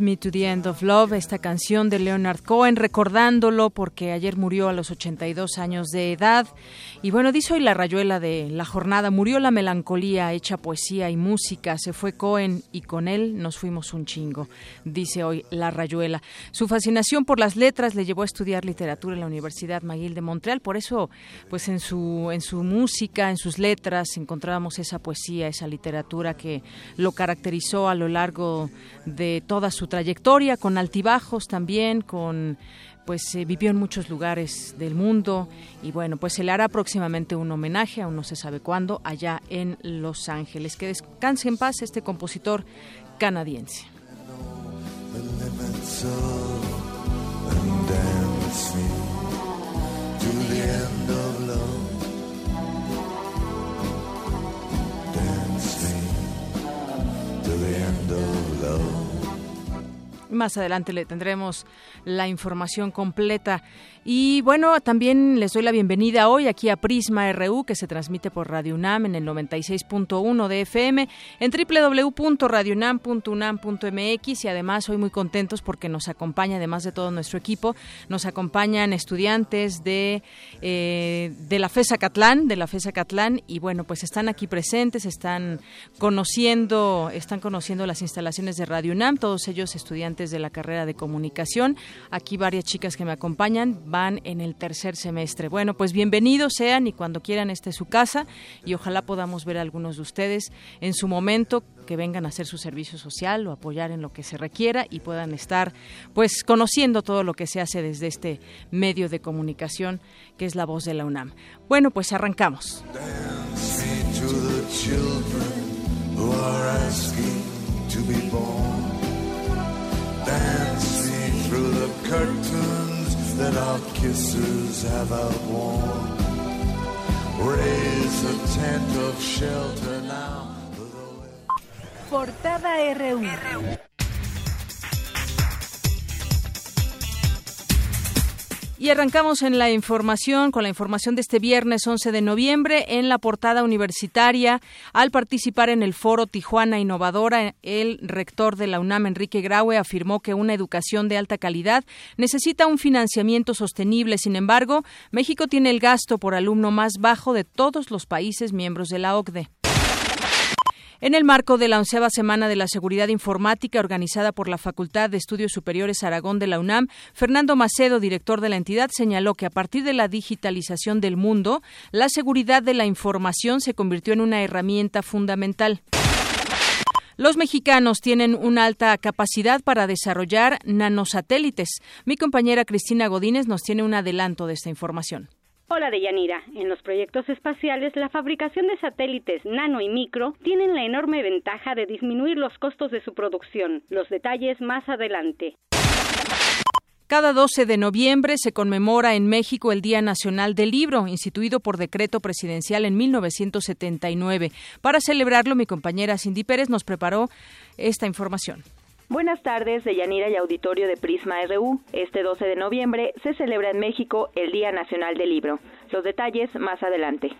Me to the End of Love, esta canción de Leonard Cohen, recordándolo porque ayer murió a los 82 años de edad. Y bueno, dice hoy la rayuela de la jornada, murió la melancolía, hecha poesía y música, se fue Cohen y con él nos fuimos un chingo, dice hoy la rayuela. Su fascinación por las letras le llevó a estudiar literatura en la Universidad McGill de Montreal, por eso pues en su, en su música, en sus letras encontrábamos esa poesía, esa literatura que lo caracterizó a lo largo de toda su trayectoria, con altibajos también, con pues eh, vivió en muchos lugares del mundo y bueno, pues se le hará próximamente un homenaje, aún no se sabe cuándo, allá en Los Ángeles. Que descanse en paz este compositor canadiense. Más adelante le tendremos la información completa. Y bueno, también les doy la bienvenida hoy aquí a Prisma RU, que se transmite por Radio UNAM en el 96.1 de FM, en www.radiounam.unam.mx y además hoy muy contentos porque nos acompaña, además de todo nuestro equipo, nos acompañan estudiantes de, eh, de la FESA Catlán, de la FESA Catlán, y bueno, pues están aquí presentes, están conociendo, están conociendo las instalaciones de Radio UNAM, todos ellos estudiantes de la carrera de comunicación. Aquí varias chicas que me acompañan van en el tercer semestre. Bueno, pues bienvenidos sean y cuando quieran esta es su casa y ojalá podamos ver a algunos de ustedes en su momento que vengan a hacer su servicio social o apoyar en lo que se requiera y puedan estar pues conociendo todo lo que se hace desde este medio de comunicación que es la voz de la UNAM. Bueno, pues arrancamos. Me through the curtains that our kisses have outworn. Raise a tent of shelter now. Portada RU. Y arrancamos en la información, con la información de este viernes 11 de noviembre, en la portada universitaria. Al participar en el foro Tijuana Innovadora, el rector de la UNAM, Enrique Graue, afirmó que una educación de alta calidad necesita un financiamiento sostenible. Sin embargo, México tiene el gasto por alumno más bajo de todos los países miembros de la OCDE. En el marco de la onceava semana de la seguridad informática organizada por la Facultad de Estudios Superiores Aragón de la UNAM, Fernando Macedo, director de la entidad, señaló que a partir de la digitalización del mundo, la seguridad de la información se convirtió en una herramienta fundamental. Los mexicanos tienen una alta capacidad para desarrollar nanosatélites. Mi compañera Cristina Godínez nos tiene un adelanto de esta información. Hola Deyanira. En los proyectos espaciales, la fabricación de satélites nano y micro tienen la enorme ventaja de disminuir los costos de su producción. Los detalles más adelante. Cada 12 de noviembre se conmemora en México el Día Nacional del Libro, instituido por decreto presidencial en 1979. Para celebrarlo, mi compañera Cindy Pérez nos preparó esta información. Buenas tardes, Deyanira y auditorio de Prisma RU. Este 12 de noviembre se celebra en México el Día Nacional del Libro. Los detalles más adelante.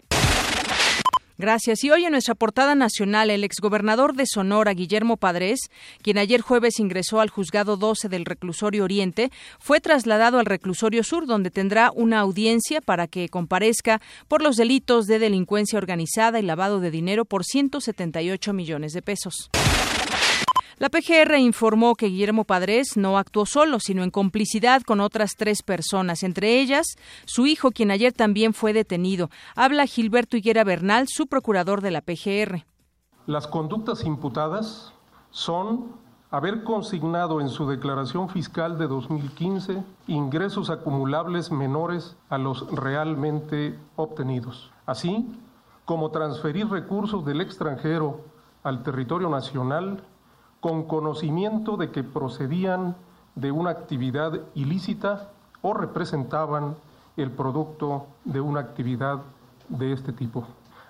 Gracias. Y hoy en nuestra portada nacional, el exgobernador de Sonora, Guillermo Padres, quien ayer jueves ingresó al juzgado 12 del reclusorio Oriente, fue trasladado al reclusorio Sur, donde tendrá una audiencia para que comparezca por los delitos de delincuencia organizada y lavado de dinero por 178 millones de pesos. La PGR informó que Guillermo Padres no actuó solo, sino en complicidad con otras tres personas, entre ellas su hijo, quien ayer también fue detenido. Habla Gilberto Higuera Bernal, su procurador de la PGR. Las conductas imputadas son haber consignado en su declaración fiscal de 2015 ingresos acumulables menores a los realmente obtenidos, así como transferir recursos del extranjero al territorio nacional con conocimiento de que procedían de una actividad ilícita o representaban el producto de una actividad de este tipo,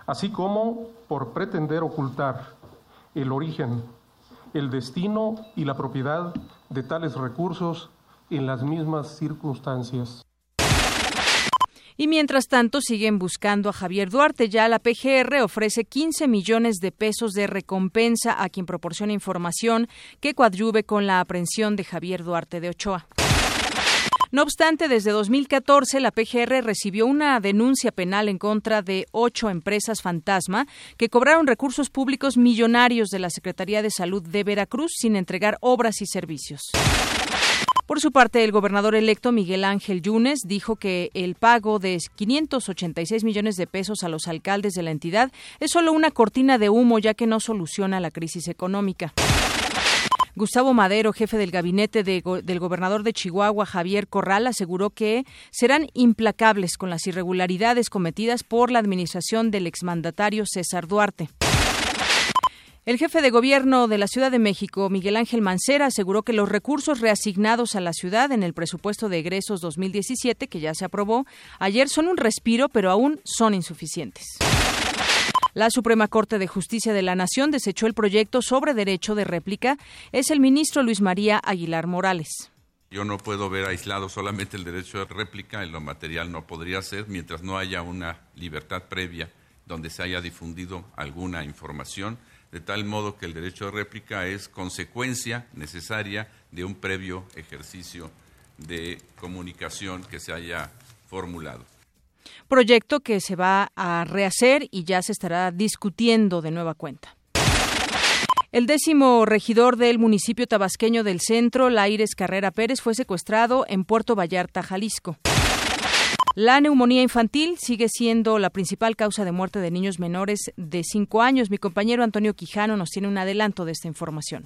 así como por pretender ocultar el origen, el destino y la propiedad de tales recursos en las mismas circunstancias. Y mientras tanto siguen buscando a Javier Duarte. Ya la PGR ofrece 15 millones de pesos de recompensa a quien proporcione información que coadyuve con la aprehensión de Javier Duarte de Ochoa. No obstante, desde 2014 la PGR recibió una denuncia penal en contra de ocho empresas fantasma que cobraron recursos públicos millonarios de la Secretaría de Salud de Veracruz sin entregar obras y servicios. Por su parte, el gobernador electo Miguel Ángel Yunes dijo que el pago de 586 millones de pesos a los alcaldes de la entidad es solo una cortina de humo ya que no soluciona la crisis económica. Gustavo Madero, jefe del gabinete del gobernador de Chihuahua, Javier Corral, aseguró que serán implacables con las irregularidades cometidas por la administración del exmandatario César Duarte. El jefe de gobierno de la Ciudad de México, Miguel Ángel Mancera, aseguró que los recursos reasignados a la ciudad en el presupuesto de egresos 2017, que ya se aprobó ayer, son un respiro, pero aún son insuficientes. La Suprema Corte de Justicia de la Nación desechó el proyecto sobre derecho de réplica. Es el ministro Luis María Aguilar Morales. Yo no puedo ver aislado solamente el derecho de réplica, en lo material no podría ser, mientras no haya una libertad previa donde se haya difundido alguna información de tal modo que el derecho de réplica es consecuencia necesaria de un previo ejercicio de comunicación que se haya formulado. Proyecto que se va a rehacer y ya se estará discutiendo de nueva cuenta. El décimo regidor del municipio tabasqueño del centro, Laires Carrera Pérez, fue secuestrado en Puerto Vallarta, Jalisco. La neumonía infantil sigue siendo la principal causa de muerte de niños menores de 5 años. Mi compañero Antonio Quijano nos tiene un adelanto de esta información.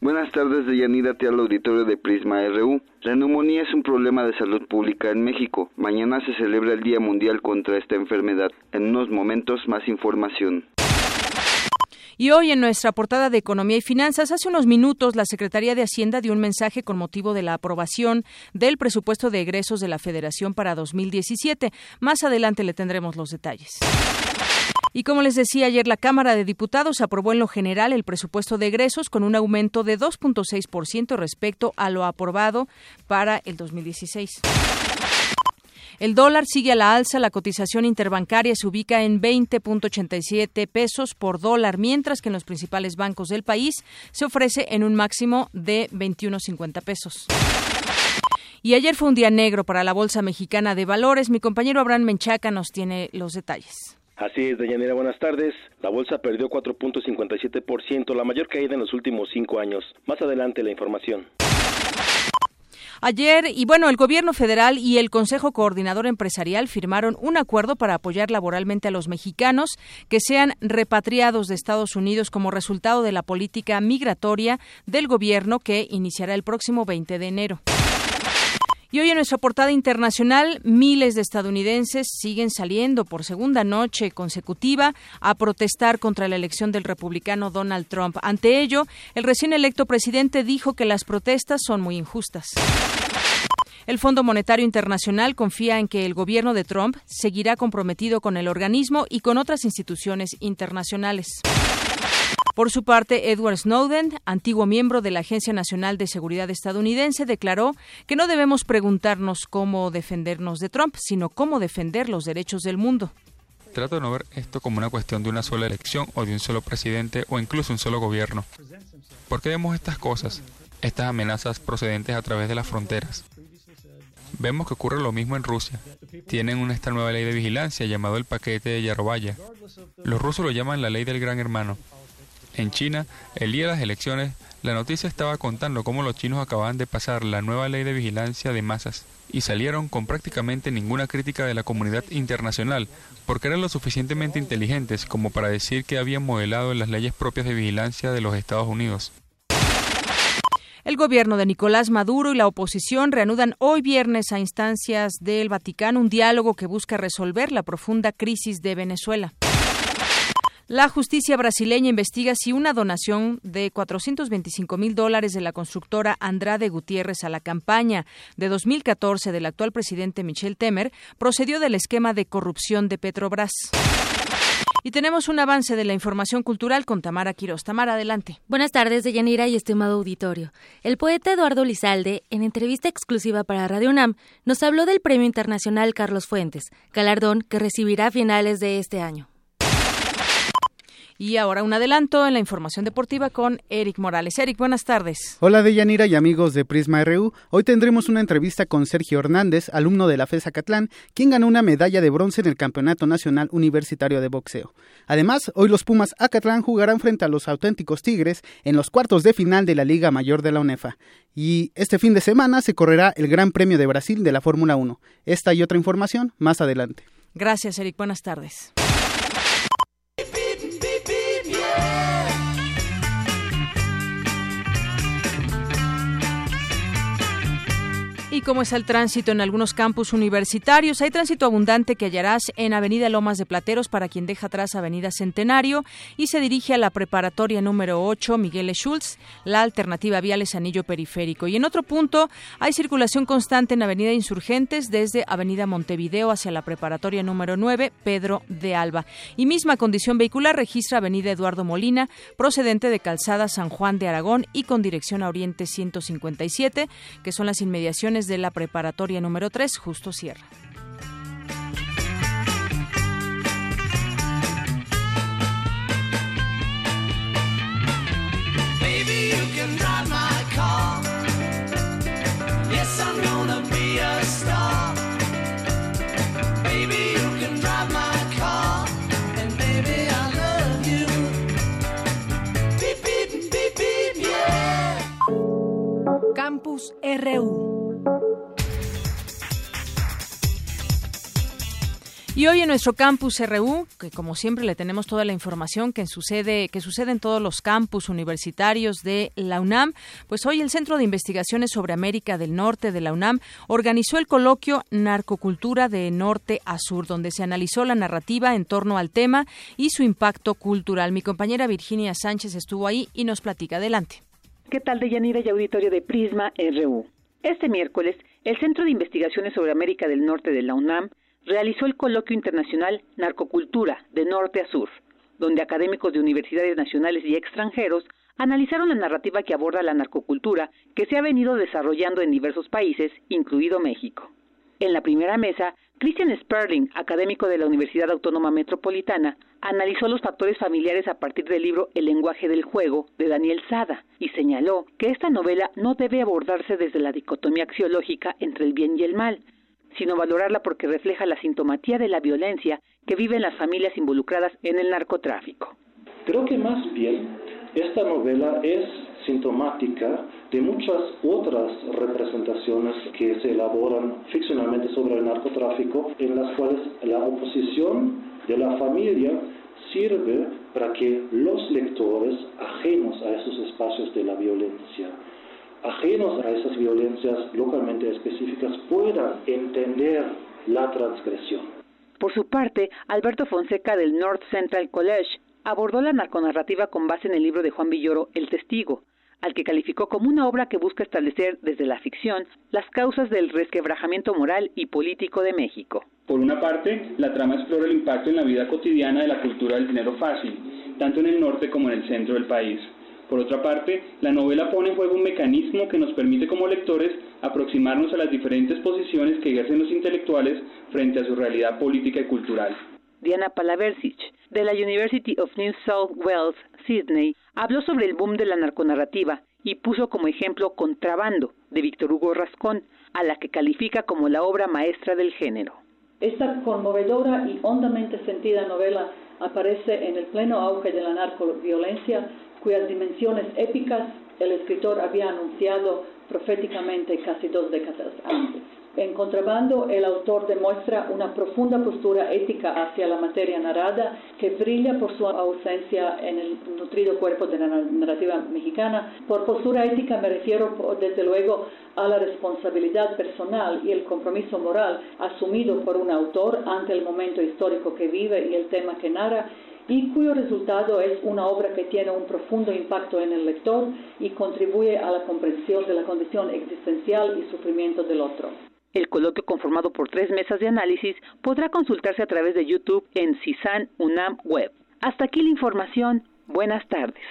Buenas tardes, Deyanira, te al auditorio de Prisma RU. La neumonía es un problema de salud pública en México. Mañana se celebra el Día Mundial contra esta enfermedad. En unos momentos más información. Y hoy en nuestra portada de Economía y Finanzas, hace unos minutos la Secretaría de Hacienda dio un mensaje con motivo de la aprobación del presupuesto de egresos de la Federación para 2017. Más adelante le tendremos los detalles. Y como les decía ayer, la Cámara de Diputados aprobó en lo general el presupuesto de egresos con un aumento de 2.6% respecto a lo aprobado para el 2016. El dólar sigue a la alza, la cotización interbancaria se ubica en 20.87 pesos por dólar, mientras que en los principales bancos del país se ofrece en un máximo de 21.50 pesos. Y ayer fue un día negro para la Bolsa Mexicana de Valores. Mi compañero Abraham Menchaca nos tiene los detalles. Así es, Deyanira, buenas tardes. La bolsa perdió 4.57%, la mayor caída en los últimos cinco años. Más adelante la información. Ayer, y bueno, el Gobierno federal y el Consejo Coordinador Empresarial firmaron un acuerdo para apoyar laboralmente a los mexicanos que sean repatriados de Estados Unidos como resultado de la política migratoria del Gobierno que iniciará el próximo 20 de enero. Y hoy en nuestra portada internacional, miles de estadounidenses siguen saliendo por segunda noche consecutiva a protestar contra la elección del republicano Donald Trump. Ante ello, el recién electo presidente dijo que las protestas son muy injustas. El Fondo Monetario Internacional confía en que el gobierno de Trump seguirá comprometido con el organismo y con otras instituciones internacionales. Por su parte, Edward Snowden, antiguo miembro de la Agencia Nacional de Seguridad estadounidense, declaró que no debemos preguntarnos cómo defendernos de Trump, sino cómo defender los derechos del mundo. Trato de no ver esto como una cuestión de una sola elección o de un solo presidente o incluso un solo gobierno. ¿Por qué vemos estas cosas, estas amenazas procedentes a través de las fronteras? Vemos que ocurre lo mismo en Rusia. Tienen esta nueva ley de vigilancia llamado el paquete de Yarovaya. Los rusos lo llaman la ley del gran hermano. En China, el día de las elecciones, la noticia estaba contando cómo los chinos acababan de pasar la nueva ley de vigilancia de masas y salieron con prácticamente ninguna crítica de la comunidad internacional, porque eran lo suficientemente inteligentes como para decir que habían modelado las leyes propias de vigilancia de los Estados Unidos. El gobierno de Nicolás Maduro y la oposición reanudan hoy viernes a instancias del Vaticano un diálogo que busca resolver la profunda crisis de Venezuela. La justicia brasileña investiga si una donación de 425 mil dólares de la constructora Andrade Gutiérrez a la campaña de 2014 del actual presidente Michel Temer procedió del esquema de corrupción de Petrobras. Y tenemos un avance de la información cultural con Tamara Quiroz. Tamara, adelante. Buenas tardes, Deyanira y estimado auditorio. El poeta Eduardo Lizalde, en entrevista exclusiva para Radio UNAM, nos habló del Premio Internacional Carlos Fuentes, galardón que recibirá a finales de este año. Y ahora un adelanto en la información deportiva con Eric Morales. Eric, buenas tardes. Hola Deyanira y amigos de Prisma RU. Hoy tendremos una entrevista con Sergio Hernández, alumno de la FES Acatlán, quien ganó una medalla de bronce en el Campeonato Nacional Universitario de Boxeo. Además, hoy los Pumas Acatlán jugarán frente a los auténticos Tigres en los cuartos de final de la Liga Mayor de la UNEFA. Y este fin de semana se correrá el Gran Premio de Brasil de la Fórmula 1. Esta y otra información más adelante. Gracias, Eric. Buenas tardes. Y como es el tránsito en algunos campus universitarios, hay tránsito abundante que hallarás en Avenida Lomas de Plateros para quien deja atrás Avenida Centenario y se dirige a la preparatoria número 8 Miguel e. Schultz. La alternativa vial es anillo periférico. Y en otro punto hay circulación constante en Avenida Insurgentes desde Avenida Montevideo hacia la preparatoria número 9 Pedro de Alba. Y misma condición vehicular registra Avenida Eduardo Molina procedente de Calzada San Juan de Aragón y con dirección a Oriente 157, que son las inmediaciones de la preparatoria número 3, Justo Sierra. Campus RU. Y hoy en nuestro campus RU, que como siempre le tenemos toda la información que sucede, que sucede en todos los campus universitarios de la UNAM, pues hoy el Centro de Investigaciones sobre América del Norte de la UNAM organizó el coloquio Narcocultura de Norte a Sur, donde se analizó la narrativa en torno al tema y su impacto cultural. Mi compañera Virginia Sánchez estuvo ahí y nos platica adelante. ¿Qué tal, Deyanira y auditorio de Prisma RU? Este miércoles, el Centro de Investigaciones sobre América del Norte de la UNAM realizó el coloquio internacional Narcocultura de Norte a Sur, donde académicos de universidades nacionales y extranjeros analizaron la narrativa que aborda la narcocultura que se ha venido desarrollando en diversos países, incluido México. En la primera mesa, Christian Sperling, académico de la Universidad Autónoma Metropolitana, analizó los factores familiares a partir del libro El lenguaje del juego de Daniel Sada y señaló que esta novela no debe abordarse desde la dicotomía axiológica entre el bien y el mal, sino valorarla porque refleja la sintomatía de la violencia que viven las familias involucradas en el narcotráfico. Creo que más bien esta novela es sintomática de muchas otras representaciones que se elaboran ficcionalmente sobre el narcotráfico, en las cuales la oposición de la familia sirve para que los lectores ajenos a esos espacios de la violencia ajenos a esas violencias localmente específicas puedan entender la transgresión. Por su parte, Alberto Fonseca del North Central College abordó la narconarrativa con base en el libro de Juan Villoro, El Testigo, al que calificó como una obra que busca establecer desde la ficción las causas del resquebrajamiento moral y político de México. Por una parte, la trama explora el impacto en la vida cotidiana de la cultura del dinero fácil, tanto en el norte como en el centro del país. Por otra parte, la novela pone en juego un mecanismo que nos permite como lectores aproximarnos a las diferentes posiciones que ejercen los intelectuales frente a su realidad política y cultural. Diana Palaversic, de la University of New South Wales, Sydney, habló sobre el boom de la narconarrativa y puso como ejemplo Contrabando, de Víctor Hugo Rascón, a la que califica como la obra maestra del género. Esta conmovedora y hondamente sentida novela aparece en el pleno auge de la narcoviolencia, cuyas dimensiones épicas el escritor había anunciado proféticamente casi dos décadas antes. En contrabando, el autor demuestra una profunda postura ética hacia la materia narrada que brilla por su ausencia en el nutrido cuerpo de la narrativa mexicana. Por postura ética me refiero, desde luego, a la responsabilidad personal y el compromiso moral asumido por un autor ante el momento histórico que vive y el tema que narra y cuyo resultado es una obra que tiene un profundo impacto en el lector y contribuye a la comprensión de la condición existencial y sufrimiento del otro. El coloquio conformado por tres mesas de análisis podrá consultarse a través de YouTube en CISAN UNAM Web. Hasta aquí la información. Buenas tardes.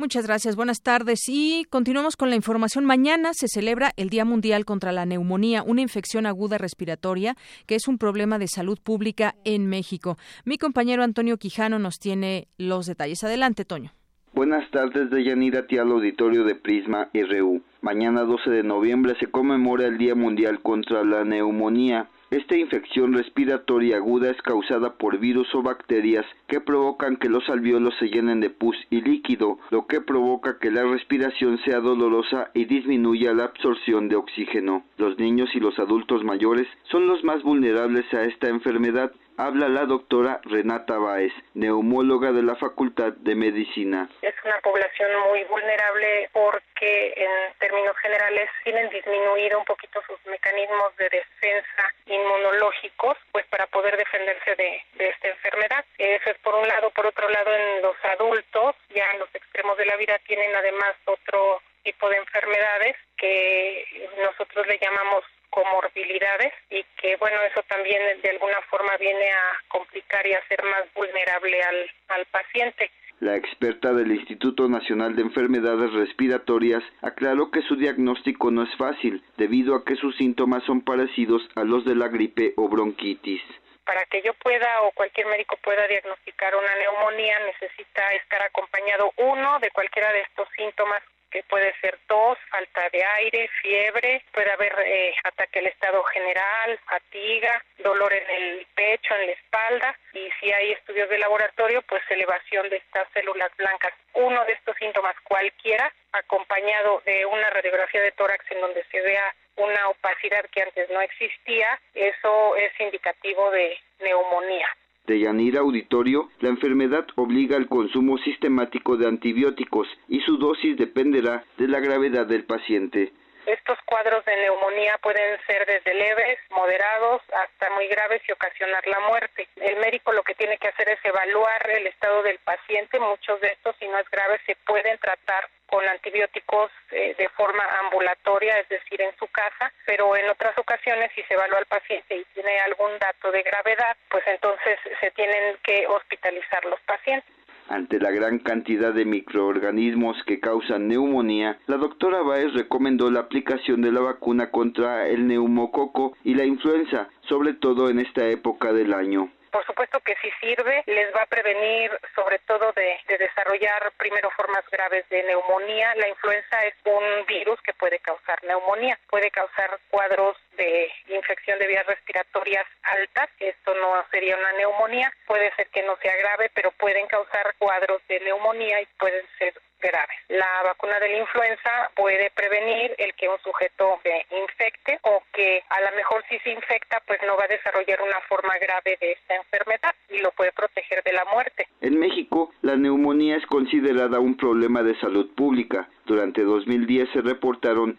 Muchas gracias, buenas tardes. Y continuamos con la información. Mañana se celebra el Día Mundial contra la Neumonía, una infección aguda respiratoria que es un problema de salud pública en México. Mi compañero Antonio Quijano nos tiene los detalles. Adelante, Toño. Buenas tardes, de Yanira al auditorio de Prisma RU. Mañana 12 de noviembre se conmemora el Día Mundial contra la Neumonía. Esta infección respiratoria aguda es causada por virus o bacterias que provocan que los alveolos se llenen de pus y líquido, lo que provoca que la respiración sea dolorosa y disminuya la absorción de oxígeno. Los niños y los adultos mayores son los más vulnerables a esta enfermedad, habla la doctora Renata Báez, neumóloga de la Facultad de Medicina. Es una población muy vulnerable porque en términos generales tienen disminuido un poquito sus mecanismos de defensa inmunológicos, pues para poder defenderse de, de esta enfermedad. Eso es por un lado. Por otro lado, en los adultos, ya en los extremos de la vida, tienen además otro tipo de enfermedades que nosotros le llamamos comorbilidades y que bueno eso también de alguna forma viene a complicar y a hacer más vulnerable al, al paciente. La experta del Instituto Nacional de Enfermedades Respiratorias aclaró que su diagnóstico no es fácil, debido a que sus síntomas son parecidos a los de la gripe o bronquitis para que yo pueda o cualquier médico pueda diagnosticar una neumonía necesita estar acompañado uno de cualquiera de estos síntomas que puede ser tos, falta de aire, fiebre, puede haber eh, ataque al estado general, fatiga, dolor en el pecho, en la espalda y si hay estudios de laboratorio, pues elevación de estas células blancas. Uno de estos síntomas cualquiera, acompañado de una radiografía de tórax en donde se vea una opacidad que antes no existía, eso es indicativo de neumonía de Yanira Auditorio, la enfermedad obliga al consumo sistemático de antibióticos y su dosis dependerá de la gravedad del paciente. Estos cuadros de neumonía pueden ser desde leves, moderados, hasta muy graves y ocasionar la muerte. El médico lo que tiene que hacer es evaluar el estado del paciente. Muchos de estos, si no es grave, se pueden tratar con antibióticos eh, de forma ambulatoria, es decir, en su casa, pero en otras ocasiones si se evalúa al paciente y tiene algún dato de gravedad, pues entonces se tienen que hospitalizar los pacientes. Ante la gran cantidad de microorganismos que causan neumonía, la doctora Baez recomendó la aplicación de la vacuna contra el neumococo y la influenza, sobre todo en esta época del año. Por supuesto que si sirve, les va a prevenir sobre todo de, desarrollar primero formas graves de neumonía. La influenza es un virus que puede causar neumonía, puede causar cuadros de infección de vías respiratorias altas, esto no sería una neumonía, puede ser que no sea grave, pero pueden causar cuadros de neumonía y pueden ser graves. La vacuna de la influenza puede prevenir el que un sujeto se infecte o que a lo mejor si se infecta pues no va a desarrollar una forma grave de esta enfermedad y lo puede proteger de la muerte. En México, la neumonía es considerada un problema de salud pública. Durante 2010 se reportaron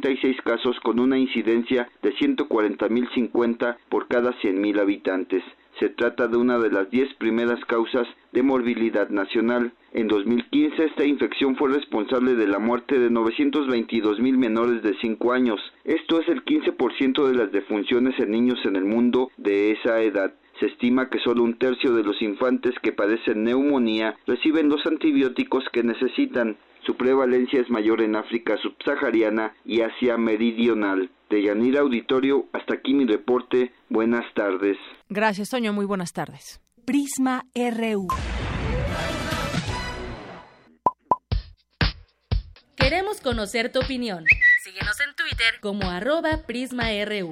156.636 casos con una incidencia de 140.050 por cada 100.000 habitantes. Se trata de una de las 10 primeras causas de morbilidad nacional. En 2015 esta infección fue responsable de la muerte de 922 mil menores de 5 años. Esto es el 15% de las defunciones en niños en el mundo de esa edad. Se estima que solo un tercio de los infantes que padecen neumonía reciben los antibióticos que necesitan. Su prevalencia es mayor en África subsahariana y Asia meridional. De Yanira Auditorio, hasta aquí mi reporte. Buenas tardes. Gracias, Toño. Muy buenas tardes. Prisma RU. Queremos conocer tu opinión. Síguenos en Twitter como arroba PrismaRU.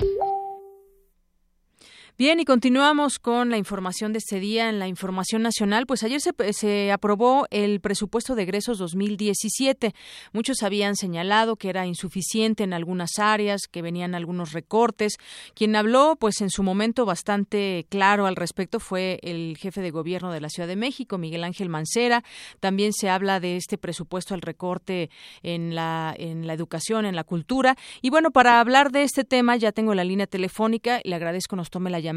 Bien, y continuamos con la información de este día en la información nacional. Pues ayer se, se, aprobó el presupuesto de egresos 2017. Muchos habían señalado que era insuficiente en algunas áreas, que venían algunos recortes. Quien habló, pues en su momento bastante claro al respecto fue el jefe de gobierno de la Ciudad de México, Miguel Ángel Mancera. También se habla de este presupuesto al recorte en la, en la educación, en la cultura. Y bueno, para hablar de este tema ya tengo la línea telefónica y le agradezco nos tome la llamada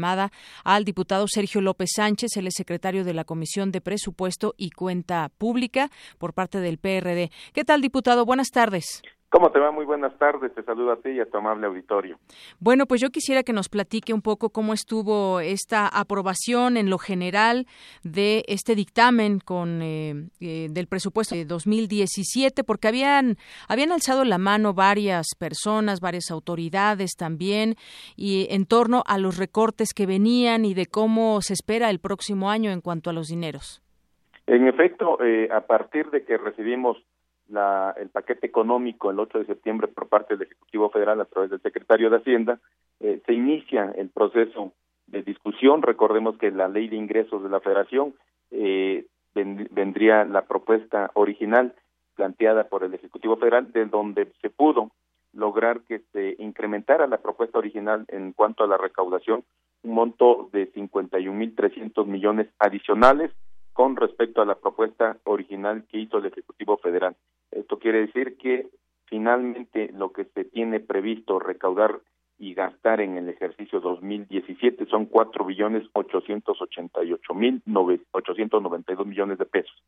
al diputado Sergio López Sánchez, el secretario de la Comisión de Presupuesto y Cuenta Pública por parte del PRD. ¿Qué tal, diputado? Buenas tardes. ¿Cómo te va? Muy buenas tardes. Te saludo a ti y a tu amable auditorio. Bueno, pues yo quisiera que nos platique un poco cómo estuvo esta aprobación en lo general de este dictamen con eh, eh, del presupuesto de 2017, porque habían habían alzado la mano varias personas, varias autoridades también, y en torno a los recortes que venían y de cómo se espera el próximo año en cuanto a los dineros. En efecto, eh, a partir de que recibimos la, el paquete económico el 8 de septiembre por parte del Ejecutivo Federal a través del secretario de Hacienda, eh, se inicia el proceso de discusión. Recordemos que la ley de ingresos de la Federación eh, vendría la propuesta original planteada por el Ejecutivo Federal, de donde se pudo lograr que se incrementara la propuesta original en cuanto a la recaudación, un monto de 51.300 millones adicionales con respecto a la propuesta original que hizo el Ejecutivo Federal. Esto quiere decir que finalmente lo que se tiene previsto recaudar y gastar en el ejercicio 2017 son cuatro billones ochocientos ochenta y ocho mil ochocientos noventa y dos millones de pesos.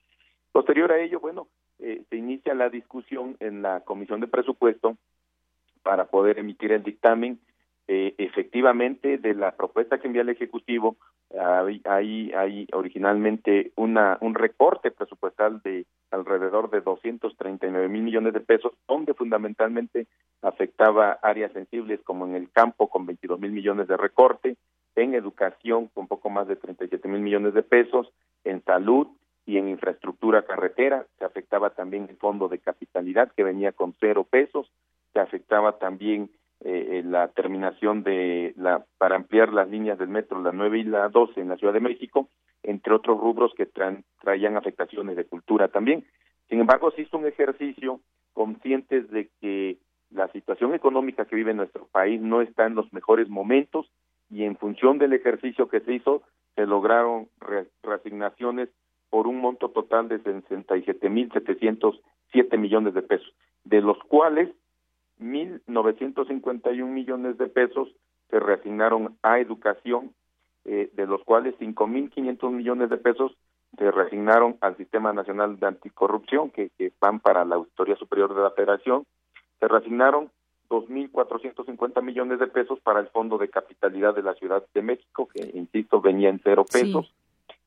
Posterior a ello, bueno, eh, se inicia la discusión en la Comisión de Presupuesto para poder emitir el dictamen eh, efectivamente de la propuesta que envía el ejecutivo hay, hay, hay originalmente una un recorte presupuestal de alrededor de 239 mil millones de pesos donde fundamentalmente afectaba áreas sensibles como en el campo con 22 mil millones de recorte en educación con poco más de 37 mil millones de pesos en salud y en infraestructura carretera. Se afectaba también el fondo de capitalidad que venía con cero pesos. Se afectaba también eh, la terminación de la para ampliar las líneas del metro la 9 y la 12 en la Ciudad de México, entre otros rubros que traían afectaciones de cultura también. Sin embargo, se hizo un ejercicio conscientes de que la situación económica que vive nuestro país no está en los mejores momentos y en función del ejercicio que se hizo se lograron reasignaciones por un monto total de 67.707 millones de pesos, de los cuales 1.951 millones de pesos se reasignaron a educación, eh, de los cuales 5.500 millones de pesos se reasignaron al Sistema Nacional de Anticorrupción, que, que van para la Auditoría Superior de la Federación, se reasignaron 2.450 millones de pesos para el Fondo de Capitalidad de la Ciudad de México, que, insisto, venía en cero pesos.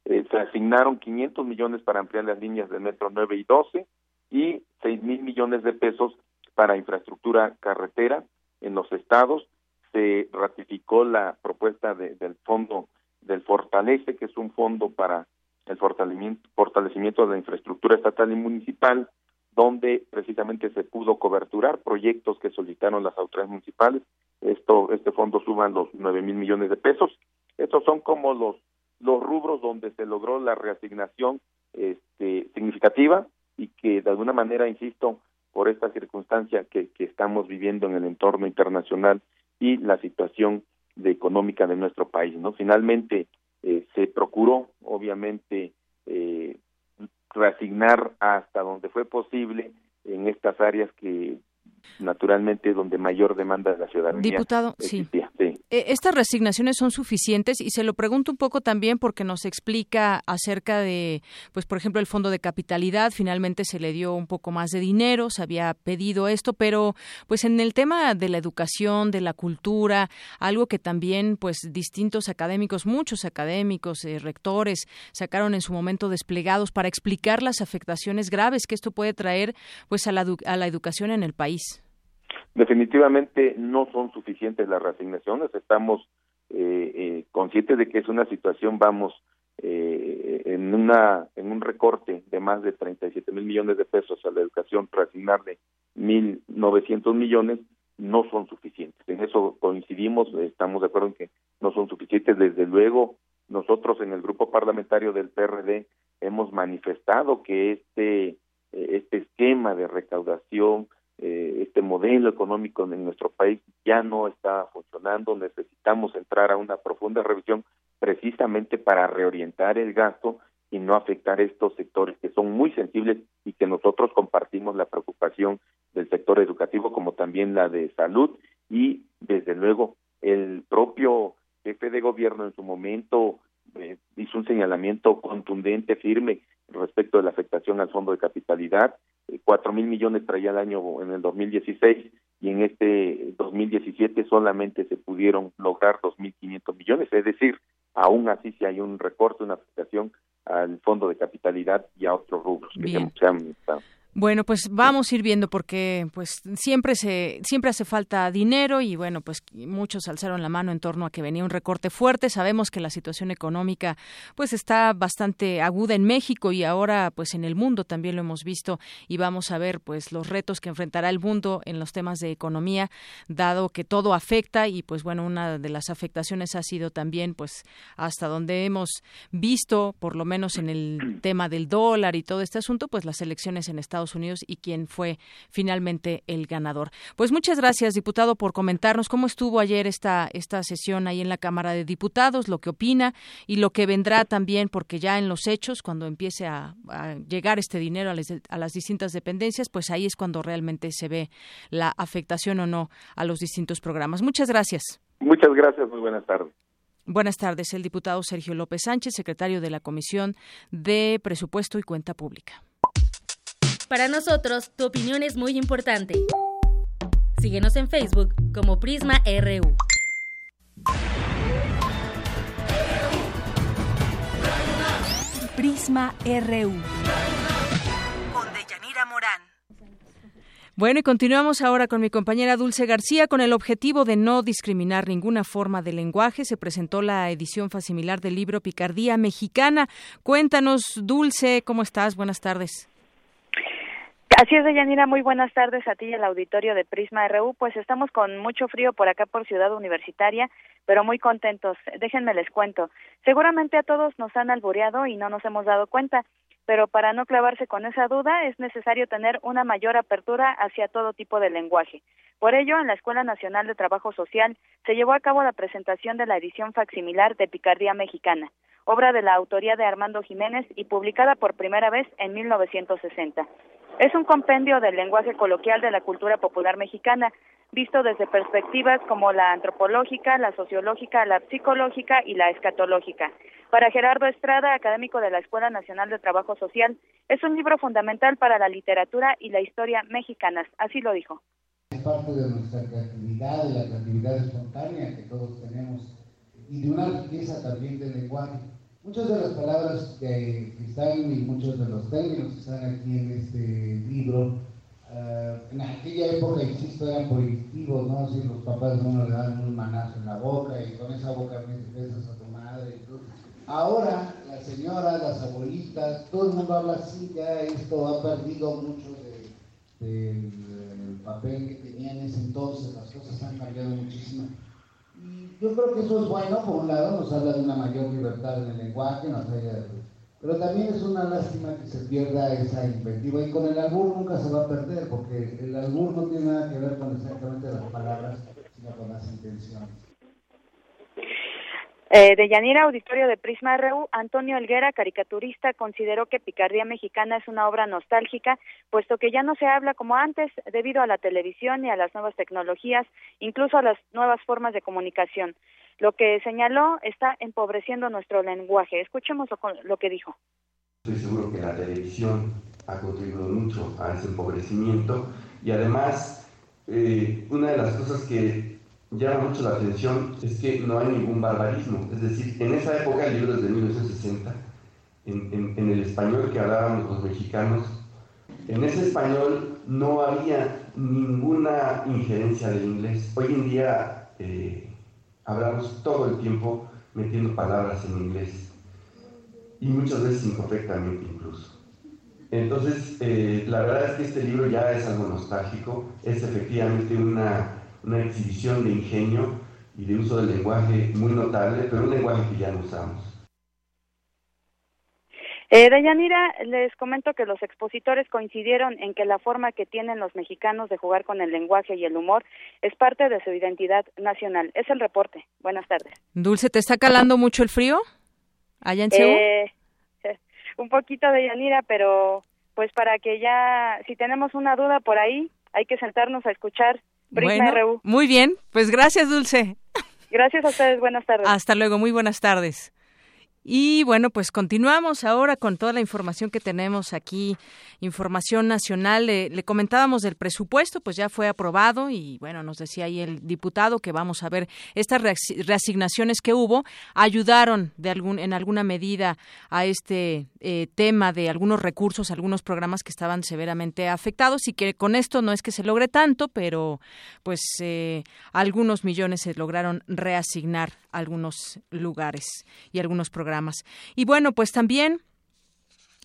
Eh, se asignaron 500 millones para ampliar las líneas del metro 9 y 12 y 6 mil millones de pesos para infraestructura carretera en los estados. Se ratificó la propuesta del fondo del Fortalece, que es un fondo para el fortalecimiento, fortalecimiento de la infraestructura estatal y municipal, donde precisamente se pudo coberturar proyectos que solicitaron las autoridades municipales. Esto, este fondo suban los nueve mil millones de pesos. Estos son como los los rubros donde se logró la reasignación este, significativa y que de alguna manera, insisto, por esta circunstancia que, que estamos viviendo en el entorno internacional y la situación de económica de nuestro país. no Finalmente eh, se procuró, obviamente, eh, reasignar hasta donde fue posible en estas áreas que naturalmente donde mayor demanda de la ciudadanía. Diputado, sí. Eh, estas resignaciones son suficientes y se lo pregunto un poco también porque nos explica acerca de, pues por ejemplo, el fondo de capitalidad. Finalmente se le dio un poco más de dinero, se había pedido esto, pero pues en el tema de la educación, de la cultura, algo que también pues distintos académicos, muchos académicos, eh, rectores sacaron en su momento desplegados para explicar las afectaciones graves que esto puede traer pues a la, a la educación en el país. Definitivamente no son suficientes las reasignaciones. Estamos eh, eh, conscientes de que es una situación, vamos, eh, en una en un recorte de más de 37 mil millones de pesos a la educación, reasignarle 1.900 millones, no son suficientes. En eso coincidimos, estamos de acuerdo en que no son suficientes. Desde luego, nosotros en el grupo parlamentario del PRD hemos manifestado que este este esquema de recaudación eh, este modelo económico en nuestro país ya no está funcionando, necesitamos entrar a una profunda revisión precisamente para reorientar el gasto y no afectar estos sectores que son muy sensibles y que nosotros compartimos la preocupación del sector educativo como también la de salud y desde luego el propio jefe de gobierno en su momento eh, hizo un señalamiento contundente, firme respecto de la afectación al fondo de capitalidad cuatro mil millones traía el año en el 2016 y en este 2017 solamente se pudieron lograr 2.500 millones, es decir, aún así si hay un recorte, una afectación al fondo de capitalidad y a otros rubros que se, se han bueno, pues vamos a ir viendo porque pues siempre se siempre hace falta dinero y bueno, pues muchos alzaron la mano en torno a que venía un recorte fuerte. Sabemos que la situación económica pues está bastante aguda en México y ahora pues en el mundo también lo hemos visto y vamos a ver pues los retos que enfrentará el mundo en los temas de economía, dado que todo afecta y pues bueno, una de las afectaciones ha sido también pues hasta donde hemos visto, por lo menos en el tema del dólar y todo este asunto, pues las elecciones en Estados Unidos y quién fue finalmente el ganador. Pues muchas gracias, diputado, por comentarnos cómo estuvo ayer esta, esta sesión ahí en la Cámara de Diputados, lo que opina y lo que vendrá también, porque ya en los hechos, cuando empiece a, llegar este dinero a las, a las distintas dependencias, pues ahí es cuando realmente se ve la afectación o no a los distintos programas. Muchas gracias. Muchas gracias, muy buenas tardes. Buenas tardes, el diputado Sergio López Sánchez, secretario de la Comisión de Presupuesto y Cuenta Pública. Para nosotros, tu opinión es muy importante. Síguenos en Facebook como Prisma RU. Prisma RU. Con Deyanira Morán. Bueno, y continuamos ahora con mi compañera Dulce García. Con el objetivo de no discriminar ninguna forma de lenguaje, se presentó la edición facimilar del libro Picardía Mexicana. Cuéntanos, Dulce, ¿cómo estás? Buenas tardes. Así es, Deyanira, muy buenas tardes a ti y al auditorio de Prisma RU. Pues estamos con mucho frío por acá por Ciudad Universitaria, pero muy contentos. Déjenme les cuento. Seguramente a todos nos han albureado y no nos hemos dado cuenta, pero para no clavarse con esa duda es necesario tener una mayor apertura hacia todo tipo de lenguaje. Por ello, en la Escuela Nacional de Trabajo Social se llevó a cabo la presentación de la edición facsimilar de Picardía Mexicana, obra de la autoría de Armando Jiménez y publicada por primera vez en 1960. Es un compendio del lenguaje coloquial de la cultura popular mexicana, visto desde perspectivas como la antropológica, la sociológica, la psicológica y la escatológica. Para Gerardo Estrada, académico de la Escuela Nacional de Trabajo Social, es un libro fundamental para la literatura y la historia mexicanas, así lo dijo. Es parte de nuestra creatividad, de la creatividad espontánea que todos tenemos y de una riqueza también del lenguaje Muchas de las palabras que, están y muchos de los términos que están aquí en este libro, uh, en aquella época, insisto, eran prohibitivos, ¿no? Si los papás no le dan un manazo en la boca y con esa boca besas a tu madre. Y todo. Ahora, las señoras, las abuelitas, todo el mundo habla así, ya esto ha perdido mucho del papel que tenía en ese entonces, las cosas han cambiado muchísimo. Yo creo que eso es bueno, por un lado, nos habla de una mayor libertad en el lenguaje, nos pero también es una lástima que se pierda esa inventiva y con el albur nunca se va a perder, porque el albur no tiene nada que ver con exactamente las palabras, sino con las intenciones. Eh, de Yanira, auditorio de Prisma RU, Antonio Elguera, caricaturista, consideró que Picardía Mexicana es una obra nostálgica, puesto que ya no se habla como antes debido a la televisión y a las nuevas tecnologías, incluso a las nuevas formas de comunicación. Lo que señaló está empobreciendo nuestro lenguaje. Escuchemos lo, que dijo. Estoy seguro que la televisión ha contribuido mucho a ese empobrecimiento y además eh, una de las cosas que llama mucho la atención es que no hay ningún barbarismo. Es decir, en esa época, el libro es de 1960, en, en, el español que hablábamos los mexicanos, en ese español no había ninguna injerencia del inglés. Hoy en día eh, hablamos todo el tiempo metiendo palabras en inglés y muchas veces incorrectamente incluso. Entonces, eh, la verdad es que este libro ya es algo nostálgico, es efectivamente una una exhibición de ingenio y de uso del lenguaje muy notable, pero un lenguaje que ya no usamos. Eh, Dayanira, les comento que los expositores coincidieron en que la forma que tienen los mexicanos de jugar con el lenguaje y el humor es parte de su identidad nacional. Es el reporte. Buenas tardes. Dulce, ¿te está calando mucho el frío allá en Seúl? Eh, un poquito de Yanira, pero pues para que ya, si tenemos una duda por ahí, hay que sentarnos a escuchar bueno, Muy bien, pues gracias, Dulce. Gracias a ustedes, buenas tardes. Hasta luego, muy buenas tardes. Y bueno, pues continuamos ahora con toda la información que tenemos aquí, información nacional. Le, comentábamos del presupuesto, pues ya fue aprobado y bueno, nos decía ahí el diputado que vamos a ver estas reasignaciones que hubo ayudaron de algún en alguna medida a este eh, tema de algunos recursos, algunos programas que estaban severamente afectados y que con esto no es que se logre tanto, pero pues eh, algunos millones se lograron reasignar a algunos lugares y algunos programas y bueno, pues también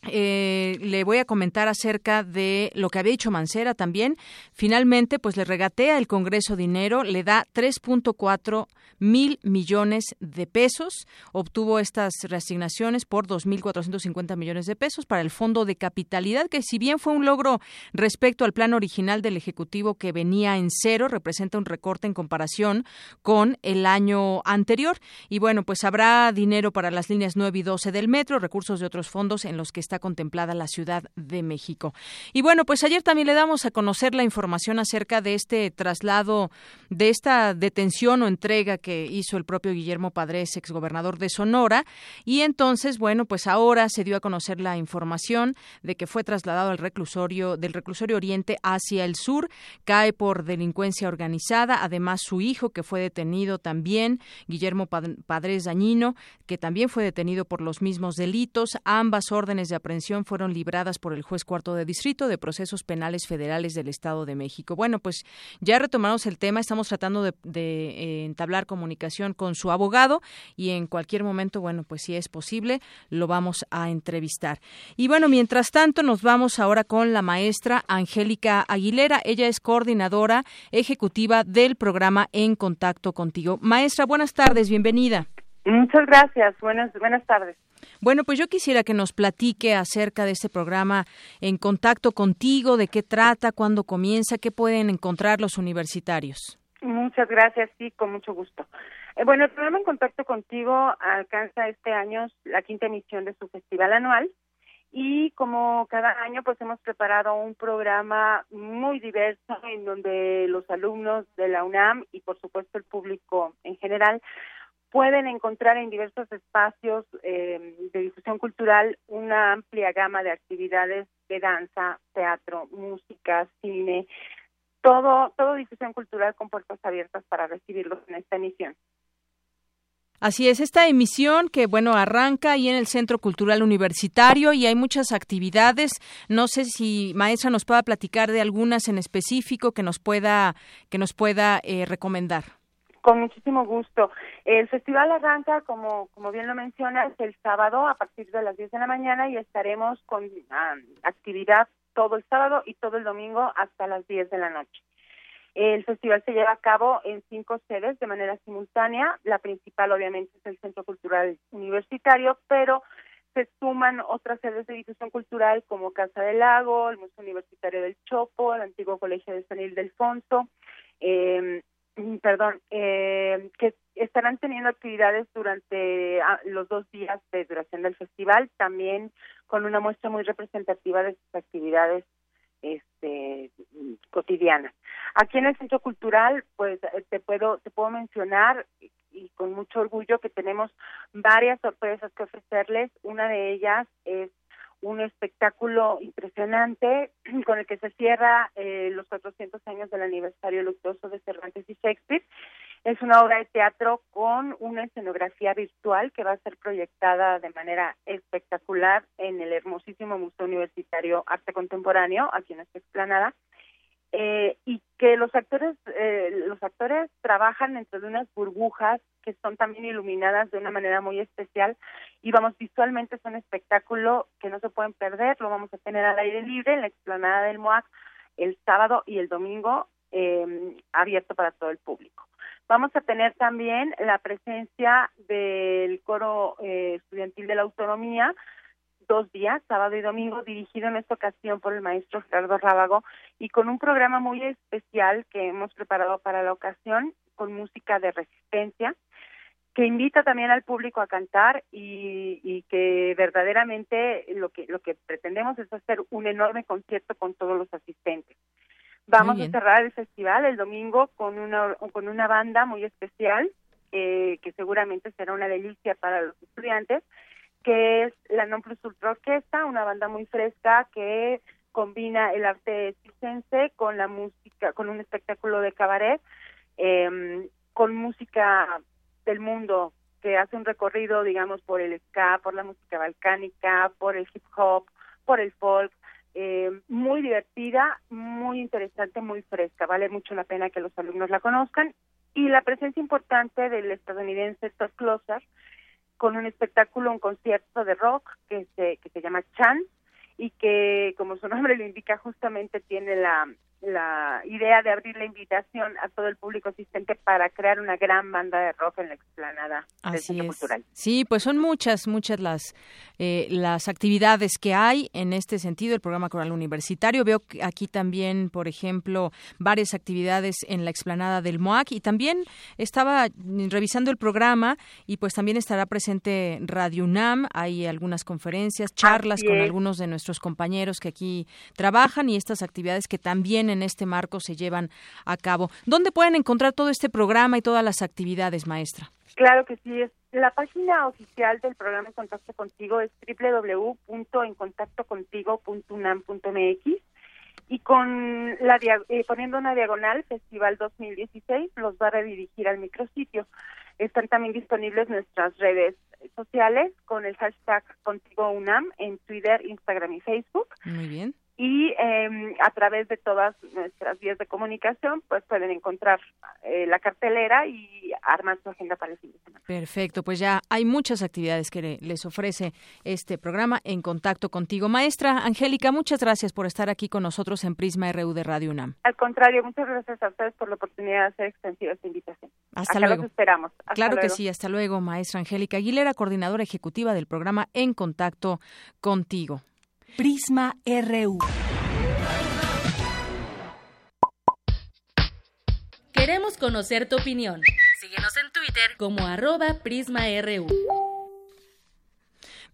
eh, le voy a comentar acerca de lo que había dicho Mancera también. Finalmente, pues le regatea el Congreso dinero, le da 3.4 mil millones de pesos. Obtuvo estas reasignaciones por 2.450 millones de pesos para el Fondo de Capitalidad, que si bien fue un logro respecto al plan original del Ejecutivo que venía en cero, representa un recorte en comparación con el año anterior. Y bueno, pues habrá dinero para las líneas 9 y 12 del metro, recursos de otros fondos en los que está contemplada la Ciudad de México. Y bueno, pues ayer también le damos a conocer la información acerca de este traslado, de esta detención o entrega que hizo el propio Guillermo Padres, exgobernador de Sonora. Y entonces, bueno, pues ahora se dio a conocer la información de que fue trasladado al reclusorio, del reclusorio Oriente hacia el sur, cae por delincuencia organizada, además su hijo que fue detenido también, Guillermo Padres Dañino, que también fue detenido por los mismos delitos, ambas órdenes de aprehensión fueron libradas por el juez cuarto de distrito de procesos penales federales del Estado de México. Bueno, pues ya retomamos el tema, estamos tratando de, eh, entablar comunicación con su abogado y en cualquier momento, bueno, pues si es posible, lo vamos a entrevistar. Y bueno, mientras tanto, nos vamos ahora con la maestra Angélica Aguilera. Ella es coordinadora ejecutiva del programa En Contacto Contigo. Maestra, buenas tardes, bienvenida. Muchas gracias, buenas, buenas tardes. Bueno, pues yo quisiera que nos platique acerca de este programa en contacto contigo, de qué trata, cuándo comienza, qué pueden encontrar los universitarios. Muchas gracias, sí, con mucho gusto. Eh, bueno, el programa En Contacto Contigo alcanza este año la quinta emisión de su festival anual y como cada año pues hemos preparado un programa muy diverso en donde los alumnos de la UNAM y por supuesto el público en general pueden encontrar en diversos espacios eh, de difusión cultural una amplia gama de actividades de danza, teatro, música, cine, todo, todo difusión cultural con puertas abiertas para recibirlos en esta emisión. Así es, esta emisión que, bueno, arranca ahí en el Centro Cultural Universitario y hay muchas actividades. No sé si maestra nos pueda platicar de algunas en específico que nos pueda, que nos pueda eh, recomendar. Con muchísimo gusto. El festival arranca, como, como bien lo mencionas, el sábado a partir de las 10 de la mañana y estaremos con ah, actividad todo el sábado y todo el domingo hasta las 10 de la noche. El festival se lleva a cabo en cinco sedes de manera simultánea. La principal, obviamente, es el Centro Cultural Universitario, pero se suman otras sedes de difusión cultural como Casa del Lago, el Museo Universitario del Chopo, el antiguo Colegio de San Ildefonso, eh, perdón, eh, que estarán teniendo actividades durante ah, los dos días de duración del festival, también con una muestra muy representativa de sus actividades este, cotidianas. Aquí en el Centro Cultural, pues te puedo te puedo mencionar y con mucho orgullo que tenemos varias sorpresas que ofrecerles. Una de ellas es un espectáculo impresionante con el que se cierra eh, los 400 años del aniversario luctuoso de Cervantes y Shakespeare. Es una obra de teatro con una escenografía virtual que va a ser proyectada de manera espectacular en el hermosísimo Museo Universitario Arte Contemporáneo, aquí en esta explanada eh, y que los actores eh, los actores trabajan dentro de unas burbujas que son también iluminadas de una manera muy especial y vamos visualmente es un espectáculo que no se pueden perder lo vamos a tener al aire libre en la explanada del MOAC el sábado y el domingo eh, abierto para todo el público. Vamos a tener también la presencia del coro eh, estudiantil de la autonomía dos días, sábado y domingo, dirigido en esta ocasión por el maestro Gerardo Rábago y con un programa muy especial que hemos preparado para la ocasión, con música de resistencia, que invita también al público a cantar y, y, que verdaderamente lo que lo que pretendemos es hacer un enorme concierto con todos los asistentes. Vamos a cerrar el festival el domingo con una con una banda muy especial eh, que seguramente será una delicia para los estudiantes que es la Non Plus Ultra Orquesta, una banda muy fresca que combina el arte circense con la música, con un espectáculo de cabaret, eh, con música del mundo que hace un recorrido, digamos, por el ska, por la música balcánica, por el hip hop, por el folk, eh, muy divertida, muy interesante, muy fresca. Vale mucho la pena que los alumnos la conozcan. Y la presencia importante del estadounidense Todd Closer, con un espectáculo, un concierto de rock que se, que se llama Chan y que, como su nombre lo indica, justamente tiene la, la idea de abrir la invitación a todo el público asistente para crear una gran banda de rock en la explanada del Centro Cultural. Sí, pues son muchas, muchas las eh, las actividades que hay en este sentido. El programa coral universitario. Veo aquí también, por ejemplo, varias actividades en la explanada del MOAC y también estaba revisando el programa y pues también estará presente Radio UNAM. Hay algunas conferencias, charlas con algunos de nuestros compañeros que aquí trabajan y estas actividades que también en este marco se llevan a cabo. ¿Dónde pueden encontrar todo este programa y todas las actividades, maestra? Claro que sí. La página oficial del programa En Contacto Contigo es www.encontactocontigo.unam.mx y con la eh, poniendo una diagonal Festival 2016 los va a redirigir al micrositio. Están también disponibles nuestras redes sociales con el hashtag Contigo UNAM en Twitter, Instagram y Facebook. Muy bien y eh, a través de todas nuestras vías de comunicación pues pueden encontrar eh, la cartelera y armar su agenda para el fin de semana. Perfecto, pues ya hay muchas actividades que les ofrece este programa en contacto contigo. Maestra Angélica, muchas gracias por estar aquí con nosotros en Prisma RU de Radio UNAM. Al contrario, muchas gracias a ustedes por la oportunidad de hacer extensiva esta invitación. Hasta luego. Los esperamos. claro que sí, hasta luego, maestra Angélica Aguilera, coordinadora ejecutiva del programa En Contacto Contigo. Prisma RU. Queremos conocer tu opinión. Síguenos en Twitter como arroba PrismaRU.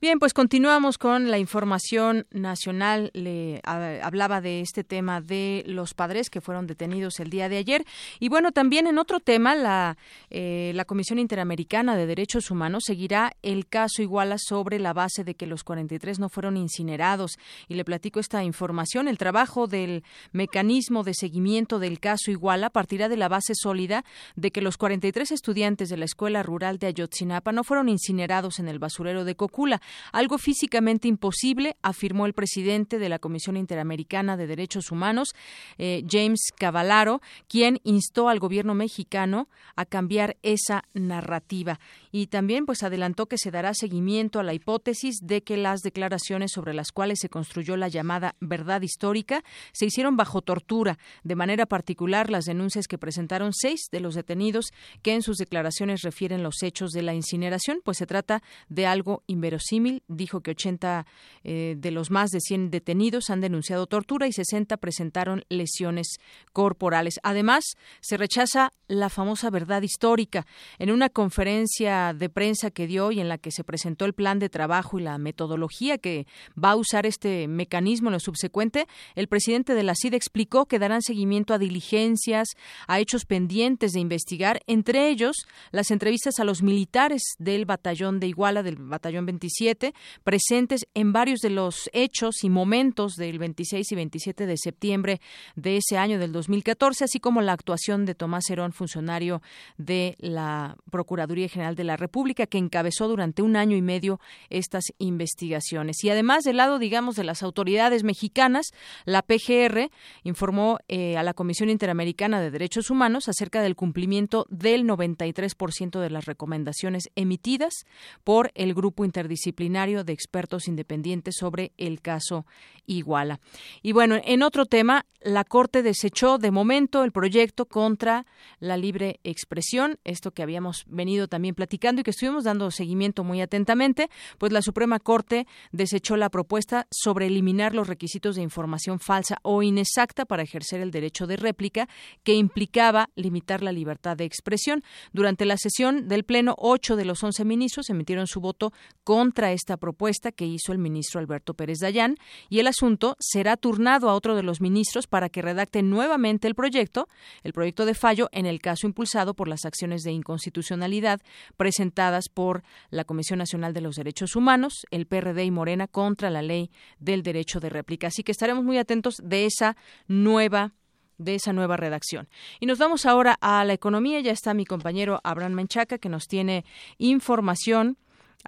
Bien, pues continuamos con la información nacional. Le hablaba de este tema de los padres que fueron detenidos el día de ayer. Y bueno, también en otro tema, la, eh, la Comisión Interamericana de Derechos Humanos seguirá el caso Iguala sobre la base de que los 43 no fueron incinerados. Y le platico esta información. El trabajo del mecanismo de seguimiento del caso Iguala partirá de la base sólida de que los 43 estudiantes de la Escuela Rural de Ayotzinapa no fueron incinerados en el basurero de Cocula algo físicamente imposible, afirmó el presidente de la Comisión Interamericana de Derechos Humanos, eh, James Cavallaro, quien instó al gobierno mexicano a cambiar esa narrativa. Y también pues adelantó que se dará seguimiento a la hipótesis de que las declaraciones sobre las cuales se construyó la llamada verdad histórica se hicieron bajo tortura, de manera particular las denuncias que presentaron seis de los detenidos que en sus declaraciones refieren los hechos de la incineración, pues se trata de algo inverosímil Dijo que 80 eh, de los más de 100 detenidos han denunciado tortura y 60 presentaron lesiones corporales. Además, se rechaza la famosa verdad histórica. En una conferencia de prensa que dio y en la que se presentó el plan de trabajo y la metodología que va a usar este mecanismo en lo subsecuente, el presidente de la CID explicó que darán seguimiento a diligencias, a hechos pendientes de investigar, entre ellos las entrevistas a los militares del batallón de Iguala, del batallón 27, presentes en varios de los hechos y momentos del 26 y 27 de septiembre de ese año del 2014, así como la actuación de Tomás Herón, funcionario de la Procuraduría General de la República, que encabezó durante un año y medio estas investigaciones. Y además, del lado, digamos, de las autoridades mexicanas, la PGR informó eh, a la Comisión Interamericana de Derechos Humanos acerca del cumplimiento del 93% de las recomendaciones emitidas por el Grupo Interdisciplinario de Expertos Independientes sobre el caso Iguala. Y bueno, en otro tema, la Corte desechó de momento el proyecto contra la libre expresión, esto que habíamos venido también platicando y que estuvimos dando seguimiento muy atentamente, pues la Suprema Corte desechó la propuesta sobre eliminar los requisitos de información falsa o inexacta para ejercer el derecho de réplica que implicaba limitar la libertad de expresión. Durante la sesión del Pleno, ocho de los once ministros emitieron su voto contra esta propuesta que hizo el ministro Alberto Pérez Dayán y el asunto será turnado a otro de los ministros para que redacte nuevamente el proyecto, el proyecto de fallo en el caso impulsado por las acciones de inconstitucionalidad presentadas por la Comisión Nacional de los Derechos Humanos, el PRD y Morena contra la ley del derecho de réplica. Así que estaremos muy atentos de esa nueva de esa nueva redacción. Y nos vamos ahora a la economía. Ya está mi compañero Abraham Menchaca que nos tiene información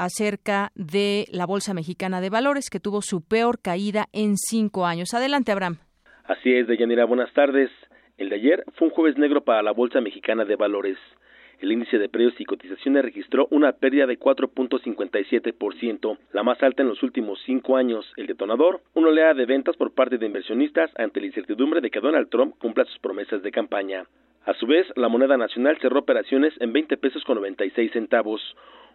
acerca de la Bolsa Mexicana de Valores que tuvo su peor caída en cinco años. Adelante, Abraham. Así es, Deyanira. Buenas tardes. El de ayer fue un jueves negro para la Bolsa Mexicana de Valores. El índice de precios y cotizaciones registró una pérdida de 4.57%, la más alta en los últimos cinco años. El detonador, una oleada de ventas por parte de inversionistas ante la incertidumbre de que Donald Trump cumpla sus promesas de campaña. A su vez, la moneda nacional cerró operaciones en 20 pesos con 96 centavos,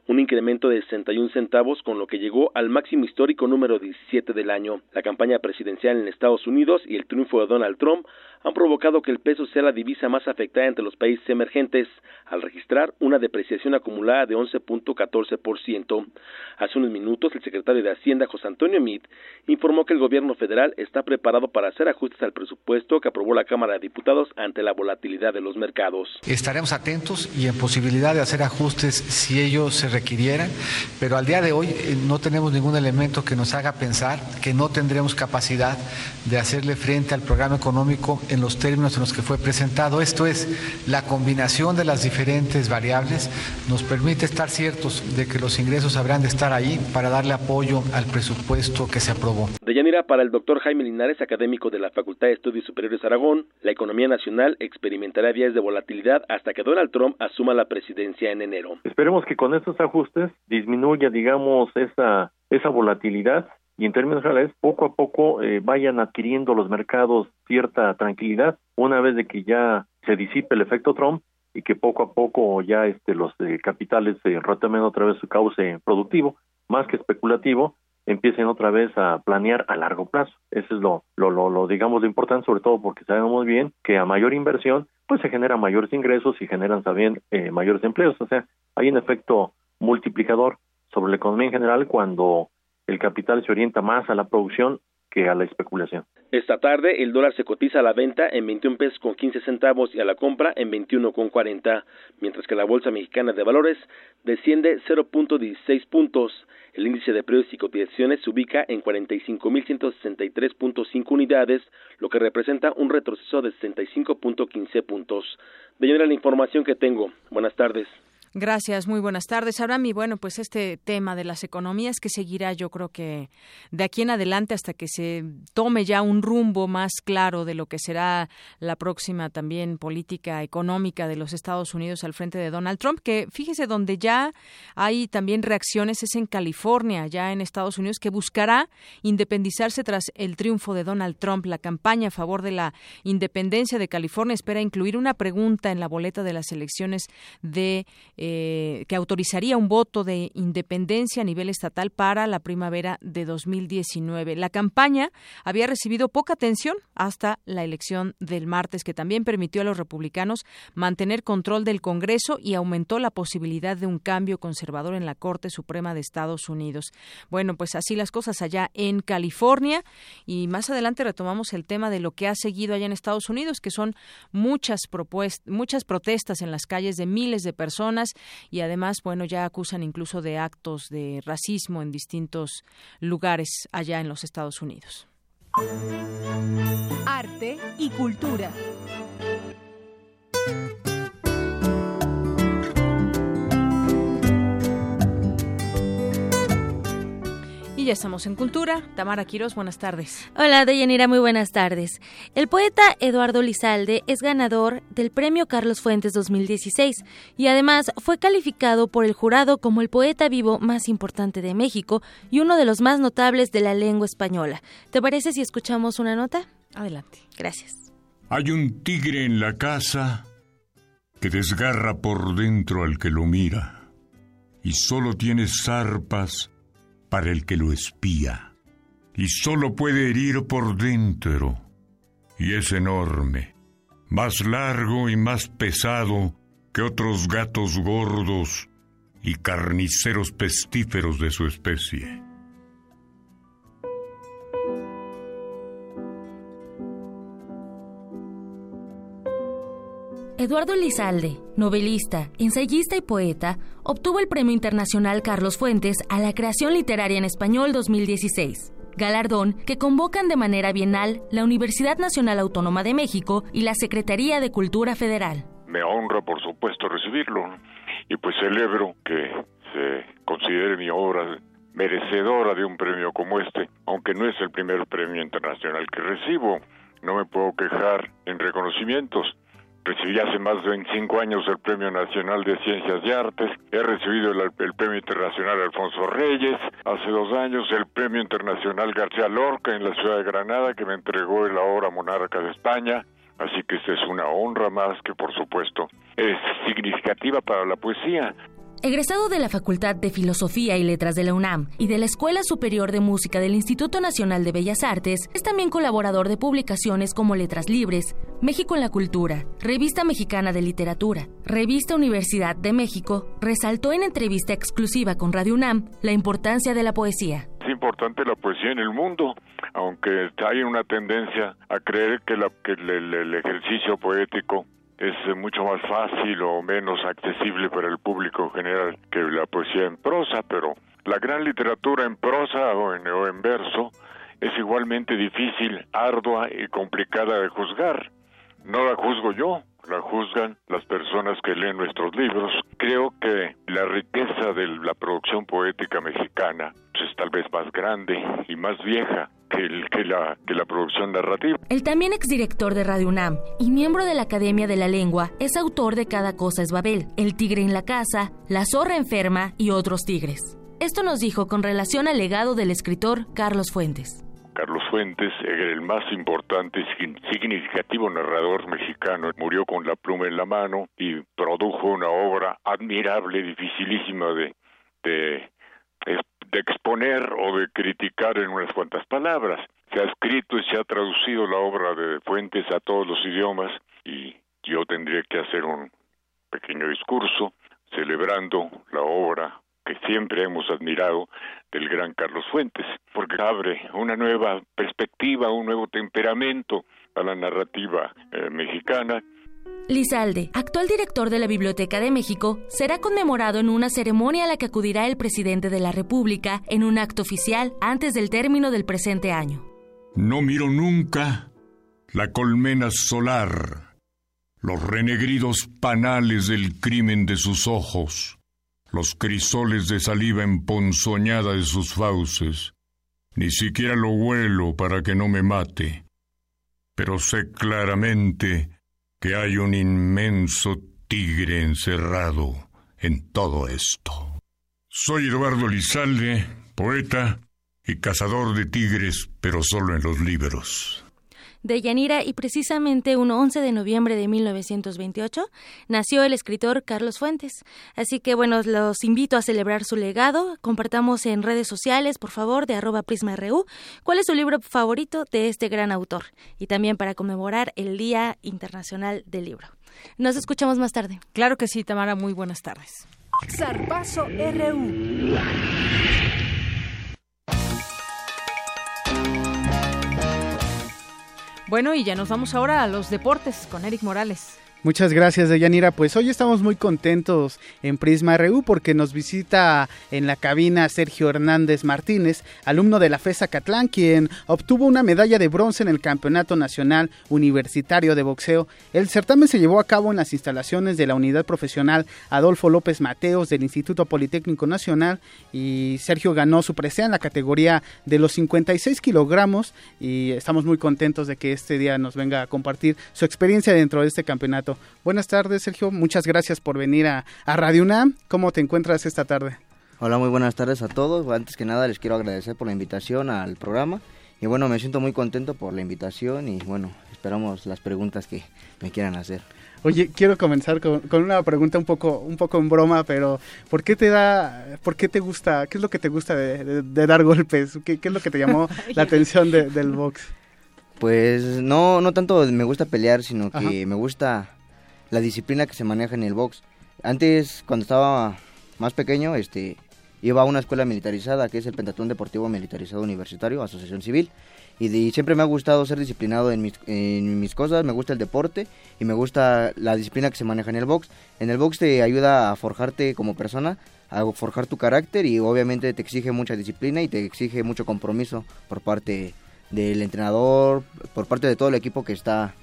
un incremento de 61 centavos con lo que llegó al máximo histórico número 17 del año. La campaña presidencial en Estados Unidos y el triunfo de Donald Trump han provocado que el peso sea la divisa más afectada entre los países emergentes, al registrar una depreciación acumulada de 11.14%. Hace unos minutos, el secretario de Hacienda, José Antonio Meade, informó que el gobierno federal está preparado para hacer ajustes al presupuesto que aprobó la Cámara de Diputados ante la volatilidad de los mercados. Estaremos atentos y en posibilidad de hacer ajustes si ellos se requirieran, pero al día de hoy eh, no tenemos ningún elemento que nos haga pensar que no tendremos capacidad de hacerle frente al programa económico en los términos en los que fue presentado. Esto es, la combinación de las diferentes variables nos permite estar ciertos de que los ingresos habrán de estar ahí para darle apoyo al presupuesto que se aprobó. De Yanira, para el doctor Jaime Linares, académico de la Facultad de Estudios Superiores Aragón, la economía nacional experimentará días de volatilidad hasta que Donald Trump asuma la presidencia en enero. Esperemos que con estos ajustes disminuya, digamos, esa, esa volatilidad y en términos generales poco a poco eh, vayan adquiriendo los mercados cierta tranquilidad una vez de que ya se disipe el efecto Trump y que poco a poco ya este los eh, capitales se retomen otra vez su cauce productivo más que especulativo empiecen otra vez a planear a largo plazo. Eso es lo lo lo, lo digamos lo importante sobre todo porque sabemos bien que a mayor inversión pues se generan mayores ingresos y generan también eh, mayores empleos. O sea hay un efecto multiplicador sobre la economía en general cuando el capital se orienta más a la producción a la especulación. Esta tarde el dólar se cotiza a la venta en 21 pesos con 15 centavos y a la compra en 21 con 40, mientras que la Bolsa Mexicana de Valores desciende 0.16 puntos. El índice de precios y cotizaciones se ubica en 45.163.5 unidades, lo que representa un retroceso de 65.15 puntos. De la información que tengo. Buenas tardes. Gracias, muy buenas tardes. Abraham, y bueno, pues este tema de las economías que seguirá, yo creo que de aquí en adelante hasta que se tome ya un rumbo más claro de lo que será la próxima también política económica de los Estados Unidos al frente de Donald Trump, que fíjese donde ya hay también reacciones es en California, ya en Estados Unidos, que buscará independizarse tras el triunfo de Donald Trump. La campaña a favor de la independencia de California espera incluir una pregunta en la boleta de las elecciones de eh, que autorizaría un voto de independencia a nivel estatal para la primavera de 2019. La campaña había recibido poca atención hasta la elección del martes, que también permitió a los republicanos mantener control del Congreso y aumentó la posibilidad de un cambio conservador en la Corte Suprema de Estados Unidos. Bueno, pues así las cosas allá en California y más adelante retomamos el tema de lo que ha seguido allá en Estados Unidos, que son muchas propuestas, muchas protestas en las calles de miles de personas y además, bueno, ya acusan incluso de actos de racismo en distintos lugares allá en los Estados Unidos. Arte y cultura. Ya estamos en Cultura. Tamara Quiroz, buenas tardes. Hola, Deyanira, muy buenas tardes. El poeta Eduardo Lizalde es ganador del Premio Carlos Fuentes 2016 y además fue calificado por el jurado como el poeta vivo más importante de México y uno de los más notables de la lengua española. ¿Te parece si escuchamos una nota? Adelante. Gracias. Hay un tigre en la casa que desgarra por dentro al que lo mira y solo tiene zarpas para el que lo espía, y solo puede herir por dentro, y es enorme, más largo y más pesado que otros gatos gordos y carniceros pestíferos de su especie. Eduardo Lizalde, novelista, ensayista y poeta, obtuvo el Premio Internacional Carlos Fuentes a la Creación Literaria en Español 2016, galardón que convocan de manera bienal la Universidad Nacional Autónoma de México y la Secretaría de Cultura Federal. Me honra, por supuesto, recibirlo y pues celebro que se considere mi obra merecedora de un premio como este, aunque no es el primer premio internacional que recibo. No me puedo quejar en reconocimientos Recibí hace más de 25 años el Premio Nacional de Ciencias y Artes. He recibido el, Premio Internacional Alfonso Reyes. Hace dos años el Premio Internacional García Lorca en la ciudad de Granada, que me entregó la obra Monarca de España. Así que esta es una honra más que, por supuesto, es significativa para la poesía. Egresado de la Facultad de Filosofía y Letras de la UNAM y de la Escuela Superior de Música del Instituto Nacional de Bellas Artes, es también colaborador de publicaciones como Letras Libres, México en la Cultura, Revista Mexicana de Literatura, Revista Universidad de México, resaltó en entrevista exclusiva con Radio UNAM la importancia de la poesía. Es importante la poesía en el mundo, aunque hay una tendencia a creer que, el ejercicio poético es mucho más fácil o menos accesible para el público general que la poesía en prosa, pero la gran literatura en prosa o en, o en verso es igualmente difícil, ardua y complicada de juzgar. No la juzgo yo, la juzgan las personas que leen nuestros libros. Creo que la riqueza de la producción poética mexicana pues, es tal vez más grande y más vieja que, la, que la producción narrativa. El también exdirector de Radio UNAM y miembro de la Academia de la Lengua es autor de Cada cosa es Babel, El tigre en la casa, La zorra enferma y otros tigres. Esto nos dijo con relación al legado del escritor Carlos Fuentes. Carlos Fuentes era el más importante y significativo narrador mexicano. Murió con la pluma en la mano y produjo una obra admirable, dificilísima de, de de exponer o de criticar en unas cuantas palabras. Se ha escrito y se ha traducido la obra de Fuentes a todos los idiomas y yo tendría que hacer un pequeño discurso celebrando la obra que siempre hemos admirado del gran Carlos Fuentes, porque abre una nueva perspectiva, un nuevo temperamento a la narrativa eh, mexicana Lizalde, actual director de la Biblioteca de México, será conmemorado en una ceremonia a la que acudirá el presidente de la República en un acto oficial antes del término del presente año. No miro nunca la colmena solar, los renegridos panales del crimen de sus ojos, los crisoles de saliva emponzoñada de sus fauces. Ni siquiera lo huelo para que no me mate. Pero sé claramente que hay un inmenso tigre encerrado en todo esto. Soy Eduardo Lizalde, poeta y cazador de tigres, pero solo en los libros. De Yanira y precisamente un 11 de noviembre de 1928 nació el escritor Carlos Fuentes. Así que bueno, los invito a celebrar su legado. Compartamos en redes sociales, por favor, de arroba prisma.ru, cuál es su libro favorito de este gran autor y también para conmemorar el Día Internacional del Libro. Nos escuchamos más tarde. Claro que sí, Tamara, muy buenas tardes. Zarpazo RU. Bueno, y ya nos vamos ahora a los deportes con Eric Morales. Muchas gracias, Deyanira. Pues hoy estamos muy contentos en Prisma RU porque nos visita en la cabina Sergio Hernández Martínez, alumno de la FESA Catlán, quien obtuvo una medalla de bronce en el Campeonato Nacional Universitario de Boxeo. El certamen se llevó a cabo en las instalaciones de la Unidad Profesional Adolfo López Mateos del Instituto Politécnico Nacional y Sergio ganó su presea en la categoría de los 56 kilogramos y estamos muy contentos de que este día nos venga a compartir su experiencia dentro de este campeonato. Buenas tardes, Sergio. Muchas gracias por venir a, Radio UNAM. ¿Cómo te encuentras esta tarde? Hola, muy buenas tardes a todos. Antes que nada les quiero agradecer por la invitación al programa. Y bueno, me siento muy contento por la invitación y bueno, esperamos las preguntas que me quieran hacer. Oye, quiero comenzar con, una pregunta un poco, un poco en broma, pero ¿por qué te da, por qué te gusta, qué es lo que te gusta de, dar golpes? ¿Qué, es lo que te llamó la atención del box? Pues no, no tanto me gusta pelear, sino que me gusta la disciplina que se maneja en el box. Antes, cuando estaba más pequeño, este, iba a una escuela militarizada, que es el Pentatón Deportivo Militarizado Universitario, Asociación Civil, y, siempre me ha gustado ser disciplinado en mis, en mis cosas, me gusta el deporte y me gusta la disciplina que se maneja en el box. En el box te ayuda a forjarte como persona, a forjar tu carácter y obviamente te exige mucha disciplina y te exige mucho compromiso por parte del entrenador, por parte de todo el equipo que está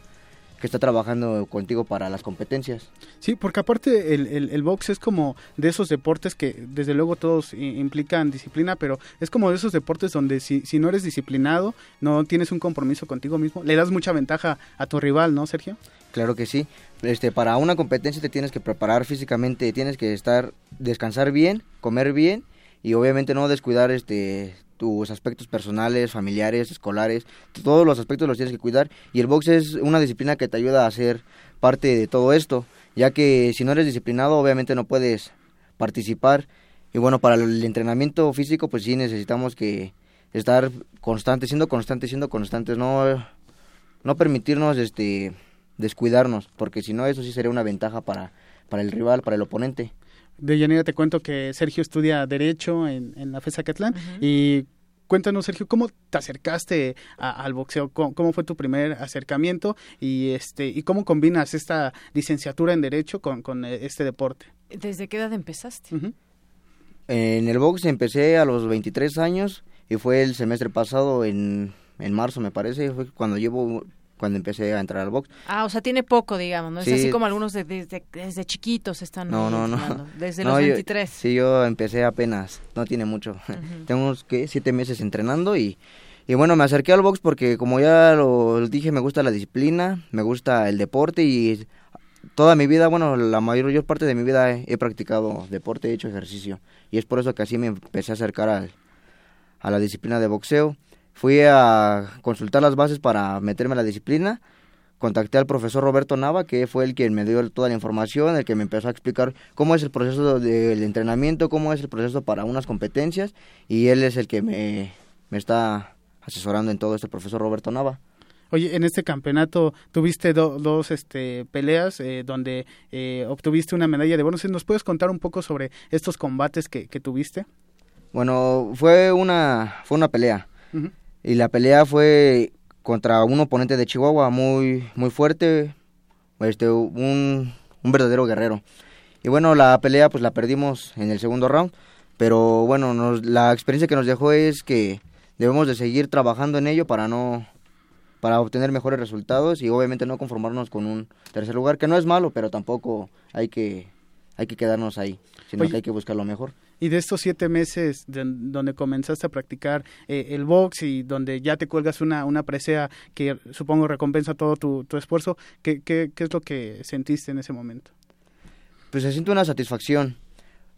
que está trabajando contigo para las competencias. Sí, porque aparte el, el, box es como de esos deportes que desde luego todos implican disciplina, pero es como de esos deportes donde si, si no eres disciplinado, no tienes un compromiso contigo mismo, le das mucha ventaja a tu rival, ¿no, Sergio? Claro que sí. Este, para una competencia te tienes que preparar físicamente, tienes que estar, descansar bien, comer bien y obviamente no descuidar este tus aspectos personales, familiares, escolares, todos los aspectos los tienes que cuidar y el box es una disciplina que te ayuda a ser parte de todo esto, ya que si no eres disciplinado obviamente no puedes participar y bueno, para el entrenamiento físico pues sí necesitamos que estar constantes, siendo constantes, siendo constantes, no no permitirnos este descuidarnos, porque si no eso sí sería una ventaja para para el rival, para el oponente. De Yanira te cuento que Sergio estudia Derecho en, la FESA Catlán y cuéntanos, Sergio, ¿cómo te acercaste al boxeo? ¿Cómo, fue tu primer acercamiento? Y, este, ¿Y cómo combinas esta licenciatura en Derecho con, con este deporte? ¿Desde qué edad empezaste? En el box empecé a los 23 años y fue el semestre pasado, en, en marzo me parece, fue cuando llevo cuando empecé a entrar al box. Ah, o sea, tiene poco, digamos, ¿no? Es así como algunos desde, desde chiquitos están No, no, no. Desde los 23. sí, yo empecé apenas, no tiene mucho. Tengo unos, ¿qué? Siete meses entrenando y, y bueno, me acerqué al box porque como ya lo dije, me gusta la disciplina, me gusta el deporte y toda mi vida, bueno, la mayor parte de mi vida he, practicado deporte, he hecho ejercicio. Y es por eso que así me empecé a acercar al, a la disciplina de boxeo. Fui a consultar las bases para meterme a la disciplina. Contacté al profesor Roberto Nava, que fue el quien me dio toda la información, el que me empezó a explicar cómo es el proceso del entrenamiento, cómo es el proceso para unas competencias, y él es el que me, me está asesorando en todo este profesor Roberto Nava. Oye, en este campeonato tuviste dos este, peleas eh, donde eh, obtuviste una medalla de bronce. ¿Nos puedes contar un poco sobre estos combates que, que tuviste? Bueno, fue una, fue una pelea. Y la pelea fue contra un oponente de Chihuahua muy, muy fuerte, este, un, un verdadero guerrero. Y bueno, la pelea pues la perdimos en el segundo round, pero bueno, nos, la experiencia que nos dejó es que debemos de seguir trabajando en ello para no para obtener mejores resultados y obviamente no conformarnos con un tercer lugar, que no es malo, pero tampoco hay que hay que quedarnos ahí, sino que hay que buscar lo mejor. Y de estos siete meses donde comenzaste a practicar eh, el box y donde ya te cuelgas una, una presea que supongo recompensa todo tu, tu esfuerzo, ¿qué, ¿qué, qué, es lo que sentiste en ese momento? Pues se siente una satisfacción,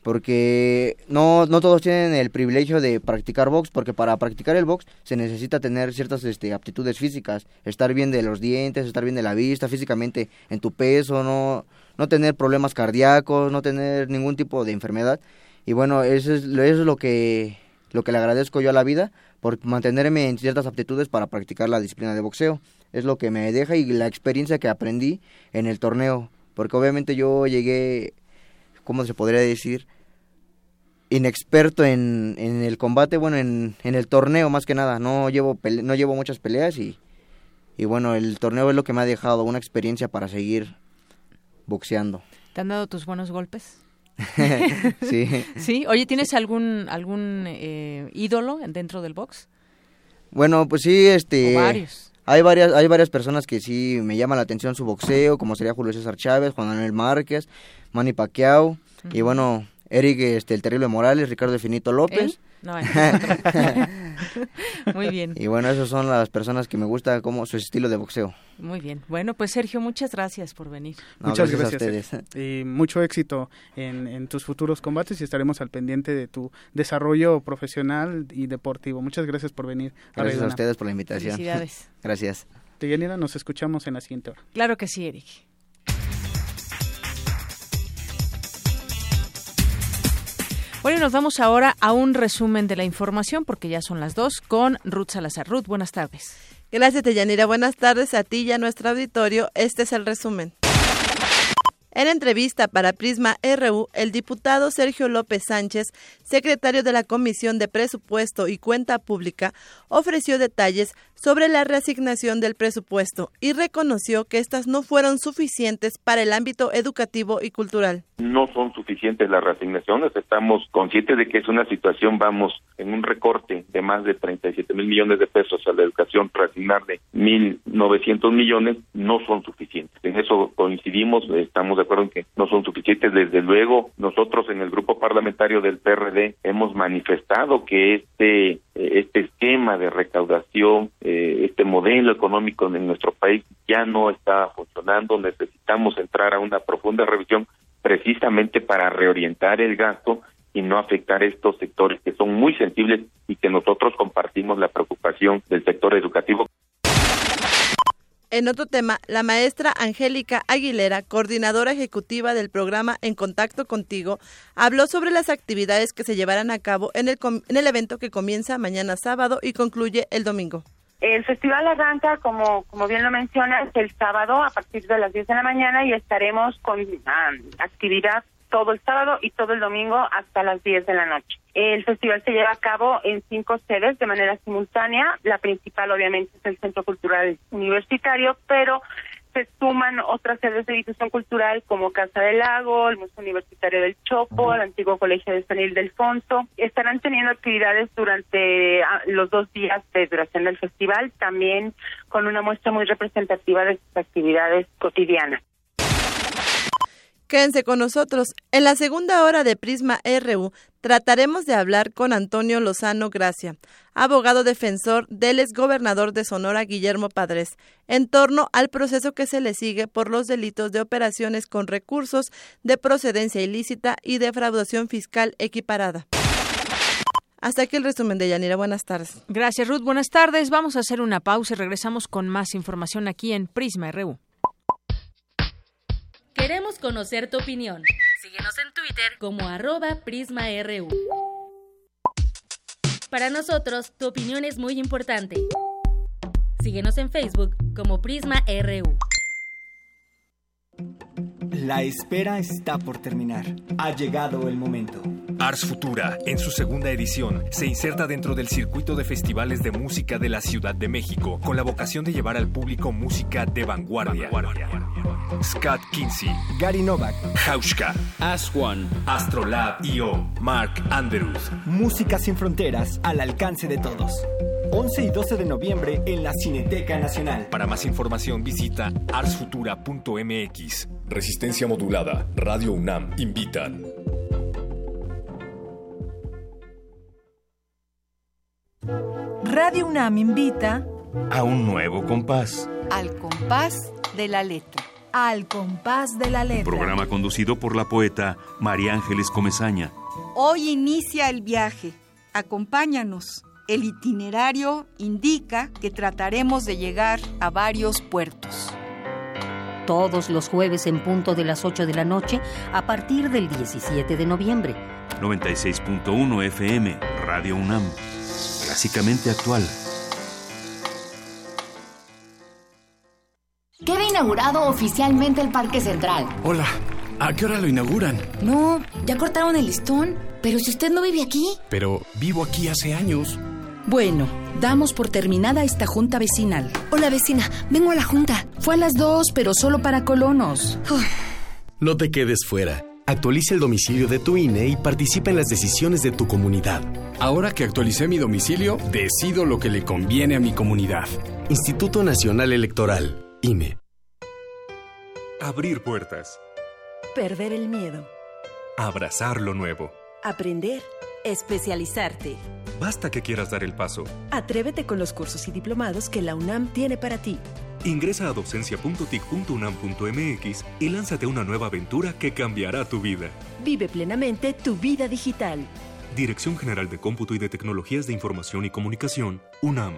porque no, no todos tienen el privilegio de practicar box, porque para practicar el box se necesita tener ciertas este, aptitudes físicas, estar bien de los dientes, estar bien de la vista, físicamente en tu peso, no, no tener problemas cardíacos, no tener ningún tipo de enfermedad. Y bueno, eso es, es lo, que, lo que le agradezco yo a la vida, por mantenerme en ciertas aptitudes para practicar la disciplina de boxeo. Es lo que me deja y la experiencia que aprendí en el torneo, porque obviamente yo llegué, ¿cómo se podría decir? inexperto en, en el combate, bueno, en, en, el torneo más que nada. No llevo, no llevo muchas peleas y, y bueno, el torneo es lo que me ha dejado una experiencia para seguir boxeando. ¿Te han dado tus buenos golpes? Sí. Sí. Oye, ¿tienes algún algún eh, ídolo dentro del box? Bueno, pues sí, este. O varios. Hay varias, hay varias personas que sí me llaman la atención su boxeo, como sería Julio César Chávez, Juan Manuel Márquez, Manny Pacquiao, y bueno, Eric, este, el terrible Morales, Ricardo Finito López. No, Muy bien. Y bueno, esas son las personas que me gusta como su estilo de boxeo. Muy bien. Bueno, pues Sergio, muchas gracias por venir. muchas gracias, Y mucho éxito en, en, tus futuros combates y estaremos al pendiente de tu desarrollo profesional y deportivo. Muchas gracias por venir. Gracias a, ustedes por la invitación. Felicidades. gracias. Deyanira, nos escuchamos en la siguiente hora. Claro que sí, Eric. Bueno, nos vamos ahora a un resumen de la información porque ya son las dos con Ruth Salazar. Ruth, buenas tardes. Gracias, Deyanira. Buenas tardes a ti y a nuestro auditorio. Este es el resumen. En entrevista para Prisma RU, el diputado Sergio López Sánchez, secretario de la Comisión de Presupuesto y Cuenta Pública, ofreció detalles sobre la reasignación del presupuesto y reconoció que estas no fueron suficientes para el ámbito educativo y cultural. No son suficientes las reasignaciones, estamos conscientes de que es una situación, vamos, en un recorte de más de 37 mil millones de pesos a la educación, reasignarle 1.900 millones, no son suficientes. En eso coincidimos, estamos de acuerdo en que no son suficientes. Desde luego, nosotros en el grupo parlamentario del PRD hemos manifestado que este este esquema de recaudación, eh, este modelo económico en nuestro país ya no está funcionando. Necesitamos entrar a una profunda revisión precisamente para reorientar el gasto y no afectar estos sectores que son muy sensibles y que nosotros compartimos la preocupación del sector educativo. En otro tema, la maestra Angélica Aguilera, coordinadora ejecutiva del programa En Contacto Contigo, habló sobre las actividades que se llevarán a cabo en el, en el evento que comienza mañana sábado y concluye el domingo. El festival arranca, como, como bien lo mencionas, el sábado a partir de las 10 de la mañana y estaremos con actividad todo el sábado y todo el domingo hasta las 10 de la noche. El festival se lleva a cabo en cinco sedes de manera simultánea. La principal, obviamente, es el Centro Cultural Universitario, pero se suman otras sedes de difusión cultural como Casa del Lago, el Museo Universitario del Chopo, el antiguo Colegio de San Ildefonso. Estarán teniendo actividades durante ah, los dos días de duración del festival, también con una muestra muy representativa de sus actividades cotidianas. Quédense con nosotros. En la segunda hora de Prisma RU trataremos de hablar con Antonio Lozano Gracia, abogado defensor del exgobernador de Sonora Guillermo Padres, en torno al proceso que se le sigue por los delitos de operaciones con recursos de procedencia ilícita y defraudación fiscal equiparada. Hasta aquí el resumen de Yanira. Buenas tardes. Gracias, Ruth. Buenas tardes. Vamos a hacer una pausa y regresamos con más información aquí en Prisma RU. Queremos conocer tu opinión. Síguenos en Twitter como arroba PrismaRU. Para nosotros, tu opinión es muy importante. Síguenos en Facebook como PrismaRU. La espera está por terminar. Ha llegado el momento. Ars Futura, en su segunda edición, se inserta dentro del circuito de festivales de música de la Ciudad de México, con la vocación de llevar al público música de vanguardia. Scott Kinsey, Gary Novak, Hauschka, Aswan, Astrolab IO, Mark Andrews. Música sin fronteras al alcance de todos. 11 y 12 de noviembre en la Cineteca Nacional. Para más información visita arsfutura.mx. Resistencia modulada. Radio UNAM invitan. Radio UNAM invita a un nuevo compás. Al compás de la letra Al compás de la letra. Programa conducido por la poeta María Ángeles Comezaña. Hoy inicia el viaje. Acompáñanos. El itinerario indica que trataremos de llegar a varios puertos. Todos los jueves en punto de las 8 de la noche a partir del 17 de noviembre. 96.1 FM, Radio UNAM. Clásicamente actual. Queda inaugurado oficialmente el Parque Central. Hola, ¿a qué hora lo inauguran? No, ya cortaron el listón. Pero si usted no vive aquí. Pero vivo aquí hace años. Bueno, damos por terminada esta junta vecinal. Hola vecina, vengo a la junta. Fue a las dos, pero solo para colonos. No te quedes fuera. Actualiza el domicilio de tu INE y participa en las decisiones de tu comunidad. Ahora que actualicé mi domicilio, decido lo que le conviene a mi comunidad. Instituto Nacional Electoral, INE. Abrir puertas. Perder el miedo. Abrazar lo nuevo. Aprender. Especializarte. Basta que quieras dar el paso. Atrévete con los cursos y diplomados que la UNAM tiene para ti. Ingresa a docencia.tic.unam.mx y lánzate a una nueva aventura que cambiará tu vida. Vive plenamente tu vida digital. Dirección General de Cómputo y de Tecnologías de Información y Comunicación, UNAM.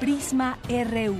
Prisma RU.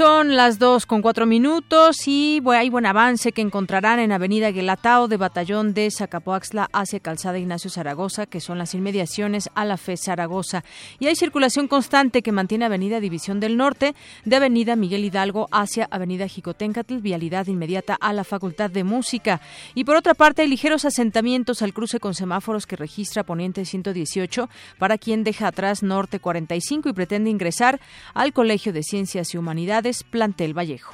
Son las dos con cuatro minutos y hay buen avance que encontrarán en Avenida Guelatao de Batallón de Zacapoaxla hacia Calzada Ignacio Zaragoza, que son las inmediaciones a la FE Zaragoza. Y hay circulación constante que mantiene Avenida División del Norte de Avenida Miguel Hidalgo hacia Avenida Jicotencatl, vialidad inmediata a la Facultad de Música. Y por otra parte, hay ligeros asentamientos al cruce con semáforos que registra Poniente 118 para quien deja atrás Norte 45 y pretende ingresar al Colegio de Ciencias y Humanidades Plantel Vallejo.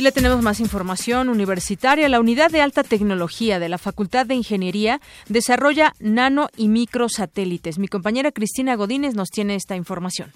Y le tenemos más información universitaria. La unidad de alta tecnología de la Facultad de Ingeniería desarrolla nano y microsatélites. Mi compañera Cristina Godínez nos tiene esta información.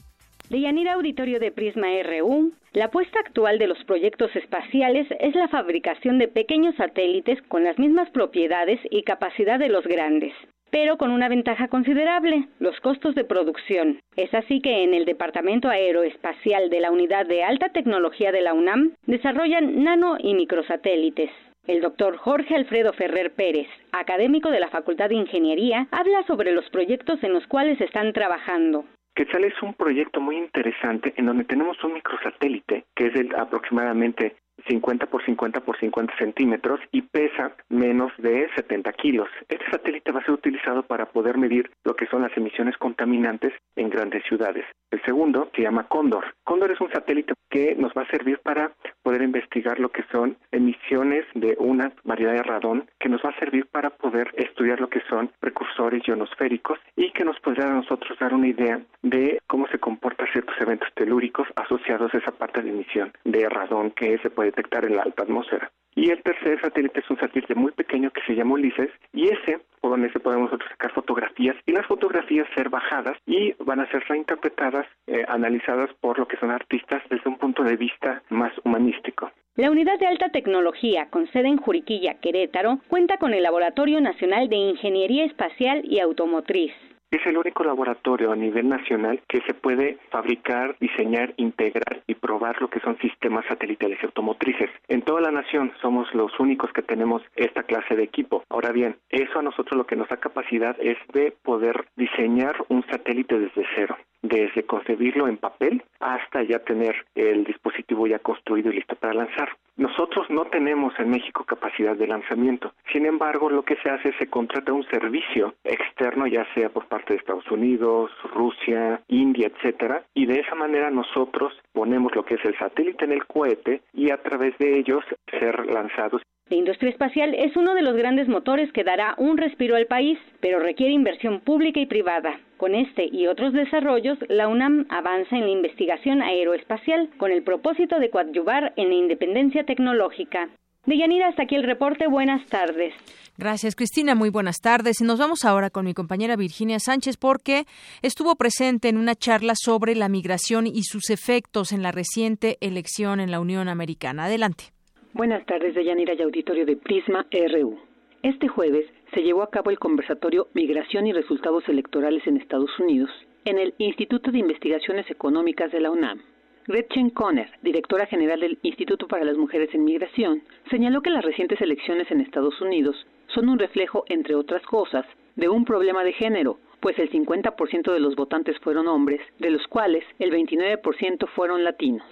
De Yanira Auditorio de Prisma RU, la apuesta actual de los proyectos espaciales es la fabricación de pequeños satélites con las mismas propiedades y capacidad de los grandes pero con una ventaja considerable, los costos de producción. Es así que en el Departamento Aeroespacial de la Unidad de Alta Tecnología de la UNAM desarrollan nano y microsatélites. El doctor Jorge Alfredo Ferrer Pérez, académico de la Facultad de Ingeniería, habla sobre los proyectos en los cuales están trabajando. Quetzal es un proyecto muy interesante en donde tenemos un microsatélite que es de aproximadamente 50 por 50 por 50 centímetros y pesa menos de 70 kilos. Este satélite va a ser utilizado para poder medir lo que son las emisiones contaminantes en grandes ciudades. El segundo se llama Cóndor. Cóndor es un satélite que nos va a servir para poder investigar lo que son emisiones de una variedad de radón, que nos va a servir para poder estudiar lo que son precursores ionosféricos y que nos podrá a nosotros dar una idea de cómo se comportan ciertos eventos telúricos asociados a esa parte de emisión de radón que se puede detectar en la alta atmósfera. Y el tercer satélite es un satélite muy pequeño que se llama Ulises y ese por donde se podemos sacar fotografías y las fotografías ser bajadas y van a ser reinterpretadas, eh, analizadas por lo que son artistas desde un punto de vista más humanístico. La Unidad de Alta Tecnología, con sede en Juriquilla, Querétaro, cuenta con el Laboratorio Nacional de Ingeniería Espacial y Automotriz. Es el único laboratorio a nivel nacional que se puede fabricar, diseñar, integrar y probar lo que son sistemas satelitales y automotrices. En toda la nación somos los únicos que tenemos esta clase de equipo. Ahora bien, eso a nosotros lo que nos da capacidad es de poder diseñar un satélite desde cero. desde concebirlo en papel hasta ya tener el dispositivo ya construido y listo para lanzar. Nosotros no tenemos en México capacidad de lanzamiento. Sin embargo, lo que se hace es se contrata un servicio externo, ya sea por parte de Estados Unidos, Rusia, India, etcétera, y de esa manera nosotros ponemos lo que es el satélite en el cohete y a través de ellos ser lanzados. La industria espacial es uno de los grandes motores que dará un respiro al país, pero requiere inversión pública y privada. Con este y otros desarrollos, la UNAM avanza en la investigación aeroespacial con el propósito de coadyuvar en la independencia tecnológica. Deyanira, hasta aquí el reporte. Buenas tardes. Gracias, Cristina. Muy buenas tardes. Nos vamos ahora con mi compañera Virginia Sánchez porque estuvo presente en una charla sobre la migración y sus efectos en la reciente elección en la Unión Americana. Adelante. Buenas tardes, Deyanira y auditorio de Prisma RU. Este jueves se llevó a cabo el conversatorio Migración y Resultados Electorales en Estados Unidos en el Instituto de Investigaciones Económicas de la UNAM. Gretchen Conner, directora general del Instituto para las Mujeres en Migración, señaló que las recientes elecciones en Estados Unidos son un reflejo, entre otras cosas, de un problema de género, pues el 50% de los votantes fueron hombres, de los cuales el 29% fueron latinos.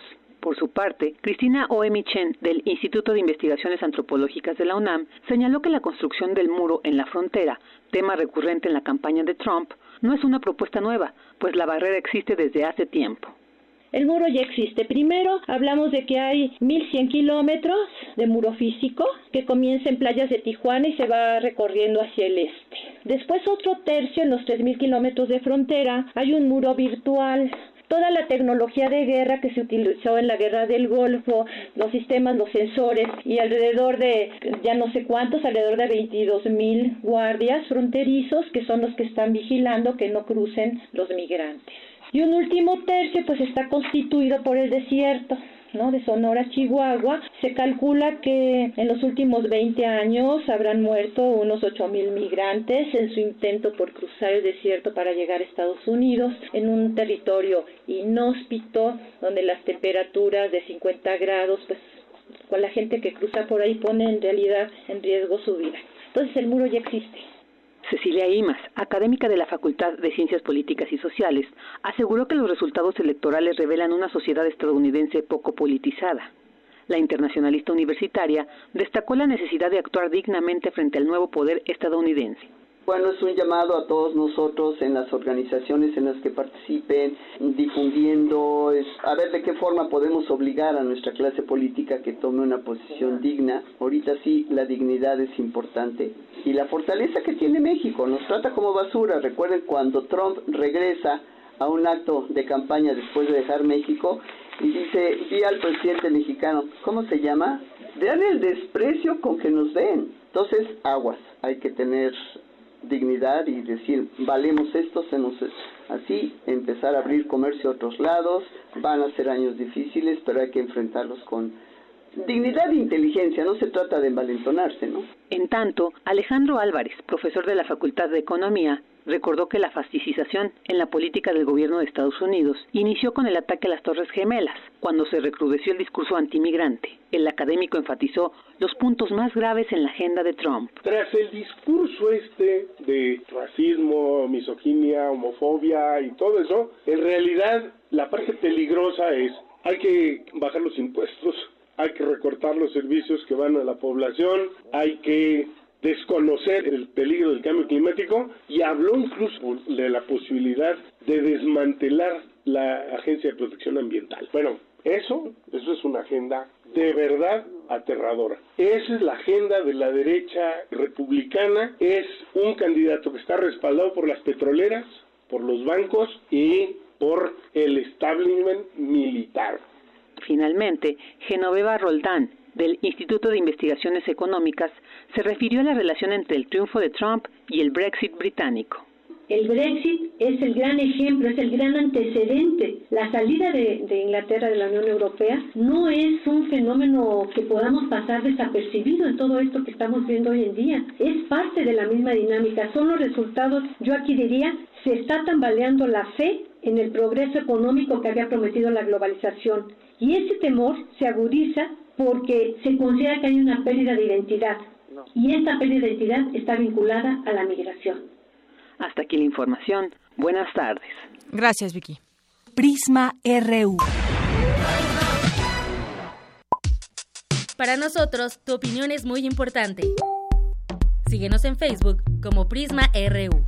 Por su parte, Cristina Oemichen, del Instituto de Investigaciones Antropológicas de la UNAM, señaló que la construcción del muro en la frontera, tema recurrente en la campaña de Trump, no es una propuesta nueva, pues la barrera existe desde hace tiempo. El muro ya existe. Primero hablamos de que hay 1.100 kilómetros de muro físico que comienza en playas de Tijuana y se va recorriendo hacia el este. Después otro tercio en los 3.000 kilómetros de frontera hay un muro virtual toda la tecnología de guerra que se utilizó en la guerra del Golfo, los sistemas, los sensores y alrededor de ya no sé cuántos, alrededor de 22 mil guardias fronterizos que son los que están vigilando que no crucen los migrantes. Y un último tercio pues está constituido por el desierto ¿no? de Sonora, Chihuahua, se calcula que en los últimos 20 años habrán muerto unos 8.000 migrantes en su intento por cruzar el desierto para llegar a Estados Unidos en un territorio inhóspito donde las temperaturas de 50 grados, pues con la gente que cruza por ahí pone en realidad en riesgo su vida. Entonces el muro ya existe. Cecilia Imas, académica de la Facultad de Ciencias Políticas y Sociales, aseguró que los resultados electorales revelan una sociedad estadounidense poco politizada. La internacionalista universitaria destacó la necesidad de actuar dignamente frente al nuevo poder estadounidense. Bueno, es un llamado a todos nosotros en las organizaciones en las que participen, difundiendo, a ver de qué forma podemos obligar a nuestra clase política que tome una posición digna. Ahorita sí, la dignidad es importante. Y la fortaleza que tiene México, nos trata como basura. Recuerden cuando Trump regresa a un acto de campaña después de dejar México y dice, vi al presidente mexicano, ¿cómo se llama? Vean el desprecio con que nos ven. Entonces, aguas, hay que tener dignidad y decir, valemos esto, nos... así, empezar a abrir comercio a otros lados, van a ser años difíciles, pero hay que enfrentarlos con dignidad e inteligencia, no se trata de envalentonarse, ¿no? En tanto, Alejandro Álvarez, profesor de la Facultad de Economía, recordó que la fasticización en la política del gobierno de Estados Unidos inició con el ataque a las Torres Gemelas, cuando se recrudeció el discurso antimigrante. El académico enfatizó los puntos más graves en la agenda de Trump. Tras el discurso este de racismo, misoginia, homofobia y todo eso, en realidad la parte peligrosa es hay que bajar los impuestos, hay que recortar los servicios que van a la población, hay que desconocer el peligro del cambio climático y habló incluso de la posibilidad de desmantelar la Agencia de Protección Ambiental. Bueno, eso, eso es una agenda de verdad aterradora. Esa es la agenda de la derecha republicana. Es un candidato que está respaldado por las petroleras, por los bancos y por el establishment militar. Finalmente, Genoveva Roldán, del Instituto de Investigaciones Económicas se refirió a la relación entre el triunfo de Trump y el Brexit británico. El Brexit es el gran ejemplo, es el gran antecedente. La salida de, Inglaterra de la Unión Europea no es un fenómeno que podamos pasar desapercibido en todo esto que estamos viendo hoy en día. Es parte de la misma dinámica. Son los resultados, yo aquí diría, se está tambaleando la fe en el progreso económico que había prometido la globalización. Y ese temor se agudiza porque se considera que hay una pérdida de identidad y esta pérdida de identidad está vinculada a la migración. Hasta aquí la información. Buenas tardes. Gracias, Vicky. Prisma RU. Para nosotros, tu opinión es muy importante. Síguenos en Facebook como Prisma RU.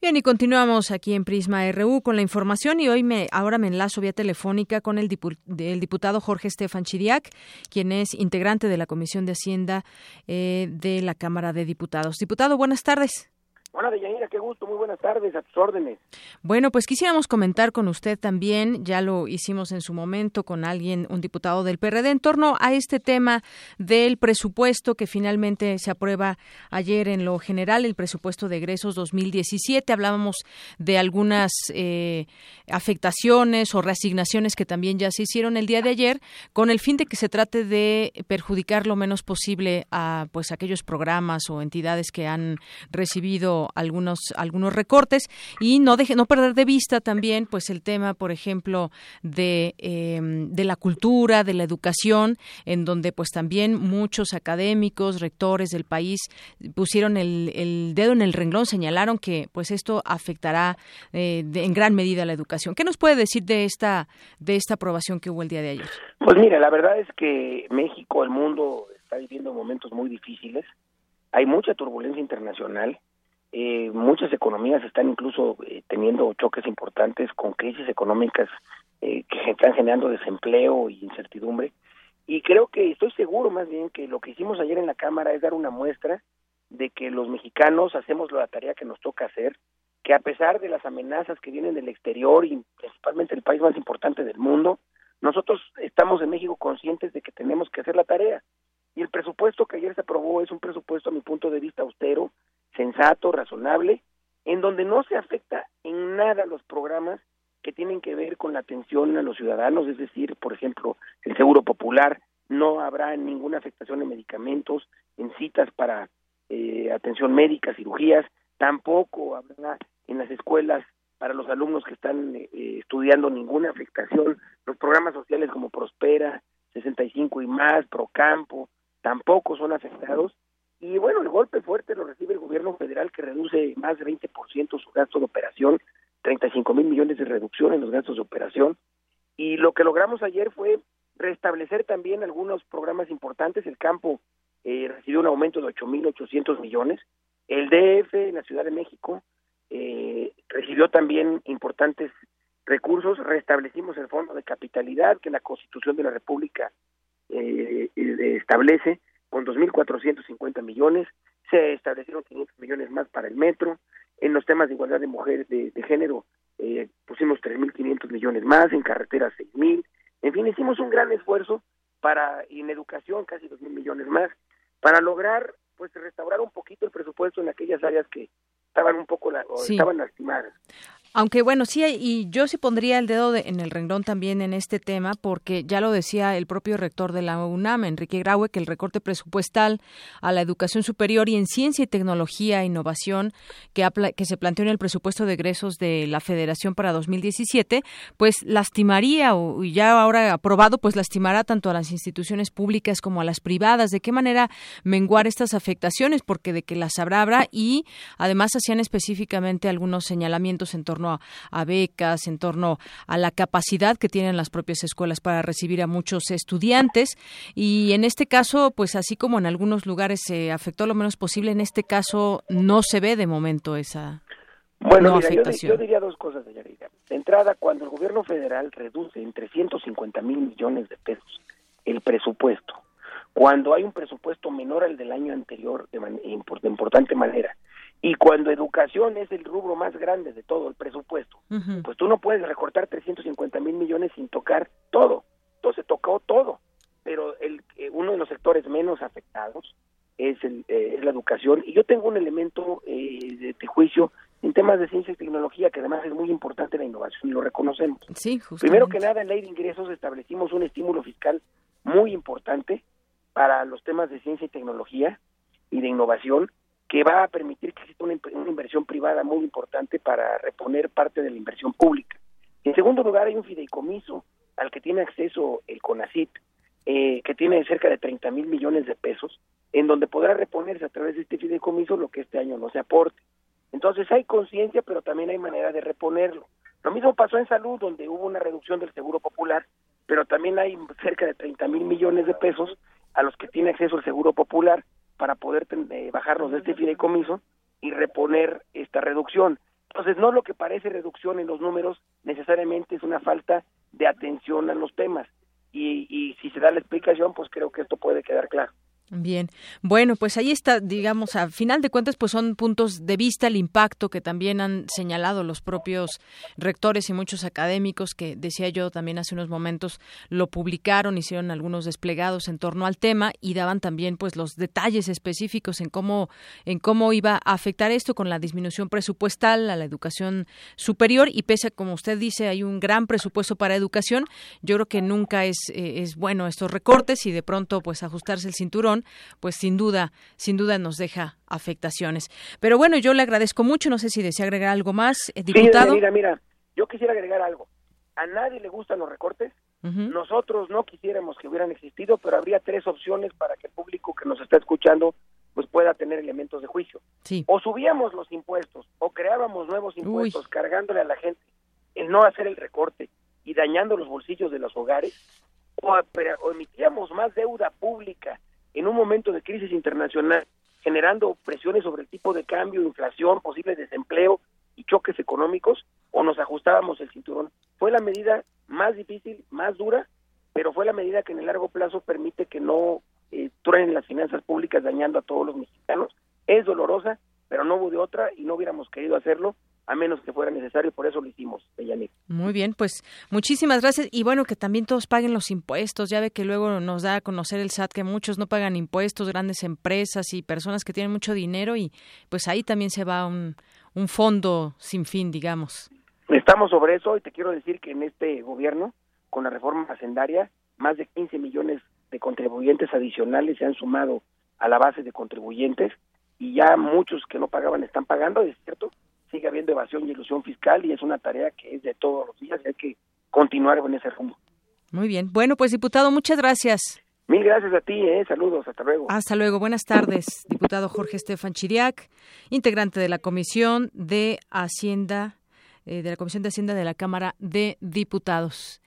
Bien, y continuamos aquí en Prisma RU con la información y hoy me ahora me enlazo vía telefónica con el, diputado Jorge Estefan Chiriac, quien es integrante de la Comisión de Hacienda eh, de la Cámara de Diputados. Diputado, buenas tardes. Hola, Deyanira, muy buenas tardes, a tus órdenes. Bueno, pues quisiéramos comentar con usted también, ya lo hicimos en su momento con alguien, un diputado del PRD, en torno a este tema del presupuesto que finalmente se aprueba ayer en lo general, el presupuesto de egresos 2017. Hablábamos de algunas eh, afectaciones o reasignaciones que también ya se hicieron el día de ayer, con el fin de que se trate de perjudicar lo menos posible a pues aquellos programas o entidades que han recibido algunos algunos recortes y no deje, no perder de vista también pues el tema por ejemplo de, em, de la cultura de la educación en donde pues también muchos académicos rectores del país pusieron el, el dedo en el renglón señalaron que pues esto afectará eh, en gran medida la educación. Qué nos puede decir de esta de esta aprobación que hubo el día de ayer pues mira la verdad es que México el mundo está viviendo momentos muy difíciles. Hay mucha turbulencia internacional eh, muchas economías están incluso eh, teniendo choques importantes con crisis económicas eh, que están generando desempleo y incertidumbre. Y creo que estoy seguro más bien que lo que hicimos ayer en la Cámara es dar una muestra de que los mexicanos hacemos la tarea que nos toca hacer, que a pesar de las amenazas que vienen del exterior y principalmente el país más importante del mundo, nosotros estamos en México conscientes de que tenemos que hacer la tarea. Y el presupuesto que ayer se aprobó es un presupuesto, a mi punto de vista, austero, sensato, razonable, en donde no se afecta en nada los programas que tienen que ver con la atención a los ciudadanos, es decir, por ejemplo, el seguro popular, no habrá ninguna afectación en medicamentos, en citas para eh, atención médica, cirugías, tampoco habrá en las escuelas para los alumnos que están eh, estudiando ninguna afectación, los programas sociales como Prospera, 65 y más, Procampo, tampoco son afectados y bueno, el golpe fuerte lo recibe el gobierno federal que reduce más de 20% su gasto de operación, 35 mil millones de reducción en los gastos de operación. Y lo que logramos ayer fue restablecer también algunos programas importantes. El campo eh, recibió un aumento de 8.800 millones. El DF en la Ciudad de México eh, recibió también importantes recursos. Restablecimos el Fondo de Capitalidad que la Constitución de la República eh, establece con 2.450 millones, se establecieron 500 millones más para el metro, en los temas de igualdad de mujeres de, género eh, pusimos 3.500 millones más, en carreteras 6.000, en fin, hicimos un gran esfuerzo para, y en educación casi 2.000 millones más, para lograr pues restaurar un poquito el presupuesto en aquellas áreas que estaban un poco la, estaban lastimadas. Aunque bueno, sí, y yo sí pondría el dedo en el renglón también en este tema, porque ya lo decía el propio rector de la UNAM, Enrique Graue, que el recorte presupuestal a la educación superior y en ciencia y tecnología e innovación que, que se planteó en el presupuesto de egresos de la Federación para 2017, pues lastimaría, o ya ahora aprobado, pues lastimará tanto a las instituciones públicas como a las privadas. ¿De qué manera menguar estas afectaciones? Porque de que las habrá, habrá, y además hacían específicamente algunos señalamientos en torno a, becas, en torno a la capacidad que tienen las propias escuelas para recibir a muchos estudiantes. Y en este caso, pues así como en algunos lugares se afectó lo menos posible, en este caso no se ve de momento esa bueno, afectación. Yo, diría dos cosas, de De entrada, cuando el gobierno federal reduce en 350 mil millones de pesos el presupuesto, cuando hay un presupuesto menor al del año anterior de, de importante manera, y cuando educación es el rubro más grande de todo el presupuesto, pues tú no puedes recortar 350 mil millones sin tocar todo. Entonces tocó todo, pero el, eh, uno de los sectores menos afectados es, el, eh, es la educación. Y yo tengo un elemento eh, de, juicio en temas de ciencia y tecnología, que además es muy importante la innovación y lo reconocemos. Sí, Primero que nada, en ley de ingresos establecimos un estímulo fiscal muy importante para los temas de ciencia y tecnología y de innovación que va a permitir que exista una, inversión privada muy importante para reponer parte de la inversión pública. En segundo lugar, hay un fideicomiso al que tiene acceso el CONACIT, eh, que tiene cerca de 30 mil millones de pesos, en donde podrá reponerse a través de este fideicomiso lo que este año no se aporte. Entonces hay conciencia, pero también hay manera de reponerlo. Lo mismo pasó en salud, donde hubo una reducción del seguro popular, pero también hay cerca de 30 mil millones de pesos a los que tiene acceso el seguro popular para poder eh, bajarnos de este fideicomiso y reponer esta reducción. Entonces, no lo que parece reducción en los números necesariamente es una falta de atención a los temas. Y, y si se da la explicación, pues creo que esto puede quedar claro. Bien, bueno, pues ahí está, digamos, a final de cuentas, pues son puntos de vista, el impacto que también han señalado los propios rectores y muchos académicos que, decía yo también hace unos momentos, lo publicaron, hicieron algunos desplegados en torno al tema y daban también, pues, los detalles específicos en cómo, en cómo iba a afectar esto con la disminución presupuestal a la educación superior y pese a, como usted dice, hay un gran presupuesto para educación, yo creo que nunca es, eh, es bueno estos recortes y de pronto, pues, ajustarse el cinturón pues sin duda, sin duda nos deja afectaciones. Pero bueno, yo le agradezco mucho, no sé si desea agregar algo más, eh, diputado. mira, mira, yo quisiera agregar algo. A nadie le gustan los recortes. Nosotros no quisiéramos que hubieran existido, pero habría tres opciones para que el público que nos está escuchando pues pueda tener elementos de juicio. O subíamos los impuestos, o creábamos nuevos impuestos cargándole a la gente el no hacer el recorte y dañando los bolsillos de los hogares, o, o emitíamos más deuda pública en un momento de crisis internacional, generando presiones sobre el tipo de cambio, inflación, posible desempleo y choques económicos, o nos ajustábamos el cinturón. Fue la medida más difícil, más dura, pero fue la medida que en el largo plazo permite que no eh, truenen las finanzas públicas dañando a todos los mexicanos. Es dolorosa, pero no hubo de otra y no hubiéramos querido hacerlo a menos que fuera necesario, por eso lo hicimos. Muy bien, pues muchísimas gracias y bueno, que también todos paguen los impuestos, ya ve que luego nos da a conocer el SAT que muchos no pagan impuestos, grandes empresas y personas que tienen mucho dinero y pues ahí también se va un, un fondo sin fin, digamos. Estamos sobre eso y te quiero decir que en este gobierno, con la reforma hacendaria, más de 15 millones de contribuyentes adicionales se han sumado a la base de contribuyentes y ya muchos que no pagaban están pagando, es cierto, sigue habiendo evasión y ilusión fiscal y es una tarea que es de todos los días y hay que continuar en ese rumbo. Muy bien. Bueno, pues diputado, muchas gracias. Mil gracias a ti, eh. saludos, hasta luego. Hasta luego, buenas tardes. Diputado Jorge Estefan Chiriac, integrante de la Comisión de Hacienda, eh, de la Comisión de Hacienda de la Cámara de Diputados.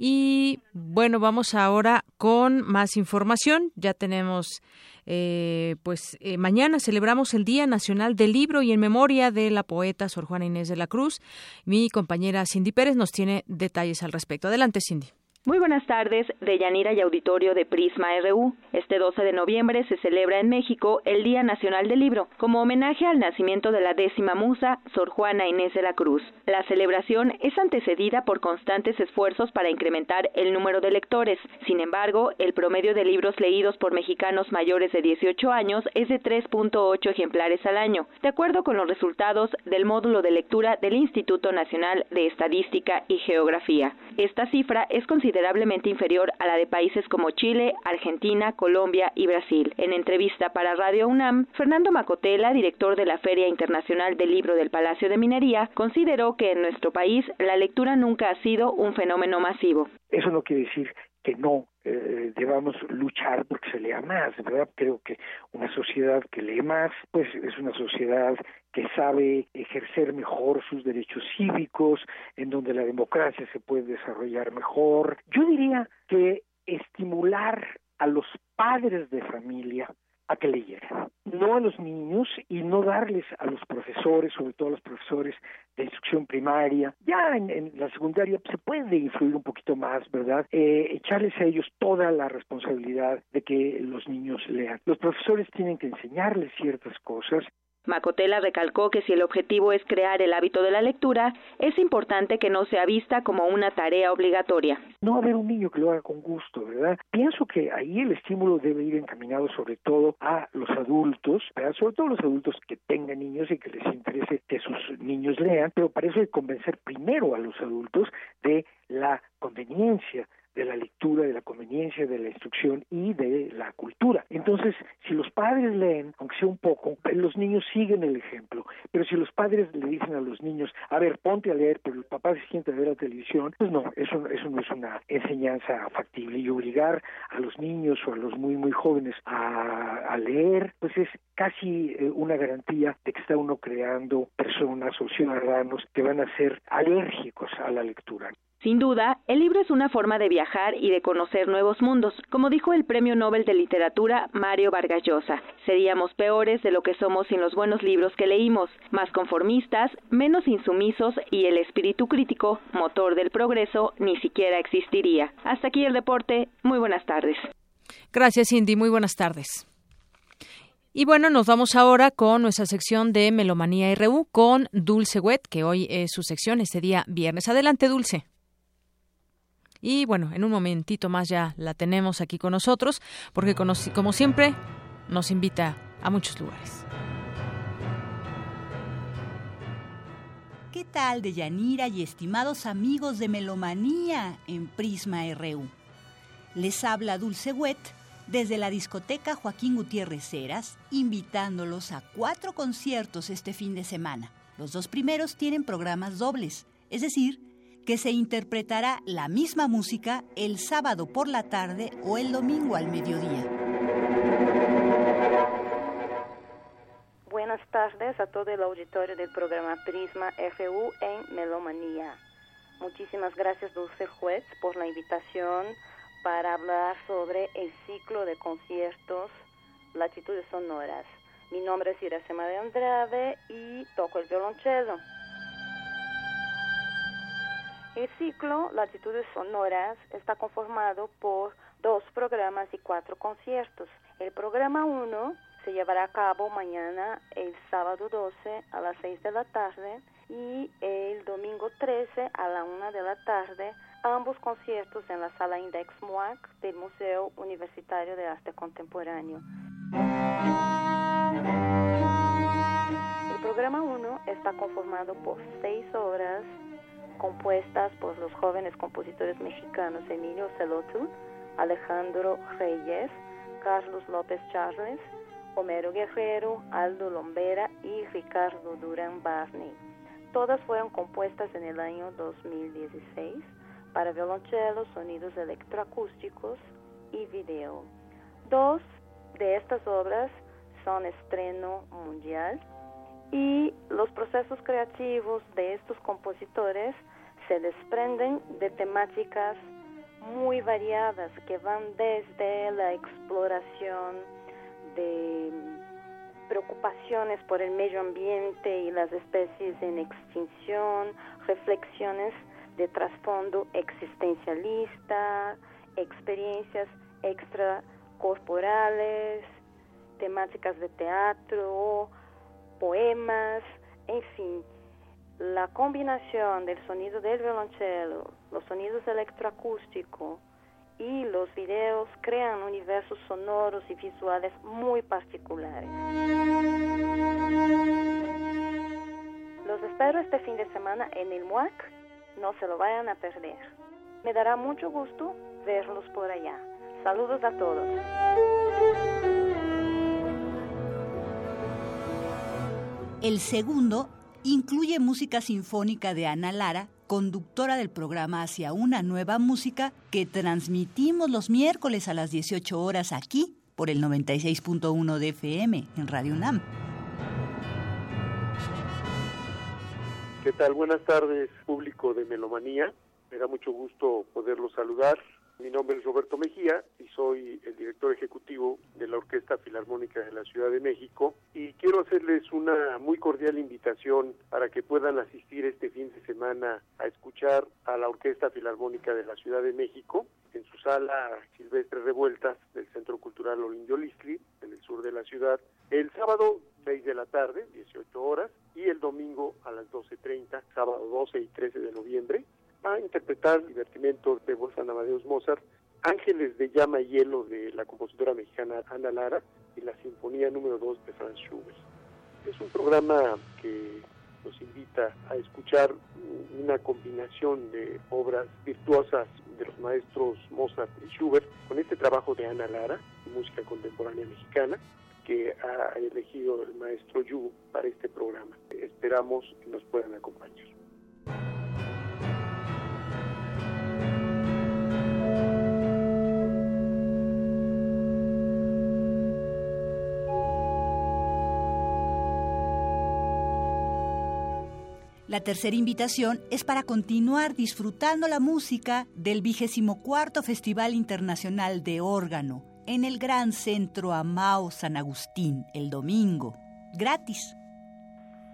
Y bueno, vamos ahora con más información. Ya tenemos eh, pues eh, mañana celebramos el Día Nacional del Libro y en memoria de la poeta Sor Juana Inés de la Cruz. Mi compañera Cindy Pérez nos tiene detalles al respecto. Adelante, Cindy. Muy buenas tardes, de Yanira y Auditorio de Prisma RU. Este 12 de noviembre se celebra en México el Día Nacional del Libro, como homenaje al nacimiento de la décima musa, Sor Juana Inés de la Cruz. La celebración es antecedida por constantes esfuerzos para incrementar el número de lectores. Sin embargo, el promedio de libros leídos por mexicanos mayores de 18 años es de 3.8 ejemplares al año, de acuerdo con los resultados del módulo de lectura del Instituto Nacional de Estadística y Geografía. Esta cifra es considerada considerablemente inferior a la de países como Chile, Argentina, Colombia y Brasil. En entrevista para Radio UNAM, Fernando Macotela, director de la Feria Internacional del Libro del Palacio de Minería, consideró que en nuestro país la lectura nunca ha sido un fenómeno masivo. Eso no quiere decir que no eh, debamos luchar porque se lea más, ¿verdad? Creo que una sociedad que lee más, pues es una sociedad que sabe ejercer mejor sus derechos cívicos, en donde la democracia se puede desarrollar mejor. Yo diría que estimular a los padres de familia a que leyeran, no a los niños y no darles a los profesores, sobre todo a los profesores de instrucción primaria, ya en, la secundaria se puede influir un poquito más, ¿verdad? Eh, echarles a ellos toda la responsabilidad de que los niños lean. Los profesores tienen que enseñarles ciertas cosas Macotela recalcó que si el objetivo es crear el hábito de la lectura, es importante que no sea vista como una tarea obligatoria. No haber un niño que lo haga con gusto, ¿verdad? Pienso que ahí el estímulo debe ir encaminado sobre todo a los adultos, ¿verdad? sobre todo los adultos que tengan niños y que les interese que sus niños lean, pero para eso hay que convencer primero a los adultos de la conveniencia de la lectura, de la conveniencia, de la instrucción y de la cultura. Entonces, si los padres leen, aunque sea un poco, los niños siguen el ejemplo. Pero si los padres le dicen a los niños, a ver, ponte a leer, pero el papá se siente a ver la televisión, pues no, eso, eso no es una enseñanza factible. Y obligar a los niños o a los muy, muy jóvenes a, leer, pues es casi eh, una garantía de que está uno creando personas o ciudadanos que van a ser alérgicos a la lectura. Sin duda, el libro es una forma de viajar y de conocer nuevos mundos, como dijo el Premio Nobel de Literatura Mario Vargas Llosa. Seríamos peores de lo que somos sin los buenos libros que leímos, más conformistas, menos insumisos y el espíritu crítico, motor del progreso, ni siquiera existiría. Hasta aquí el deporte. Muy buenas tardes. Gracias, Cindy. Muy buenas tardes. Y bueno, nos vamos ahora con nuestra sección de Melomanía RU con Dulce Wet, que hoy es su sección este día viernes. Adelante, Dulce. Y bueno, en un momentito más ya la tenemos aquí con nosotros, porque como siempre nos invita a muchos lugares. ¿Qué tal de Yanira y estimados amigos de Melomanía en Prisma RU? Les habla Dulce Wet desde la discoteca Joaquín Gutiérrez Heras, invitándolos a cuatro conciertos este fin de semana. Los dos primeros tienen programas dobles, es decir, que se interpretará la misma música el sábado por la tarde o el domingo al mediodía. Buenas tardes a todo el auditorio del programa Prisma FU en Melomanía. Muchísimas gracias, Dulce Juez, por la invitación para hablar sobre el ciclo de conciertos Latitudes Sonoras. Mi nombre es Iracema de Andrade y toco el violonchelo. El ciclo Latitudes Sonoras está conformado por dos programas y cuatro conciertos. El programa 1 se llevará a cabo mañana, el sábado 12 a las 6 de la tarde y el domingo 13 a la 1 de la tarde, ambos conciertos en la sala Index MUAC del Museo Universitario de Arte Contemporáneo. El programa 1 está conformado por seis obras compuestas por los jóvenes compositores mexicanos Emilio Celotu, Alejandro Reyes, Carlos López Charles, Homero Guerrero, Aldo Lombera y Ricardo Durán Barney. Todas fueron compuestas en el año 2016 para violonchelo, sonidos electroacústicos y video. Dos de estas obras son estreno mundial y los procesos creativos de estos compositores se desprenden de temáticas muy variadas que van desde la exploración de preocupaciones por el medio ambiente y las especies en extinción, reflexiones de trasfondo existencialista, experiencias extracorporales, temáticas de teatro, poemas, en fin, la combinación del sonido del violonchelo, los sonidos electroacústicos y los videos crean universos sonoros y visuales muy particulares. Los espero este fin de semana en el MUAC, no se lo vayan a perder. Me dará mucho gusto verlos por allá. Saludos a todos. El segundo incluye música sinfónica de Ana Lara, conductora del programa Hacia una nueva música, que transmitimos los miércoles a las 18 horas aquí por el 96.1 de FM en Radio UNAM. ¿Qué tal? Buenas tardes, público de Melomanía. Me da mucho gusto poderlos saludar mi nombre es Roberto Mejía y soy el director ejecutivo de la Orquesta Filarmónica de la Ciudad de México. Y quiero hacerles una muy cordial invitación para que puedan asistir este fin de semana a escuchar a la Orquesta Filarmónica de la Ciudad de México en su sala Silvestre Revueltas del Centro Cultural Olindio Listli en el sur de la ciudad el sábado 6 de la tarde, 18 horas, y el domingo a las 12.30, sábado 12 y 13 de noviembre, a interpretar divertimento de Wolfgang Amadeus Mozart, Ángeles de Llama y Hielo de la compositora mexicana Ana Lara y la Sinfonía número 2 de Franz Schubert. Es un programa que nos invita a escuchar una combinación de obras virtuosas de los maestros Mozart y Schubert con este trabajo de Ana Lara, música contemporánea mexicana, que ha elegido el maestro Yu para este programa. Esperamos que nos puedan acompañar. La tercera invitación es para continuar disfrutando la música del vigésimo cuarto Festival Internacional de Órgano en el Gran Centro Amao San Agustín el domingo, gratis.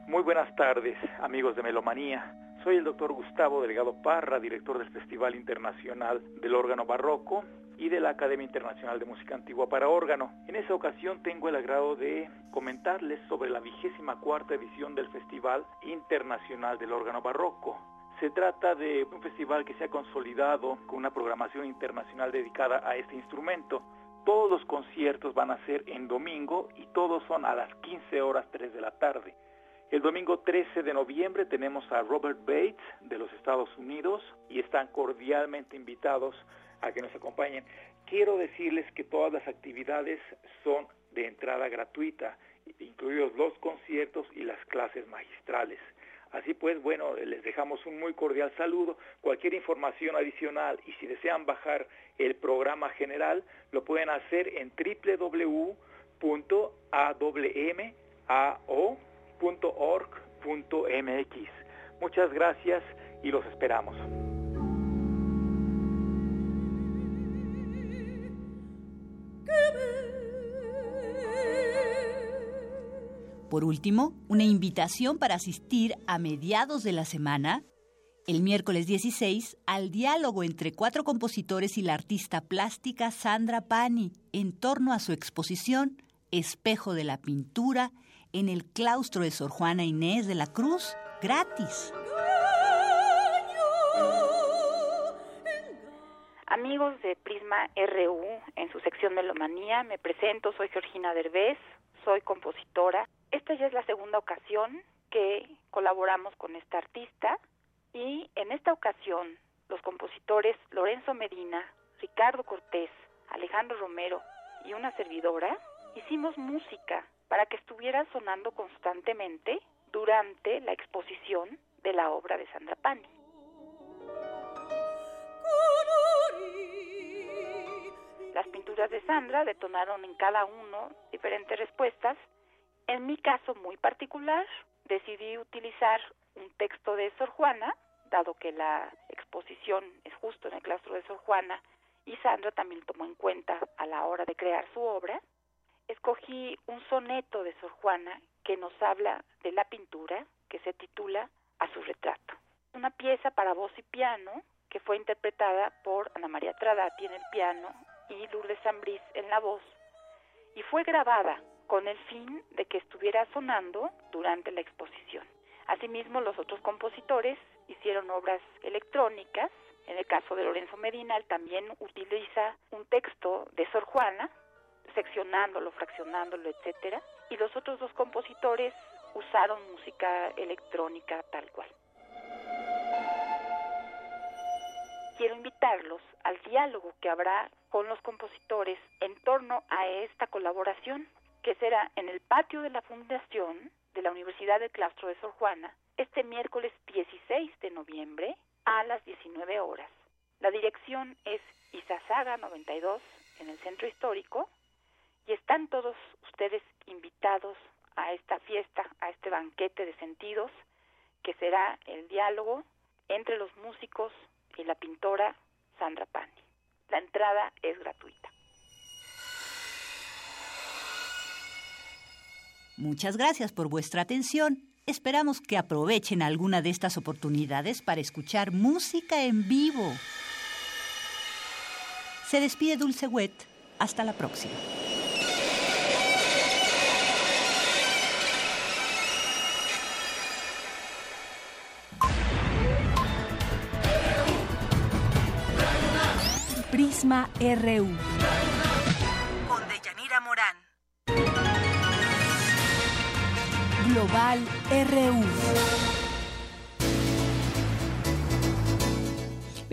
Muy buenas tardes, amigos de Melomanía. Soy el doctor Gustavo Delgado Parra, director del Festival Internacional del Órgano Barroco y de la Academia Internacional de Música Antigua para Órgano. En esta ocasión tengo el agrado de comentarles sobre la vigésima cuarta edición del Festival Internacional del Órgano Barroco. Se trata de un festival que se ha consolidado con una programación internacional dedicada a este instrumento. Todos los conciertos van a ser en domingo y todos son a las 15 horas 3 de la tarde. El domingo 13 de noviembre tenemos a Robert Bates de los Estados Unidos y están cordialmente invitados a que nos acompañen. Quiero decirles que todas las actividades son de entrada gratuita, incluidos los conciertos y las clases magistrales. Así pues, bueno, les dejamos un muy cordial saludo. Cualquier información adicional y si desean bajar el programa general, lo pueden hacer en www.awmao.org.mx. Muchas gracias y los esperamos. Por último, una invitación para asistir a mediados de la semana, el miércoles 16, al diálogo entre cuatro compositores y la artista plástica Sandra Pani en torno a su exposición Espejo de la Pintura en el claustro de Sor Juana Inés de la Cruz, gratis. Amigos de Prisma RU, en su sección Melomanía, me presento, soy Georgina Derbez, soy compositora. Esta ya es la segunda ocasión que colaboramos con esta artista y en esta ocasión los compositores Lorenzo Medina, Ricardo Cortés, Alejandro Romero y una servidora hicimos música para que estuviera sonando constantemente durante la exposición de la obra de Sandra Pani. Las pinturas de Sandra detonaron en cada uno diferentes respuestas. En mi caso muy particular, decidí utilizar un texto de Sor Juana, dado que la exposición es justo en el claustro de Sor Juana, y Sandra también tomó en cuenta a la hora de crear su obra. Escogí un soneto de Sor Juana que nos habla de la pintura, que se titula A su retrato. Una pieza para voz y piano que fue interpretada por Ana María Tradati en el piano y Lourdes Zambriz en la voz, y fue grabada con el fin de que estuviera sonando durante la exposición. Asimismo, los otros compositores hicieron obras electrónicas. En el caso de Lorenzo Medina, también utiliza un texto de Sor Juana, seccionándolo, fraccionándolo, etcétera, y los otros dos compositores usaron música electrónica tal cual. quiero invitarlos al diálogo que habrá con los compositores en torno a esta colaboración, que será en el patio de la Fundación de la Universidad del Claustro de Sor Juana, este miércoles 16 de noviembre a las 19 horas. La dirección es Izazaga 92 en el centro histórico y están todos ustedes invitados a esta fiesta, a este banquete de sentidos, que será el diálogo entre los músicos, y la pintora Sandra Pani. La entrada es gratuita. Muchas gracias por vuestra atención. Esperamos que aprovechen alguna de estas oportunidades para escuchar música en vivo. Se despide Dulce Wet. Hasta la próxima. Prisma RU. Global RU.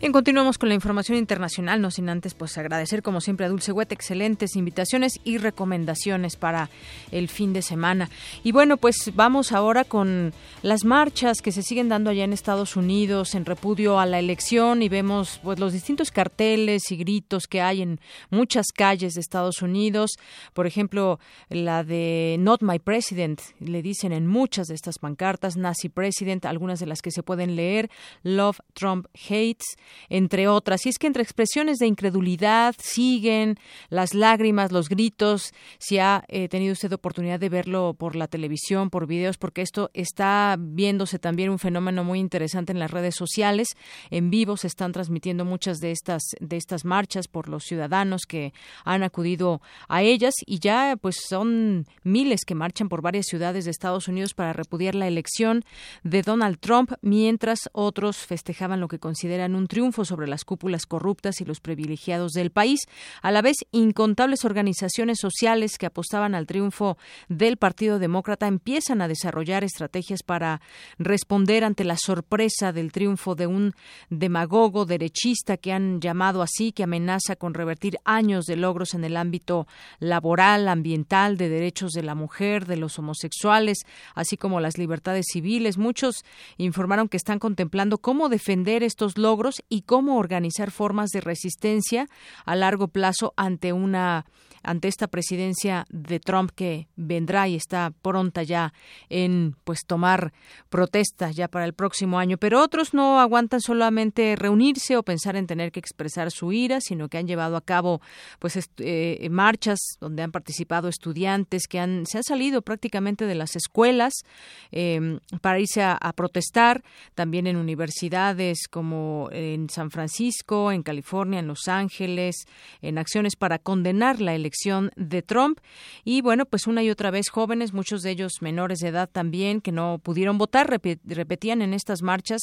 Bien, continuamos con la información internacional, no sin antes pues agradecer como siempre a Dulce Huete, excelentes invitaciones y recomendaciones para el fin de semana. Y bueno, pues vamos ahora con las marchas que se siguen dando allá en Estados Unidos en repudio a la elección y vemos pues los distintos carteles y gritos que hay en muchas calles de Estados Unidos. Por ejemplo, la de Not My President, le dicen en muchas de estas pancartas, Nazi President, algunas de las que se pueden leer, Love Trump Hates entre otras. Y es que entre expresiones de incredulidad siguen las lágrimas, los gritos. Si ha eh, tenido usted oportunidad de verlo por la televisión, por videos, porque esto está viéndose también un fenómeno muy interesante en las redes sociales. En vivo se están transmitiendo muchas de estas de estas marchas por los ciudadanos que han acudido a ellas y ya pues son miles que marchan por varias ciudades de Estados Unidos para repudiar la elección de Donald Trump, mientras otros festejaban lo que consideran un triunfo sobre las cúpulas corruptas y los privilegiados del país. A la vez, incontables organizaciones sociales que apostaban al triunfo del Partido Demócrata empiezan a desarrollar estrategias para responder ante la sorpresa del triunfo de un demagogo derechista que han llamado así, que amenaza con revertir años de logros en el ámbito laboral, ambiental, de derechos de la mujer, de los homosexuales, así como las libertades civiles. Muchos informaron que están contemplando cómo defender estos logros y cómo organizar formas de resistencia a largo plazo ante una ante esta presidencia de Trump que vendrá y está pronta ya en pues tomar protesta ya para el próximo año, pero otros no aguantan solamente reunirse o pensar en tener que expresar su ira, sino que han llevado a cabo pues eh, marchas donde han participado estudiantes que han se han salido prácticamente de las escuelas em, para irse a, a, protestar, también en universidades como en San Francisco, en California, en Los Ángeles, en acciones para condenar la elección de Trump. Y bueno, pues una y otra vez jóvenes, muchos de ellos menores de edad también, que no pudieron votar, repetían en estas marchas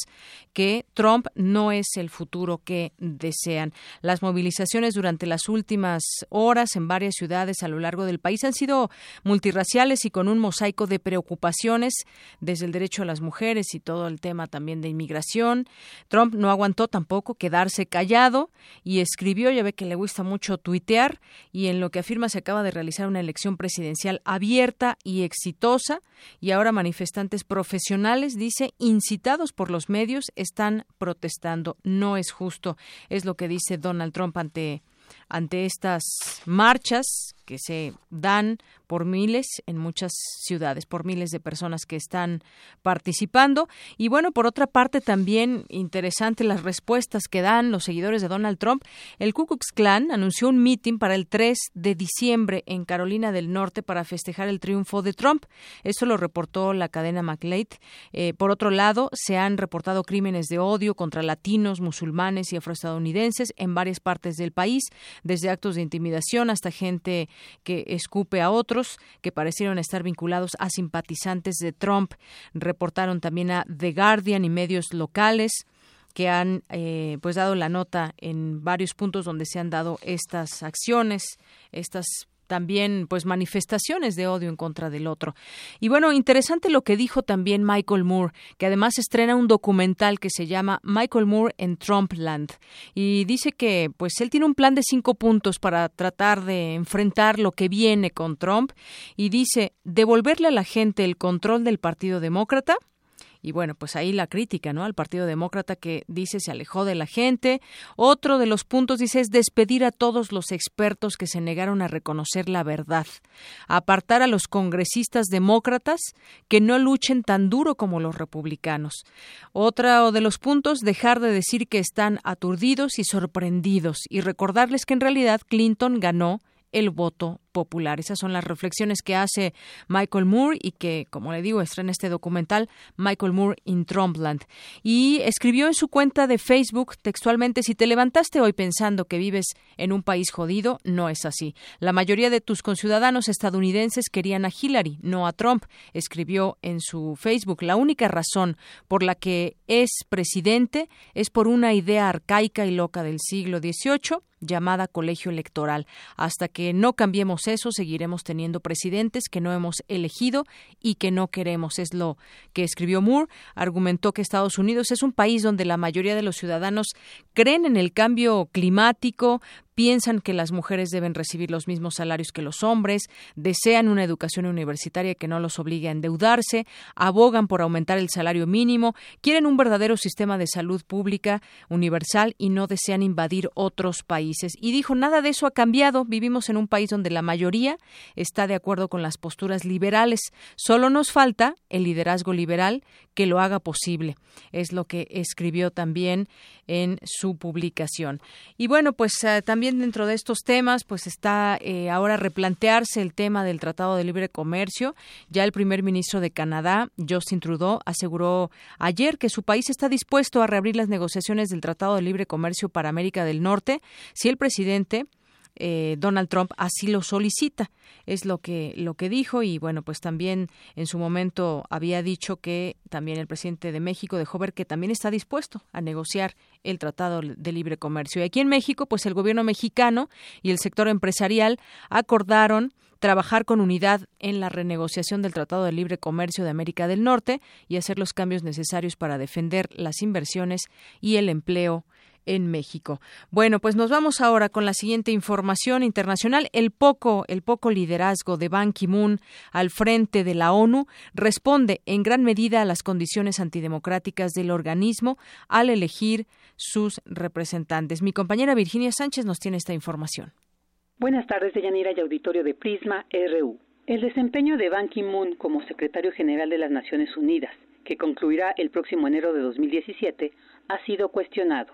que Trump no es el futuro que desean. Las movilizaciones durante las últimas horas en varias ciudades a lo largo del país han sido multirraciales y con un mosaico de preocupaciones desde el derecho a las mujeres y todo el tema también de inmigración. Trump no aguantó tampoco quedarse callado y escribió, ya ve que le gusta mucho tuitear y en lo que afirma se acaba de realizar una elección presidencial abierta y exitosa y ahora manifestantes profesionales, dice, incitados por los medios, están protestando. No es justo, es lo que dice Donald Trump ante ante estas marchas que se dan por miles en muchas ciudades, por miles de personas que están participando. Y bueno, por otra parte, también interesante las respuestas que dan los seguidores de Donald Trump. El Ku Klux Klan anunció un mitin para el 3 de diciembre en Carolina del Norte para festejar el triunfo de Trump. Eso lo reportó la cadena McLeod. Eh, por otro lado, se han reportado crímenes de odio contra latinos, musulmanes y afroestadounidenses en varias partes del país, desde actos de intimidación hasta gente que escupe a otros que parecieron estar vinculados a simpatizantes de Trump. Reportaron también a The Guardian y medios locales que han eh, pues dado la nota en varios puntos donde se han dado estas acciones, estas también pues manifestaciones de odio en contra del otro. Y bueno, interesante lo que dijo también Michael Moore, que además estrena un documental que se llama Michael Moore en Trumpland y dice que pues él tiene un plan de cinco puntos para tratar de enfrentar lo que viene con Trump y dice devolverle a la gente el control del Partido Demócrata, y bueno, pues ahí la crítica, ¿no? Al Partido Demócrata que dice se alejó de la gente. Otro de los puntos dice es despedir a todos los expertos que se negaron a reconocer la verdad. Apartar a los congresistas demócratas que no luchen tan duro como los republicanos. Otro de los puntos, dejar de decir que están aturdidos y sorprendidos y recordarles que en realidad Clinton ganó el voto popular. Esas son las reflexiones que hace Michael Moore y que, como le digo, está en este documental Michael Moore in Trumpland. Y escribió en su cuenta de Facebook textualmente, si te levantaste hoy pensando que vives en un país jodido, no es así. La mayoría de tus conciudadanos estadounidenses querían a Hillary, no a Trump, escribió en su Facebook. La única razón por la que es presidente es por una idea arcaica y loca del siglo XVIII llamada colegio electoral. Hasta que no cambiemos seguiremos teniendo presidentes que no hemos elegido y que no queremos. Es lo que escribió Moore. Argumentó que Estados Unidos es un país donde la mayoría de los ciudadanos creen en el cambio climático, piensan que las mujeres deben recibir los mismos salarios que los hombres, desean una educación universitaria que no los obligue a endeudarse, abogan por aumentar el salario mínimo, quieren un verdadero sistema de salud pública universal y no desean invadir otros países. Y dijo, nada de eso ha cambiado, vivimos en un país donde la mayoría está de acuerdo con las posturas liberales, solo nos falta el liderazgo liberal que lo haga posible. Es lo que escribió también en su publicación. Y bueno, pues eh, dentro de estos temas, pues está eh, ahora replantearse el tema del Tratado de Libre Comercio. Ya el primer ministro de Canadá, Justin Trudeau, aseguró ayer que su país está dispuesto a reabrir las negociaciones del Tratado de Libre Comercio para América del Norte si el presidente eh, Donald Trump así lo solicita. Es lo que, lo que dijo y bueno, pues también en su momento había dicho que también el presidente de México dejó ver que también está dispuesto a negociar el Tratado de Libre Comercio. Y aquí en México, pues el gobierno mexicano y el sector empresarial acordaron trabajar con unidad en la renegociación del Tratado de Libre Comercio de América del Norte y hacer los cambios necesarios para defender las inversiones y el empleo en México. Bueno, pues nos vamos ahora con la siguiente información internacional. El poco, el poco liderazgo de Ban Ki-moon al frente de la ONU responde en gran medida a las condiciones antidemocráticas del organismo al elegir sus representantes. Mi compañera Virginia Sánchez nos tiene esta información. Buenas tardes, Deyanira y auditorio de Prisma RU. El desempeño de Ban Ki-moon como secretario general de las Naciones Unidas, que concluirá el próximo enero de 2017, ha sido cuestionado.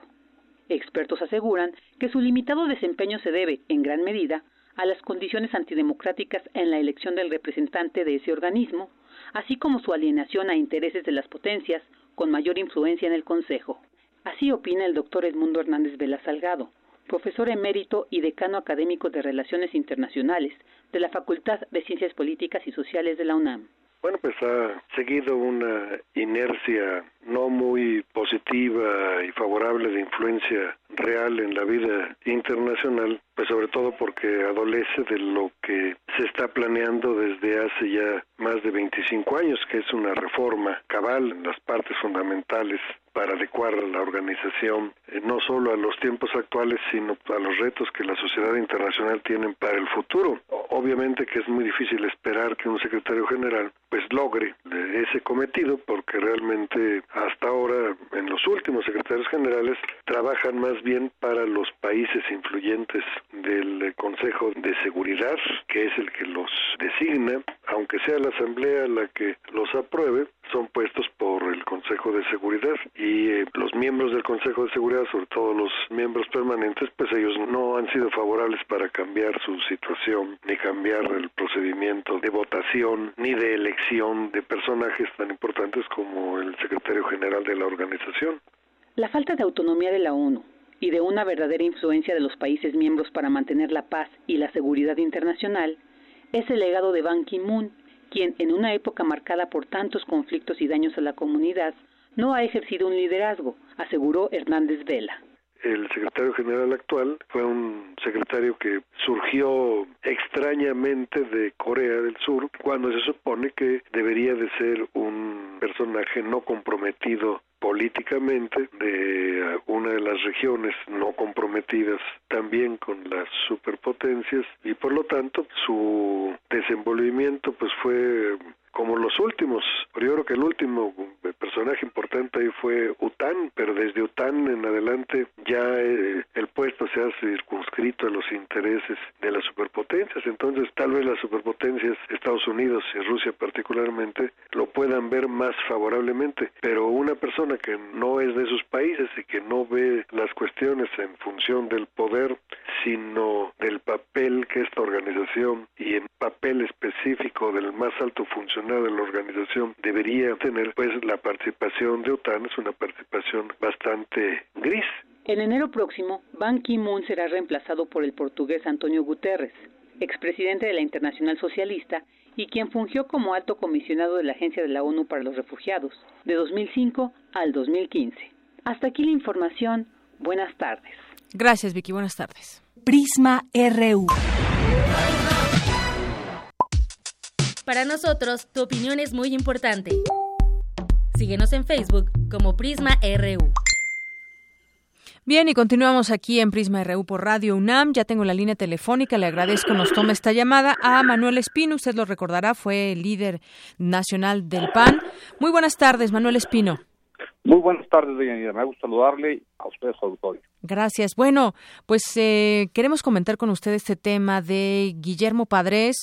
Expertos aseguran que su limitado desempeño se debe, en gran medida, a las condiciones antidemocráticas en la elección del representante de ese organismo, así como su alienación a intereses de las potencias con mayor influencia en el Consejo. Así opina el doctor Edmundo Hernández Vela Salgado, profesor emérito y decano académico de Relaciones Internacionales de la Facultad de Ciencias Políticas y Sociales de la UNAM. Bueno, pues ha seguido una inercia no muy positiva y favorable de influencia real en la vida internacional, pues sobre todo porque adolece de lo que se está planeando desde hace ya más de 25 años, que es una reforma cabal en las partes fundamentales para adecuar la organización eh, no solo a los tiempos actuales, sino a los retos que la sociedad internacional tiene para el futuro. Obviamente que es muy difícil esperar que un secretario general pues logre ese cometido porque realmente hasta ahora en los últimos secretarios generales trabajan más bien para los países influyentes del Consejo de Seguridad, que es el que los designa, aunque sea la Asamblea la que los apruebe, son puestos por el Consejo de Seguridad y eh, los miembros del Consejo de Seguridad, sobre todo los miembros permanentes, pues ellos no han sido favorables para cambiar su situación, ni cambiar el procedimiento de votación, ni de elección de personajes tan importantes como el secretario general de la organización. La falta de autonomía de la ONU y de una verdadera influencia de los países miembros para mantener la paz y la seguridad internacional es el legado de Ban Ki-moon quien en una época marcada por tantos conflictos y daños a la comunidad no ha ejercido un liderazgo, aseguró Hernández Vela. El secretario general actual fue un secretario que surgió extrañamente de Corea del Sur cuando se supone que debería de ser un personaje no comprometido políticamente de una de las regiones no comprometidas también con las superpotencias y por lo tanto su desenvolvimiento pues fue como los últimos. Yo creo que el último personaje importante ahí fue Után, pero desde Után en adelante ya eh, el puesto se ha circunscrito a los intereses de las superpotencias. Entonces tal vez las superpotencias, Estados Unidos y Rusia particularmente, lo puedan ver más favorablemente, pero una persona que no es de esos países y que no ve las cuestiones en función del poder, sino del papel que esta organización y en papel específico del más alto funcionario de la organización debería tener, pues la participación de OTAN es una participación bastante gris. En enero próximo, Ban Ki-moon será reemplazado por el portugués Antonio Guterres, expresidente de la Internacional Socialista y quien fungió como alto comisionado de la Agencia de la ONU para los Refugiados de 2005 al 2015. Hasta aquí la información. Buenas tardes. Gracias, Vicky. Buenas tardes. Prisma RU. Para nosotros, tu opinión es muy importante. Síguenos en Facebook como Prisma RU. Bien, y continuamos aquí en Prisma RU por Radio UNAM. Ya tengo la línea telefónica. Le agradezco nos tome esta llamada a Manuel Espino. Usted lo recordará, fue el líder nacional del PAN. Muy buenas tardes, Manuel Espino. Muy buenas tardes, doña Me gusta saludarle a ustedes, auditorio. Gracias. Bueno, pues eh, queremos comentar con usted este tema de Guillermo Padres,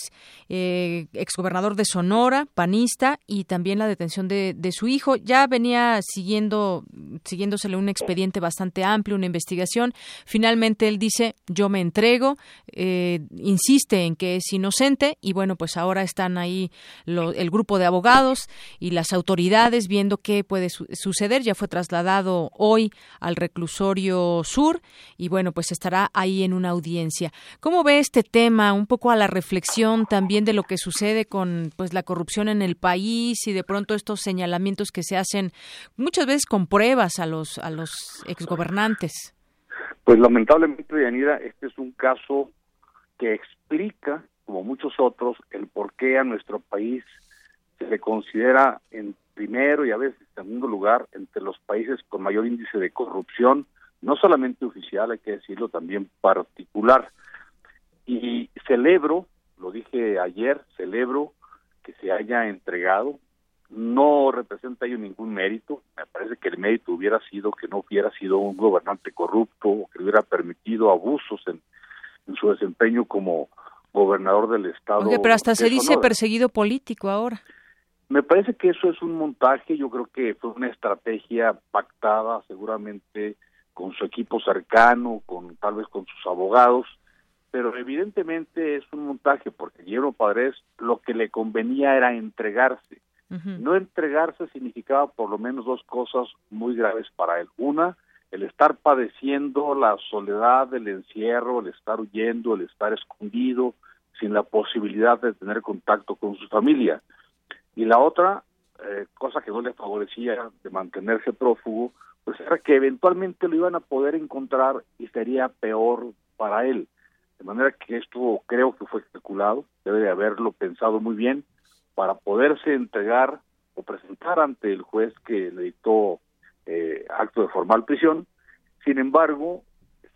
eh, exgobernador de Sonora, panista, y también la detención de, su hijo. Ya venía siguiendo, siguiéndosele un expediente bastante amplio, una investigación. Finalmente él dice, yo me entrego, eh, insiste en que es inocente, y bueno, pues ahora están ahí el grupo de abogados y las autoridades viendo qué puede suceder. Ya fue trasladado hoy al reclusorio Sur y bueno, pues estará ahí en una audiencia. ¿Cómo ve este tema? Un poco a la reflexión también de lo que sucede con pues la corrupción en el país y de pronto estos señalamientos que se hacen muchas veces con pruebas a los a los exgobernantes. Pues lamentablemente, Yanira, este es un caso que explica, como muchos otros, el por qué a nuestro país se le considera en primero y a veces en segundo lugar entre los países con mayor índice de corrupción no solamente oficial, hay que decirlo también particular. Y celebro, lo dije ayer, celebro que se haya entregado. No representa ello ningún mérito. Me parece que el mérito hubiera sido que no hubiera sido un gobernante corrupto o que hubiera permitido abusos en, su desempeño como gobernador del estado. pero hasta se dice perseguido político ahora. Me parece que eso es un montaje, yo creo que fue una estrategia pactada seguramente con su equipo cercano, con tal vez con sus abogados, pero evidentemente es un montaje porque Guillermo Padres lo que le convenía era entregarse. No entregarse significaba por lo menos dos cosas muy graves para él. Una, el estar padeciendo la soledad, el encierro, el estar huyendo, el estar escondido, sin la posibilidad de tener contacto con su familia. Y la otra, eh, cosa que no le favorecía de mantenerse prófugo, pues era que eventualmente lo iban a poder encontrar y sería peor para él. De manera que esto creo que fue especulado, debe de haberlo pensado muy bien para poderse entregar o presentar ante el juez que le dictó eh, acto de formal prisión. Sin embargo,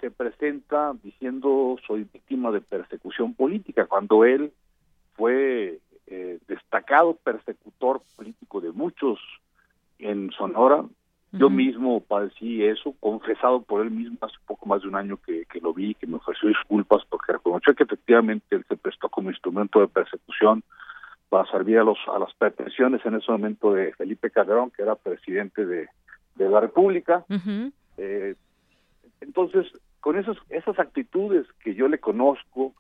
se presenta diciendo soy víctima de persecución política, cuando él fue eh, destacado persecutor político de muchos en Sonora, yo mismo padecí eso, confesado por él mismo hace poco más de un año que, lo vi, que me ofreció disculpas porque reconoció que efectivamente él se prestó como instrumento de persecución para servir a, los, a las pretensiones en ese momento de Felipe Calderón, que era presidente de, la República. Eh, entonces, con esas, esas actitudes que yo le conozco,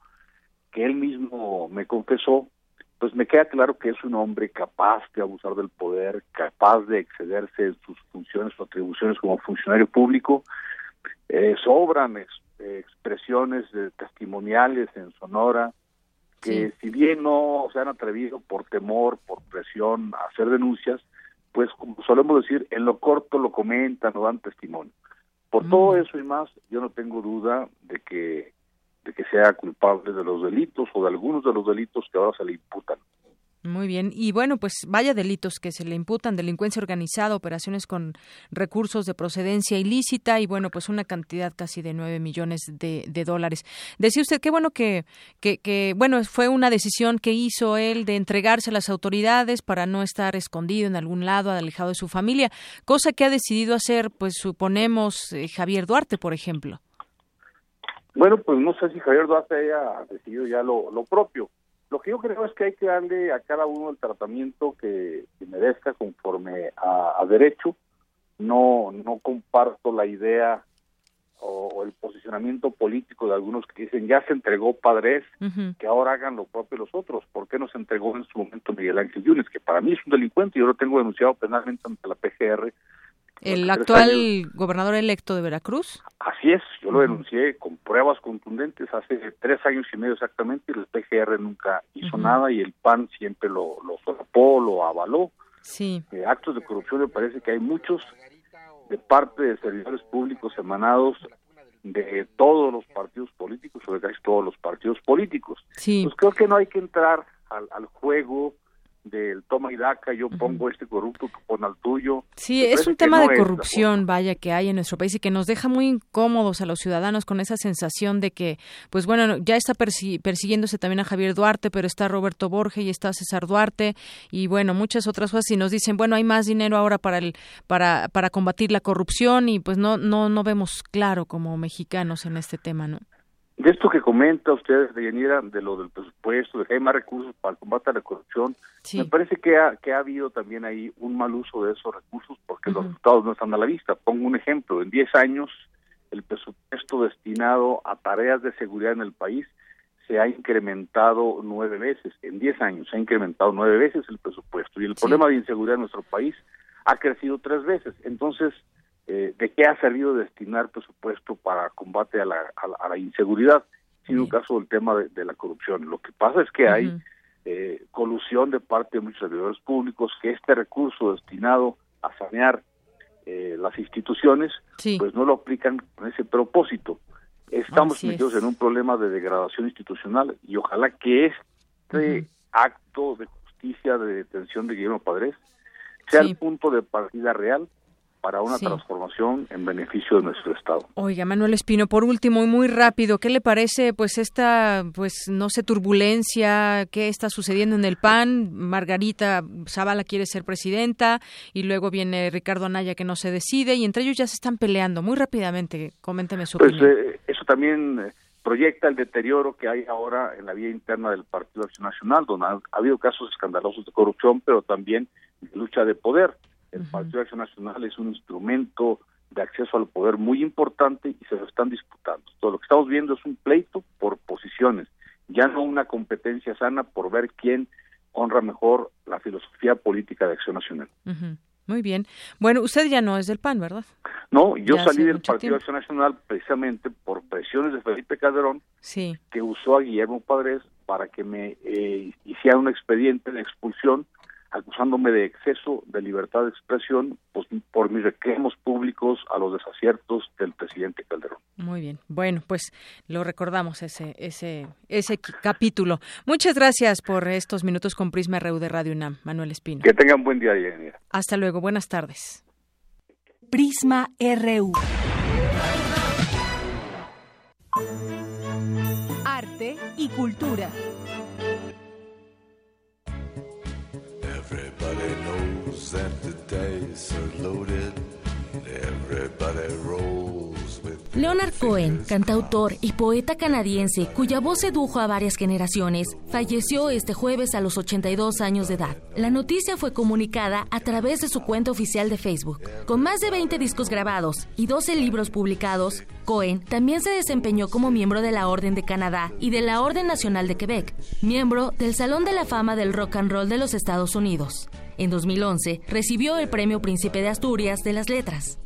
que él mismo me confesó, pues me queda claro que es un hombre capaz de abusar del poder, capaz de excederse en sus funciones o atribuciones como funcionario público. Eh, sobran expresiones testimoniales en Sonora que si bien no se han atrevido por temor, por presión a hacer denuncias, pues como solemos decir, en lo corto lo comentan o dan testimonio. Por todo mm. eso y más, yo no tengo duda de que de que sea culpable de los delitos o de algunos de los delitos que ahora se le imputan. Muy bien. Y bueno, pues vaya delitos que se le imputan, delincuencia organizada, operaciones con recursos de procedencia ilícita y bueno, pues una cantidad casi de nueve millones de, dólares. Decía usted, qué bueno que, que, que, bueno, fue una decisión que hizo él de entregarse a las autoridades para no estar escondido en algún lado, alejado de su familia, cosa que ha decidido hacer, pues suponemos, eh, Javier Duarte, por ejemplo. Bueno, pues no sé si Javier Duarte haya decidido ya lo, propio. Lo que yo creo es que hay que darle a cada uno el tratamiento que, merezca conforme a, derecho. No, no comparto la idea o, el posicionamiento político de algunos que dicen ya se entregó Padres, que ahora hagan lo propio los otros. ¿Por qué no se entregó en su momento Miguel Ángel Yunes, que para mí es un delincuente? Yo lo tengo denunciado penalmente ante la PGR el actual gobernador electo de Veracruz. Así es, yo lo denuncié con pruebas contundentes hace tres años y medio exactamente, y el PGR nunca hizo nada y el PAN siempre lo, lo solapó, lo avaló. Sí. Eh, actos de corrupción me parece que hay muchos de parte de servidores públicos emanados de todos los partidos políticos, o de casi todos los partidos políticos. Sí. Pues creo que no hay que entrar al, al juego del toma y daca, yo pongo este corrupto, pon al tuyo. Sí, es un tema de corrupción, vaya, que hay en nuestro país y que nos deja muy incómodos a los ciudadanos con esa sensación de que, pues bueno, ya está persiguiéndose también a Javier Duarte, pero está Roberto Borges y está César Duarte y bueno, muchas otras cosas y nos dicen, bueno, hay más dinero ahora para el para para combatir la corrupción y pues no no no vemos claro como mexicanos en este tema, ¿no? De esto que comenta usted, Deyanira, de lo del presupuesto, de que hay más recursos para el combate a la corrupción, me parece que ha, que ha habido también ahí un mal uso de esos recursos porque los resultados no están a la vista. Pongo un ejemplo, en 10 años el presupuesto destinado a tareas de seguridad en el país se ha incrementado nueve veces, en 10 años se ha incrementado nueve veces el presupuesto y el problema de inseguridad en nuestro país ha crecido tres veces. Entonces, eh, de qué ha servido destinar presupuesto para combate a la, a la, inseguridad, sin un caso del tema de, la corrupción. Lo que pasa es que hay eh, colusión de parte de muchos servidores públicos que este recurso destinado a sanear eh, las instituciones, pues no lo aplican con ese propósito. Estamos metidos en un problema de degradación institucional y ojalá que este acto de justicia de detención de Guillermo Padres sea el punto de partida real para una transformación en beneficio de nuestro estado. Oiga, Manuel Espino, por último y muy rápido, ¿qué le parece pues esta pues no sé turbulencia qué está sucediendo en el PAN? Margarita Zavala quiere ser presidenta y luego viene Ricardo Anaya que no se decide y entre ellos ya se están peleando muy rápidamente. Coménteme su pues, opinión. Eh, eso también eh, proyecta el deterioro que hay ahora en la vía interna del Partido Acción Nacional, donde ha habido casos escandalosos de corrupción, pero también de lucha de poder. El Partido de Acción Nacional es un instrumento de acceso al poder muy importante y se lo están disputando. Todo lo que estamos viendo es un pleito por posiciones, ya no una competencia sana por ver quién honra mejor la filosofía política de Acción Nacional. Muy bien. Bueno, usted ya no es del PAN, ¿verdad? No, yo salí del Partido de Acción Nacional precisamente por presiones de Felipe Calderón, sí. que usó a Guillermo Padres para que me eh, hiciera un expediente de expulsión acusándome de exceso de libertad de expresión pues, por mis reclamos públicos a los desaciertos del presidente Calderón. Muy bien. Bueno, pues lo recordamos ese ese ese capítulo. Muchas gracias por estos minutos con Prisma RU de Radio UNAM, Manuel Espino. Que tengan buen día, Yanira. Hasta luego. Buenas tardes. Prisma RU. Arte y cultura. Everybody knows that the dice are loaded. Everybody rolls Leonard Cohen, cantautor y poeta canadiense cuya voz sedujo a varias generaciones, falleció este jueves a los 82 años de edad. La noticia fue comunicada a través de su cuenta oficial de Facebook. Con más de 20 discos grabados y 12 libros publicados, Cohen también se desempeñó como miembro de la Orden de Canadá y de la Orden Nacional de Quebec, miembro del Salón de la Fama del Rock and Roll de los Estados Unidos. En 2011 recibió el Premio Príncipe de Asturias de las Letras.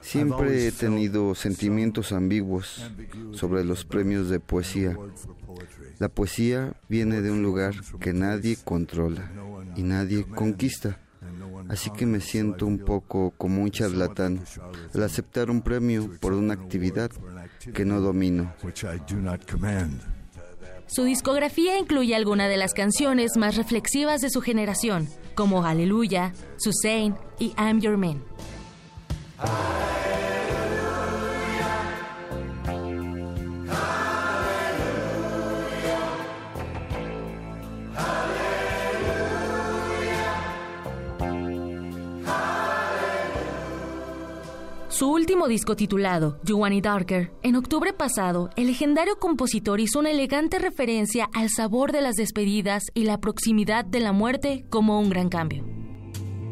Siempre he tenido sentimientos ambiguos sobre los premios de poesía. La poesía viene de un lugar que nadie controla y nadie conquista. Así que me siento un poco como un charlatán al aceptar un premio por una actividad que no domino. Su discografía incluye algunas de las canciones más reflexivas de su generación, como Aleluya, Susain y I'm Your Man. Su último disco titulado You Want It Darker, en octubre pasado, el legendario compositor hizo una elegante referencia al sabor de las despedidas y la proximidad de la muerte como un gran cambio.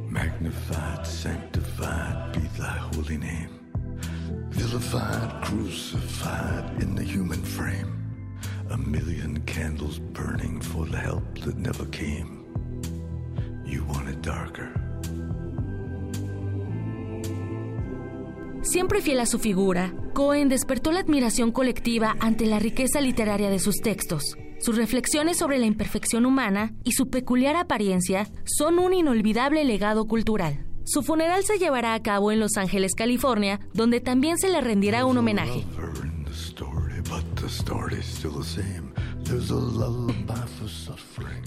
Magnified, sanctified be thy holy name. Vilified, crucified in the human frame. A million candles burning for the help that never came. You want it darker. Siempre fiel a su figura, Cohen despertó la admiración colectiva ante la riqueza literaria de sus textos. Sus reflexiones sobre la imperfección humana y su peculiar apariencia son un inolvidable legado cultural. Su funeral se llevará a cabo en Los Ángeles, California, donde también se le rendirá un homenaje.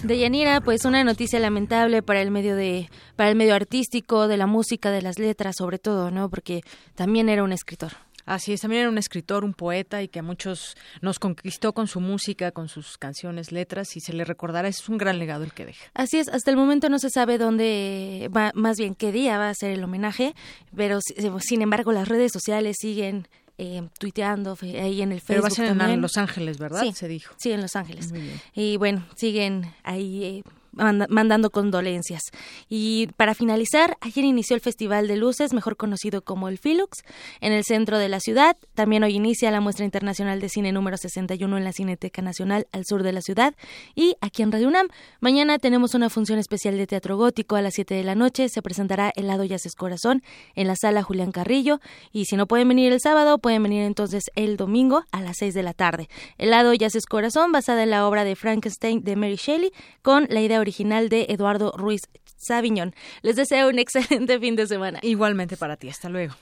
De Yanira, pues una noticia lamentable para el medio de para el medio artístico, de la música, de las letras, sobre todo, ¿no? Porque también era un escritor. Así es, también era un escritor, un poeta y que a muchos nos conquistó con su música, con sus canciones, letras y se le recordará, es un gran legado el que deja. Así es, hasta el momento no se sabe dónde, va, más bien qué día va a ser el homenaje, pero sin embargo las redes sociales siguen eh, tuiteando ahí en el Facebook. Pero va a ser en Los Ángeles, ¿verdad? Sí, se dijo. Sí, en Los Ángeles. Y bueno, siguen ahí eh, mandando condolencias. Y para finalizar, ayer inició el Festival de Luces, mejor conocido como el Filux, en el centro de la ciudad. También hoy inicia la muestra internacional de cine número 61 en la Cineteca Nacional al sur de la ciudad. Y aquí en Radio UNAM, mañana tenemos una función especial de teatro gótico a las 7 de la noche. Se presentará El lado Yaces Corazón en la sala Julián Carrillo. Y si no pueden venir el sábado, pueden venir entonces el domingo a las 6 de la tarde. El lado Yaces Corazón, basada en la obra de Frankenstein de Mary Shelley, con la idea original de Eduardo Ruiz Saviñón. Les deseo un excelente fin de semana. Igualmente para ti, hasta luego.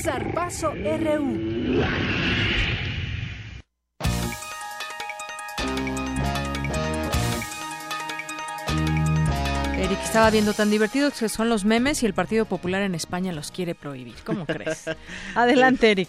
Zarpazo RU. Eric estaba viendo tan divertidos que son los memes y el Partido Popular en España los quiere prohibir. ¿Cómo crees? Adelante, Eric.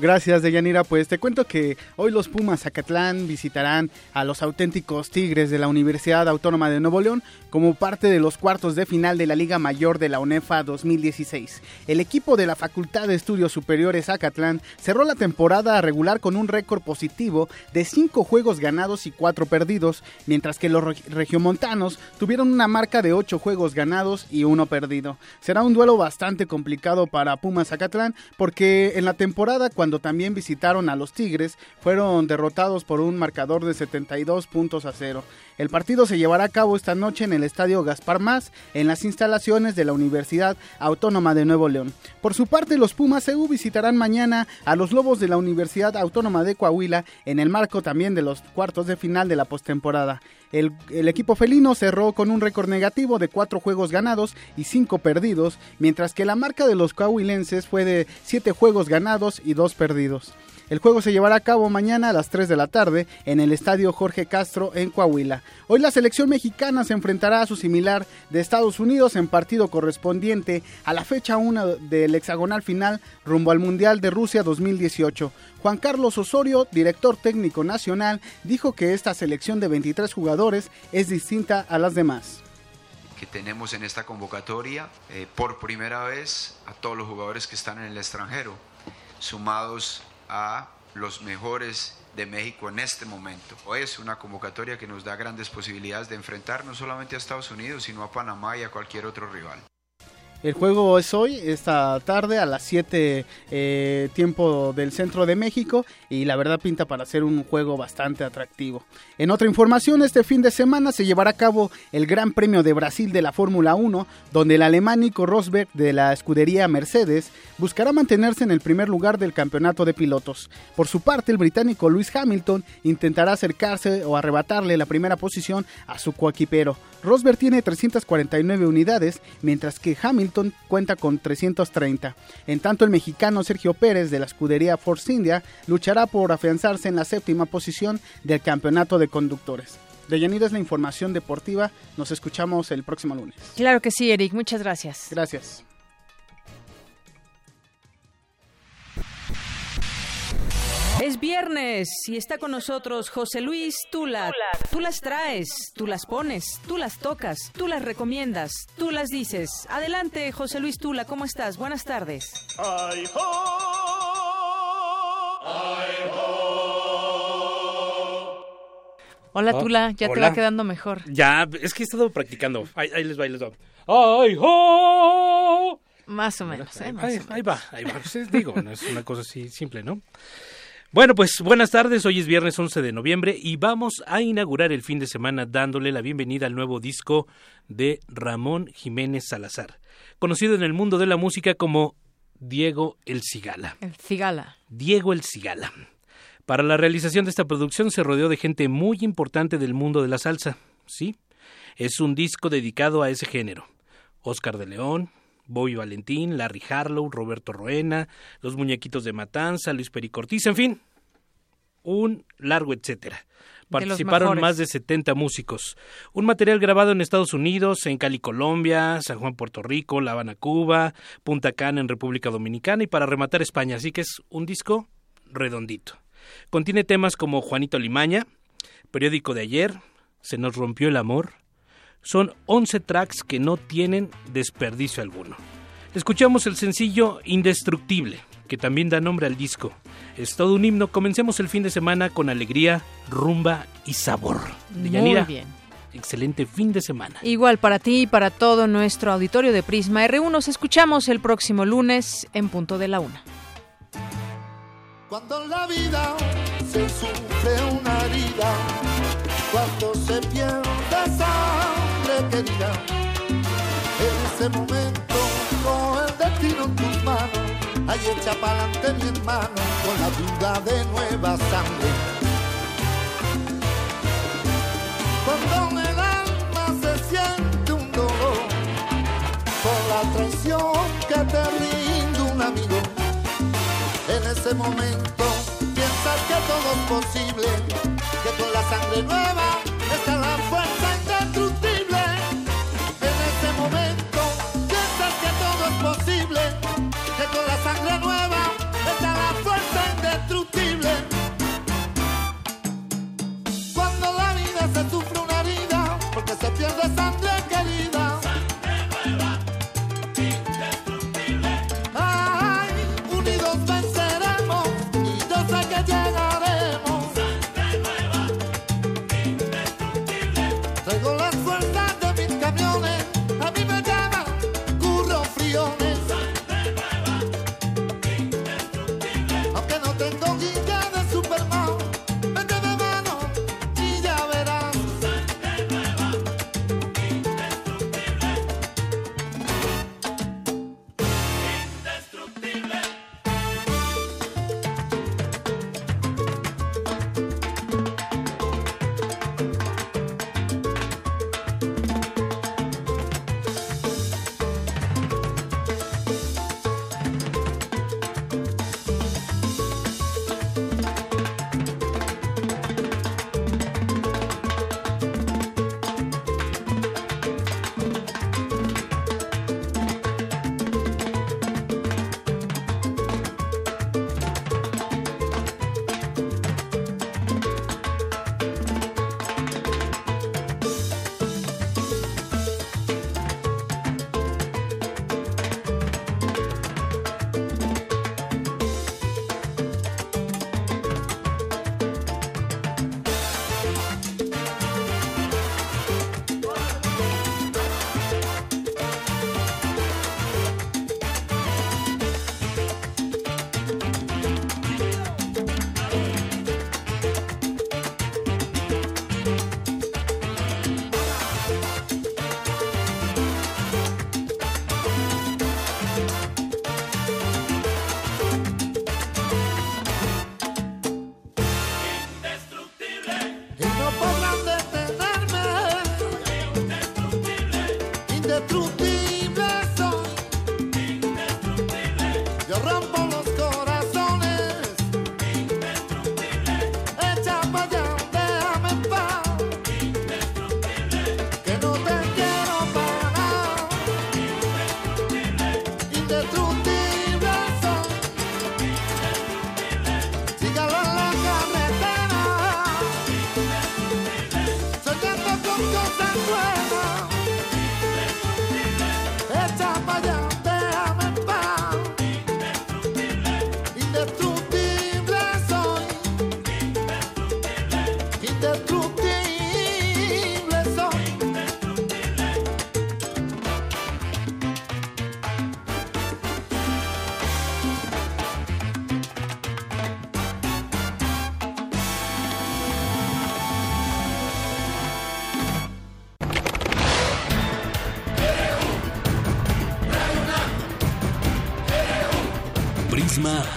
Gracias, Deyanira. Pues te cuento que hoy los Pumas Zacatlán visitarán a los auténticos Tigres de la Universidad Autónoma de Nuevo León como parte de los cuartos de final de la Liga Mayor de la UNEFA 2016. El equipo de la Facultad de Estudios Superiores Zacatlán cerró la temporada regular con un récord positivo de 5 juegos ganados y 4 perdidos, mientras que los regiomontanos tuvieron una marca de 8 juegos ganados y 1 perdido. Será un duelo bastante complicado para Pumas Zacatlán porque en la temporada cuando cuando también visitaron a los Tigres, fueron derrotados por un marcador de 72 puntos a cero. El partido se llevará a cabo esta noche en el Estadio Gaspar Más, en las instalaciones de la Universidad Autónoma de Nuevo León. Por su parte, los Pumas EU visitarán mañana a los Lobos de la Universidad Autónoma de Coahuila en el marco también de los cuartos de final de la postemporada. El, equipo felino cerró con un récord negativo de cuatro juegos ganados y cinco perdidos, mientras que la marca de los coahuilenses fue de siete juegos ganados y dos perdidos. El juego se llevará a cabo mañana a las 3 de la tarde en el Estadio Jorge Castro en Coahuila. Hoy la selección mexicana se enfrentará a su similar de Estados Unidos en partido correspondiente a la fecha 1 del hexagonal final rumbo al Mundial de Rusia 2018. Juan Carlos Osorio, director técnico nacional, dijo que esta selección de 23 jugadores es distinta a las demás que tenemos en esta convocatoria eh, por primera vez a todos los jugadores que están en el extranjero, sumados a los mejores de México en este momento. Es una convocatoria que nos da grandes posibilidades de enfrentar no solamente a Estados Unidos, sino a Panamá y a cualquier otro rival. El juego es hoy, esta tarde, a las 7 eh, tiempo del centro de México y la verdad pinta para ser un juego bastante atractivo. En otra información, este fin de semana se llevará a cabo el Gran Premio de Brasil de la Fórmula 1, donde el alemán Nico Rosberg de la escudería Mercedes buscará mantenerse en el primer lugar del campeonato de pilotos. Por su parte, el británico Lewis Hamilton intentará acercarse o arrebatarle la primera posición a su coequipero. Rosberg tiene 349 unidades, mientras que Hamilton cuenta con 330. En tanto, el mexicano Sergio Pérez de la escudería Force India luchará por afianzarse en la séptima posición del campeonato de conductores. Deyanira es la información deportiva. Nos escuchamos el próximo lunes. Claro que sí, Eric. Muchas gracias. Gracias. Es viernes y está con nosotros José Luis Tula. Tú las traes, tú las pones, tú las tocas, tú las recomiendas, tú las dices. Adelante, José Luis Tula, ¿cómo estás? Buenas tardes. Hola Oh, Tula, ya te va quedando mejor. Ya, es que he estado practicando. Ahí, ahí les va, ahí les va. ¡Ay, ho! Más o menos, ¿eh? Más Ahí, o menos. ahí va, ahí va. Pues, digo, no es una cosa así simple, ¿no? Bueno, pues buenas tardes. Hoy es viernes 11 de noviembre y vamos a inaugurar el fin de semana dándole la bienvenida al nuevo disco de Ramón Jiménez Salazar, conocido en el mundo de la música como Diego El Cigala. El Cigala. Diego El Cigala. Para la realización de esta producción se rodeó de gente muy importante del mundo de la salsa. Sí, es un disco dedicado a ese género. Oscar de León, Bobby Valentín, Larry Harlow, Roberto Roena, Los Muñequitos de Matanza, Luis Pericortiz, en fin. un largo etcétera. Participaron más de 70 músicos. Un material grabado en Estados Unidos, en Cali, Colombia, San Juan, Puerto Rico, La Habana, Cuba, Punta Cana en República Dominicana y para rematar España. Así que es un disco redondito. Contiene temas como Juanito Limaña, Periódico de ayer, Se nos rompió el amor. Son 11 tracks que no tienen desperdicio alguno. Escuchamos el sencillo Indestructible, que también da nombre al disco. Es todo un himno. Comencemos el fin de semana con alegría, rumba y sabor. Muy bien. Excelente fin de semana. Igual para ti y para todo nuestro auditorio de Prisma R1. Nos escuchamos el próximo lunes en punto de la una. Cuando en la vida se sufre una herida, cuando se pierde sangre querida, en ese momento ahí echa pa'lante mi hermano con la duda de nueva sangre. Cuando en el alma se siente un dolor por la traición que te rinde un amigo en ese momento piensas que todo es posible, que con la sangre nueva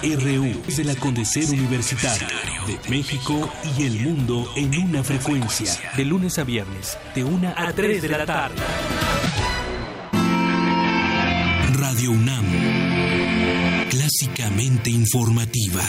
RU de la Condecer Universitario de México y el mundo en una frecuencia. De lunes a viernes, de 1 a 3 de la tarde. Radio UNAM. Clásicamente informativa.